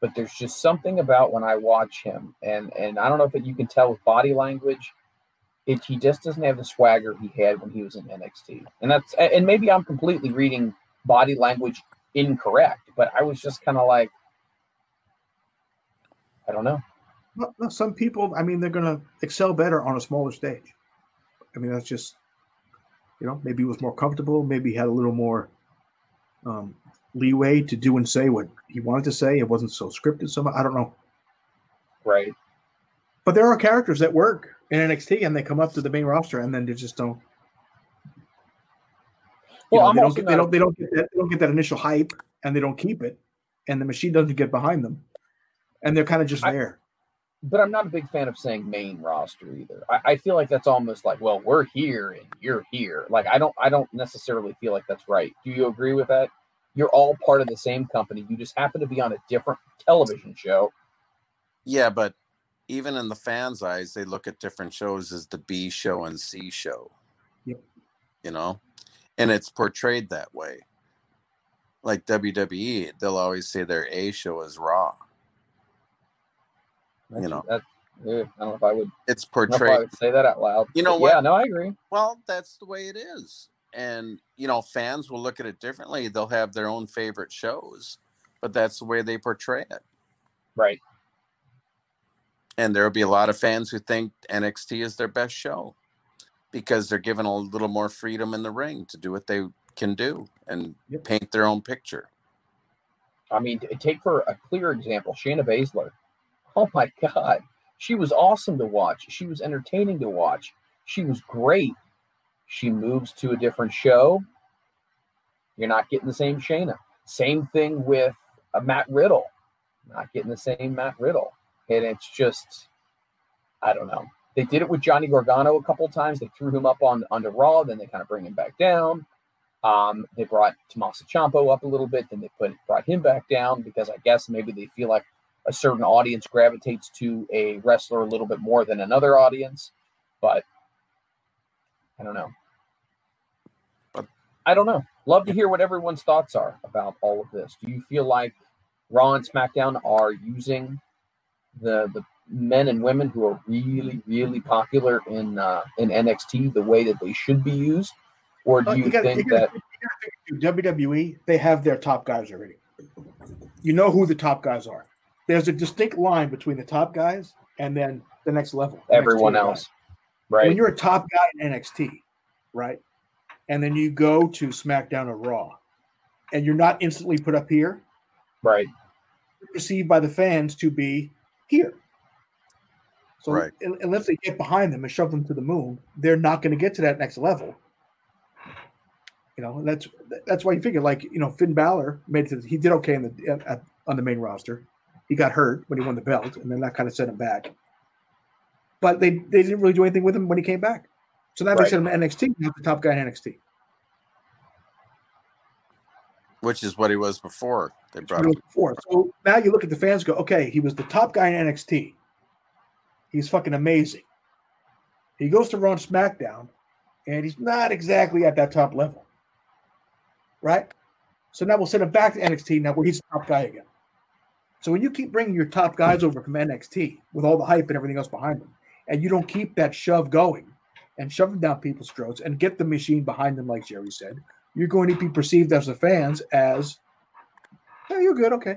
but there's just something about when I watch him, and and I don't know if it, you can tell with body language. It, he just doesn't have the swagger he had when he was in NXT, and that's and maybe I'm completely reading body language incorrect, but I was just kind of like, I don't know. well, some people. I mean, they're going to excel better on a smaller stage. I mean, that's just you know maybe he was more comfortable. Maybe he had a little more um, leeway to do and say what he wanted to say. It wasn't so scripted. So I don't know. Right. But there are characters that work in NXT and they come up to the main roster and then they just don't. You Well, know, I'm they don't get they don't they don't get that they don't get that initial hype and they don't keep it, and the machine doesn't get behind them, and they're kind of just I- there. but I'm not a big fan of saying main roster either. I, I feel like that's almost like, well, we're here and you're here. Like I don't I don't necessarily feel like that's right. Do you agree with that? You're all part of the same company. You just happen to be on a different television show. Yeah, but even in the fans' eyes, they look at different shows as the B show and C show. Yep. You know, and it's portrayed that way. Like WWE, they'll always say their A show is Raw. You know. that, yeah, I don't know if I would, It's I if I portrayed. would say that out loud. You know But Yeah, no, I agree. Well, that's the way it is. And, you know, fans will look at it differently. They'll have their own favorite shows, but that's the way they portray it. Right. And there'll be a lot of fans who think NXT is their best show because they're given a little more freedom in the ring to do what they can do and Yep. paint their own picture. I mean, take for a clear example, Shayna Baszler. Oh my God, she was awesome to watch. She was entertaining to watch. She was great. She moves to a different show. You're not getting the same Shayna. Same thing with uh, Matt Riddle. Not getting the same Matt Riddle. And it's just, I don't know. They did it with Johnny Gargano a couple times. They threw him up on onto Raw, then they kind of bring him back down. Um, they brought Tommaso Ciampa up a little bit, then they put brought him back down because I guess maybe they feel like a certain audience gravitates to a wrestler a little bit more than another audience. But I don't know. But- I don't know. Love to hear what everyone's thoughts are about all of this. Do you feel like Raw and SmackDown are using the the men and women who are really really popular in uh, in NXT the way that they should be used, or do Uh, you, gotta- think gotta- that you gotta figure, WWE they have their top guys already. You know who the top guys are. There's a distinct line between the top guys and then the next level. Everyone NXT guy. else, right? When you're a top guy in NXT, right, and then you go to SmackDown or Raw, and you're not instantly put up here, right. perceived by the fans to be here. So Right. un- unless they get behind them and shove them to the moon, they're not going to get to that next level. You know, that's that's why you figure like you know Finn Balor made it. To, he did okay in the at, at- on the main roster. He got hurt when he won the belt, and then that kind of set him back. But they they didn't really do anything with him when he came back. So now they Right. sent him to NXT, not the top guy in NXT. Which is what he was before they brought him. before. So now you look at the fans, go, okay, he was the top guy in NXT. He's fucking amazing. He goes to Raw and SmackDown, and he's not exactly at that top level, right? So now we'll send him back to NXT now, where he's the top guy again. So when you keep bringing your top guys over from NXT with all the hype and everything else behind them, and you don't keep that shove going and shove them down people's throats and get the machine behind them, like Jerry said, you're going to be perceived as the fans as, yeah, you're good, okay.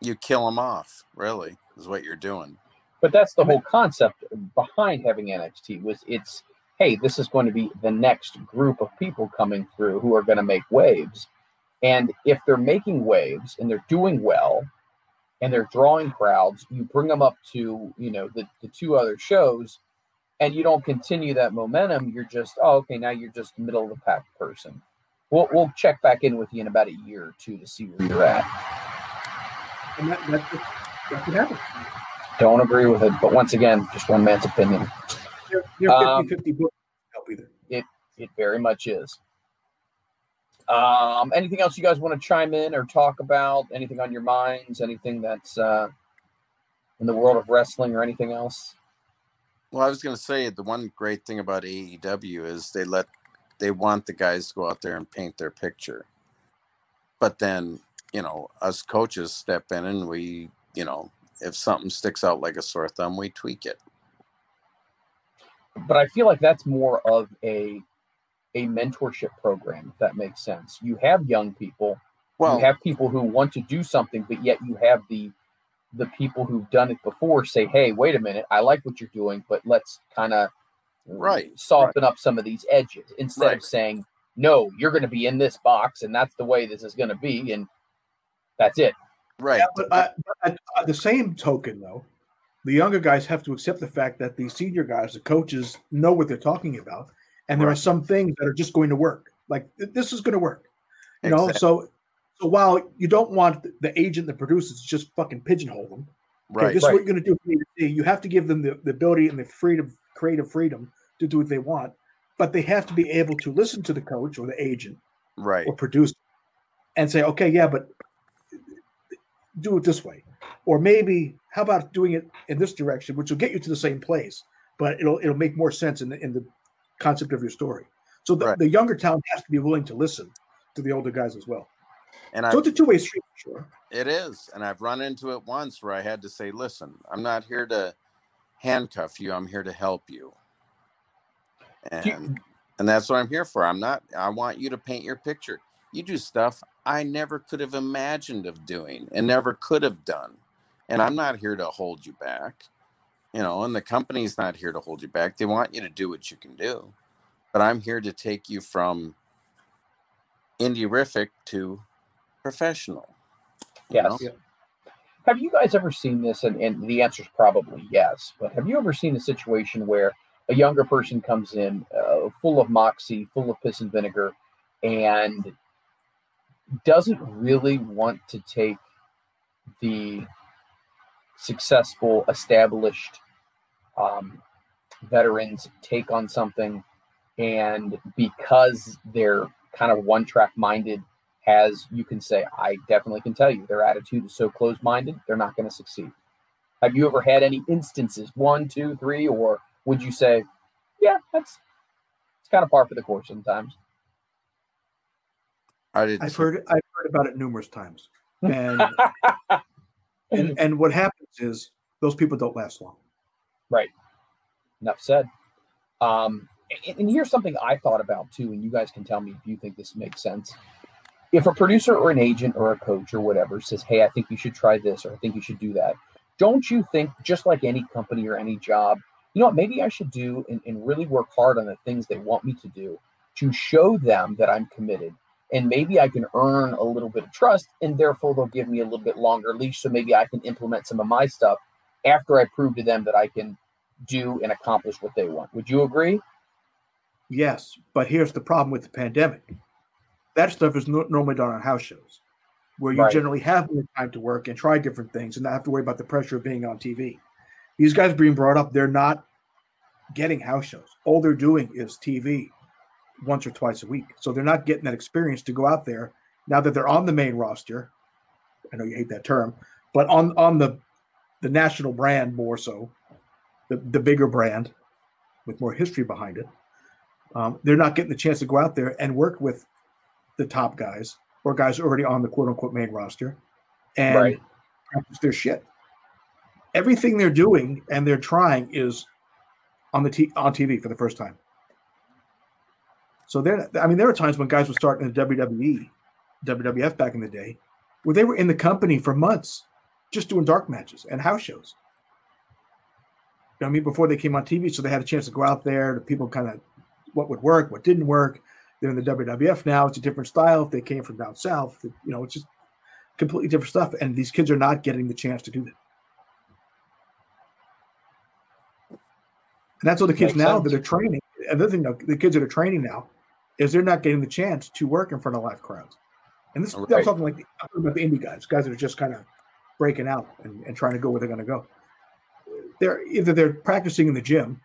You kill them off, really, is what you're doing. But that's the whole concept behind having NXT was it's hey, this is going to be the next group of people coming through who are going to make waves. And if they're making waves and they're doing well and they're drawing crowds, you bring them up to, you know, the, the two other shows and you don't continue that momentum, you're just, oh, okay, now you're just middle of the pack person. We'll, we'll check back in with you in about a year or two to see where you're at. And that, that's, what, that's what happens. Don't agree with it, but once again, just one man's opinion. You're, you're Um, 50 50 book help either. It very much is. Um, anything else you guys want to chime in or talk about? Anything on your minds? Anything that's uh, in the world of wrestling or anything else? Well, I was going to say the one great thing about AEW is they let they want the guys to go out there and paint their picture. But then, you know, us coaches step in and we, you know, if something sticks out like a sore thumb, we tweak it. But I feel like that's more of a a mentorship program, if that makes sense. You have young people, Well, you have people who want to do something, but yet you have the the people who've done it before say, "Hey, wait a minute, I like what you're doing, but let's kind of Right, soften up some of these edges instead Right. of saying, "No, you're going to be in this box, and that's the way this is going to be," and that's it. right. Yeah, but uh, but at, at the same token, though, the younger guys have to accept the fact that the senior guys, the coaches, know what they're talking about, and there are some things that are just going to work. Like this is going to work, you know. So, so while you don't want the- the agent, the producers, to just fucking pigeonhole them, okay, right. this Right. is what you're going to do. for me to see. You have to give them the, the ability and the freedom, creative freedom to do what they want, but they have to be able to listen to the coach or the agent Right. or producer and say, okay, yeah, but do it this way. Or maybe how about doing it in this direction, which will get you to the same place, but it'll it'll make more sense in the in the concept of your story. So the, Right. the younger talent has to be willing to listen to the older guys as well. And I it's a two-way street for sure. It is. And I've run into it once where I had to say, listen, I'm not here to handcuff you. I'm here to help you. Do you- And and that's what I'm here for. I'm not I want you to paint your picture. You do stuff I never could have imagined of doing and never could have done. And I'm not here to hold you back. You know, and the company's not here to hold you back. They want you to do what you can do. But I'm here to take you from indie rific to professional. Yes. know? Have you guys ever seen this? And, and the answer is probably yes. But have you ever seen a situation where a younger person comes in uh, full of moxie, full of piss and vinegar, and doesn't really want to take the successful, established um, veterans take on something, and because they're kind of one track minded, as you can say, I definitely can tell you their attitude is so closed minded, they're not going to succeed. Have you ever had any instances, one, two, three, or would you say, yeah, that's it's kind of par for the course sometimes? I did I've heard I've heard about it numerous times. And and, and what happens is those people don't last long. Right. Enough said. Um, and, and here's something I thought about too, and you guys can tell me if you think this makes sense. If a producer or an agent or a coach or whatever says, "Hey, I think you should try this," or "I think you should do that," don't you think, just like any company or any job, you know what, maybe I should do and, and really work hard on the things they want me to do to show them that I'm committed. And maybe I can earn a little bit of trust, and therefore they'll give me a little bit longer leash. So maybe I can implement some of my stuff after I prove to them that I can do and accomplish what they want. Would you agree? Yes, but here's the problem with the pandemic. That stuff is no- normally done on house shows, where you Right. generally have more time to work and try different things, and not have to worry about the pressure of being on TV. These guys being brought up, they're not getting house shows. All they're doing is TV once or twice a week, so they're not getting that experience to go out there now that they're on the main roster. I know you hate that term, but on on the the national brand more so, the the bigger brand with more history behind it um, they're not getting the chance to go out there and work with the top guys or guys already on the quote unquote main roster and Right. practice their shit. Everything they're doing and they're trying is on the t- on TV for the first time. So there, I mean, there are times when guys would start in the WWE, WWF back in the day, where they were in the company for months, just doing dark matches and house shows. You know I mean, before they came on TV, so they had a chance to go out there. The people kind of what would work, what didn't work. They're in the WWF now. It's a different style. If they came from down south, you know, it's just completely different stuff. And these kids are not getting the chance to do that. That's what the kids Makes now sense. that are training. Another thing, though, the kids that are training now is they're not getting the chance to work in front of live crowds. And this, I'm Right. talking like I'm talking about the indie guys, guys that are just kind of breaking out and, and trying to go where they're going to go. They're either they're practicing in the gym,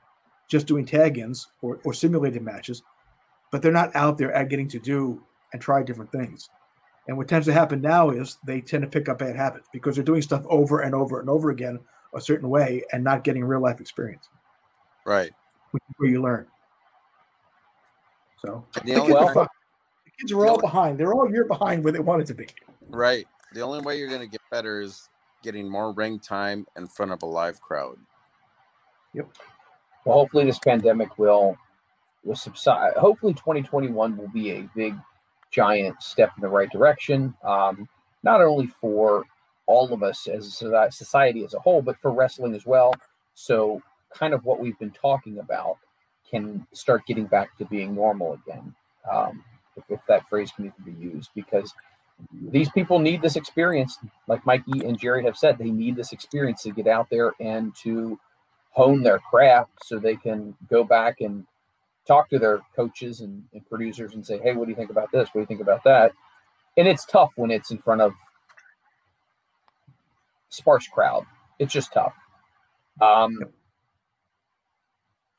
just doing tag-ins or, or simulated matches, but they're not out there at getting to do and try different things. And what tends to happen now is they tend to pick up bad habits because they're doing stuff over and over and over again a certain way and not getting real life experience, Right. which is where you learn. So And the the kids, only are, the kids are all behind. They're all a year behind where they wanted to be. right. The only way you're going to get better is getting more ring time in front of a live crowd. Yep. Well, hopefully this pandemic will will subside. Hopefully 2021 will be a big, giant step in the right direction. Um, not only for all of us as a society as a whole, but for wrestling as well. So, kind of what we've been talking about can start getting back to being normal again, um, if, if that phrase can even be used, because these people need this experience. Like Mikey and Jerry have said, they need this experience to get out there and to hone their craft so they can go back and talk to their coaches and, and producers and say, hey, what do you think about this? What do you think about that? And it's tough when it's in front of sparse crowd. It's just tough. Um,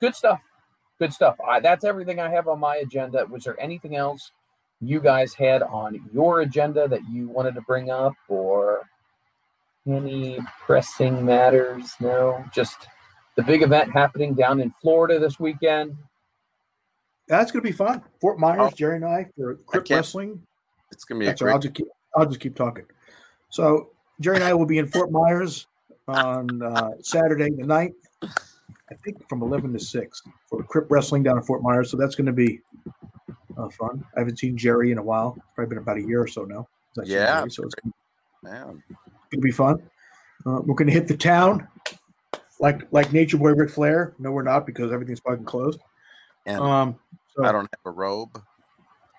good stuff. Good stuff. I, that's everything I have on my agenda. Was there anything else you guys had on your agenda that you wanted to bring up or any pressing matters? No, just the big event happening down in Florida this weekend. That's going to be fun. Fort Myers, Oh. Jerry and I for Crip can't- Wrestling. It's going to be a That's all right. I'll just keep. I'll just keep talking. So Jerry and I will be in Fort Myers on uh, Saturday the 9th, I think from eleven to six for Crip Wrestling down in Fort Myers. So that's going to be uh, fun. I haven't seen Jerry in a while. It's probably been about a year or so now. since I've seen Yeah. Jerry, so it's going to be fun. Uh, we're going to hit the town like like Nature Boy Ric Flair. No, we're not because everything's fucking closed. And Um, so I don't have a robe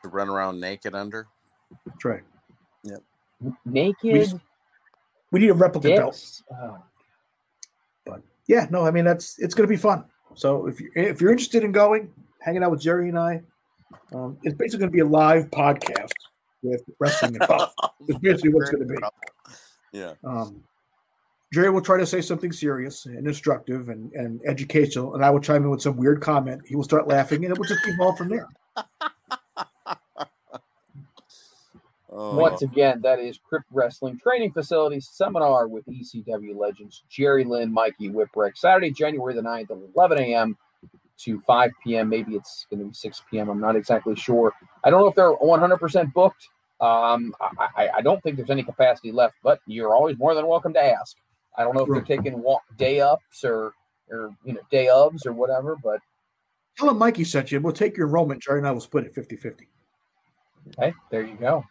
to run around naked under. that's right. Yep. Naked just- We need a replica belt. Oh, but yeah, no, I mean that's it's going to be fun. So if you if you're interested in going, hanging out with Jerry and I, um, it's basically going to be a live podcast with wrestling involved. It's basically what it's gonna be. Yeah. Um, Jerry will try to say something serious and instructive and, and educational, and I will chime in with some weird comment. He will start laughing, and it will just evolve from there. Oh, Once again, that is Crypt Wrestling Training Facility Seminar with ECW legends Jerry Lynn, Mikey Whipwreck, Saturday, January the 9th, 11 a.m. to 5 p.m. Maybe it's going to be 6 p.m. I'm not exactly sure. I don't know if they're 100% booked. Um, I, I, I don't think there's any capacity left, but you're always more than welcome to ask. I don't know if they're taking wa- day ups or, or you know day ofs or whatever, but Tell him Mikey sent you. We'll take your enrollment. Jerry and I will split it 50 50. hey, there you go.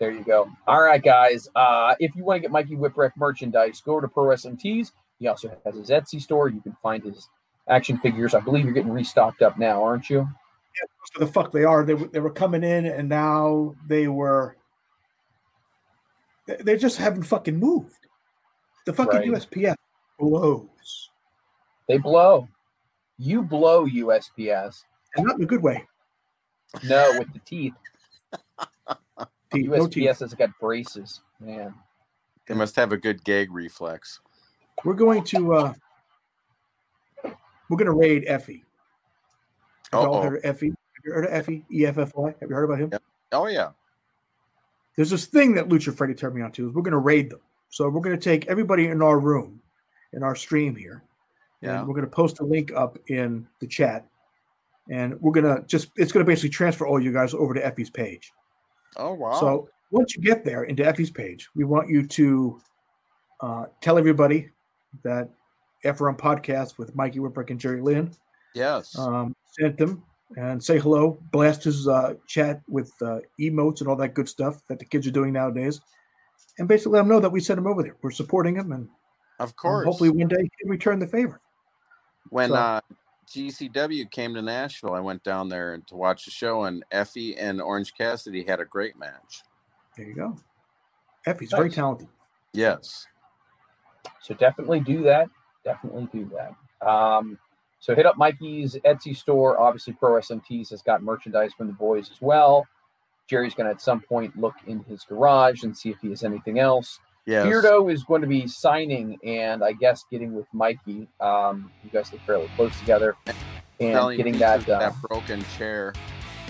There you go. All right, guys. Uh, if you want to get Mikey Whipwreck merchandise, go to Pro Wrestling Tees. He also has his Etsy store. You can find his action figures. I believe you're getting restocked up now, aren't you? for the fuck they are. They were- they were coming in and now they were they- they just haven't fucking moved. The fucking Right. USPS blows, They blow. You blow USPS. and not in a good way. No, with the teeth. Teeth, no teeth. USPS has got braces. Man. They must have a good gag reflex. We're going to uh we're going to raid Effy. Have you Uh-oh. heard of Effy? Have you heard of Effy? E F F Y. Have you heard about him? Yep. Oh yeah. There's this thing that Lucha Freddy turned me on to. Is we're going to raid them. So we're going to take everybody in our room, in our stream here, Yeah. and we're going to post a link up in the chat, and we're going to just it's going to basically transfer all you guys over to Effy's page. Oh wow. So once you get there into Effy's page, we want you to uh, tell everybody that FRM podcast with Mikey Whipwreck and Jerry Lynn yes. um, sent them and say hello, blast his uh, chat with uh, emotes and all that good stuff that the kids are doing nowadays, and basically let them know that we sent him over there. We're supporting him, and of um, course. hopefully one day he'll return the favor. when so- uh, GCW came to Nashville, I went down there to watch the show, and Effy and Orange Cassidy had a great match. There you go. Effy's very talented. Yes. So definitely do that. Definitely do that. Um, so hit up Mikey's Etsy store. Obviously, Pro SMTs has got merchandise from the boys as well. Jerry's going to at some point look in his garage and see if he has anything else. Yes. Beardo is going to be signing and I guess getting with Mikey. Um, you guys look fairly close together and Selling getting that, of uh, that broken chair.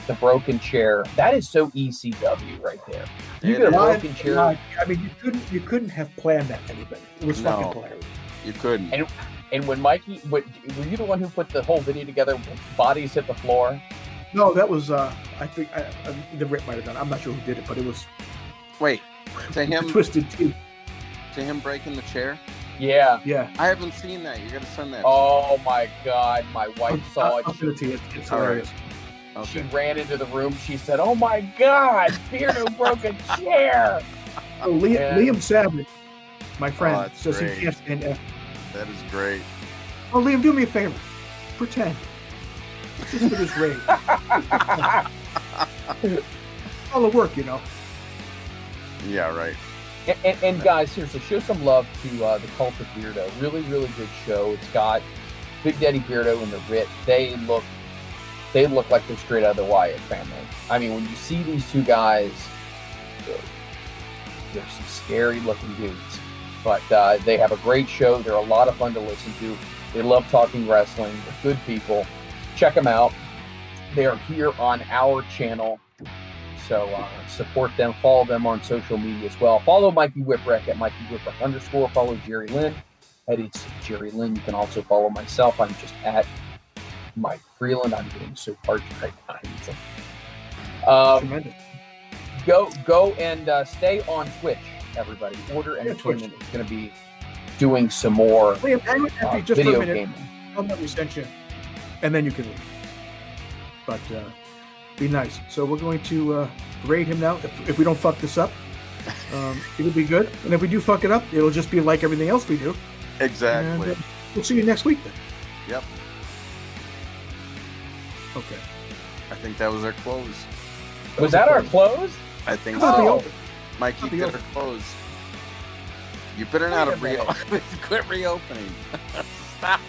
the broken chair. That is so ECW right there. You It get a is. broken chair. I mean, you couldn't you couldn't have planned that any better. It was No. fucking hilarious. You couldn't. And- And when Mikey, what, were you the one who put the whole video together? Bodies hit the floor. No, that was uh, I think I, I, the Rip might have done. it. I'm not sure who did it, but it was Wait, to him, twisted teeth. to him breaking the chair. Yeah. Yeah. I haven't seen that. You got to send that. to Oh my God, my wife I'll, saw I'll it. send it to you. It's, it's hilarious. me. She Okay. ran into the room. She said, "Oh my God, Beardo broke a chair." Oh, Liam, Yeah. Liam Savage, my oh, friend, Oh, that's says great. he can't stand F. That is great. Oh, Liam, do me a favor. Pretend. Just for this raid. All the work, you know. Yeah, right. And, and, and guys, seriously, show some love to uh, the Cult of Beardo. Really, really good show. It's got Big Daddy Beardo and the Rit. They look, they look like they're straight out of the Wyatt family. I mean, when you see these two guys, they're, they're some scary looking dudes. But uh, they have a great show. They're a lot of fun to listen to. They love talking wrestling. They're good people. Check them out. They are here on our channel. So uh, support them, follow them on social media as well. Follow Mikey Whipwreck at Mikey Whipwreck underscore. Follow Jerry Lynn at it's Jerry Lynn. You can also follow myself. I'm just at Mike Freeland. I'm getting so parched right now. Um, go go and uh, stay on Twitch, everybody. Order Yeah, Entertainment is going to be doing some more Liam, hang with uh, just for video a minute. gaming. Them that we sent you, and then you can leave. But uh, be nice. So we're going to uh, raid him now. If, if we don't fuck this up, um, it'll be good. And if we do fuck it up, it'll just be like everything else we do. Exactly. And, uh, we'll see you next week then. Yep. Okay. I think that was our close. Was that our close? I think How about the Oh. open? Mikey How about did our close. You better not Wait have re- minute. quit reopening. Stop.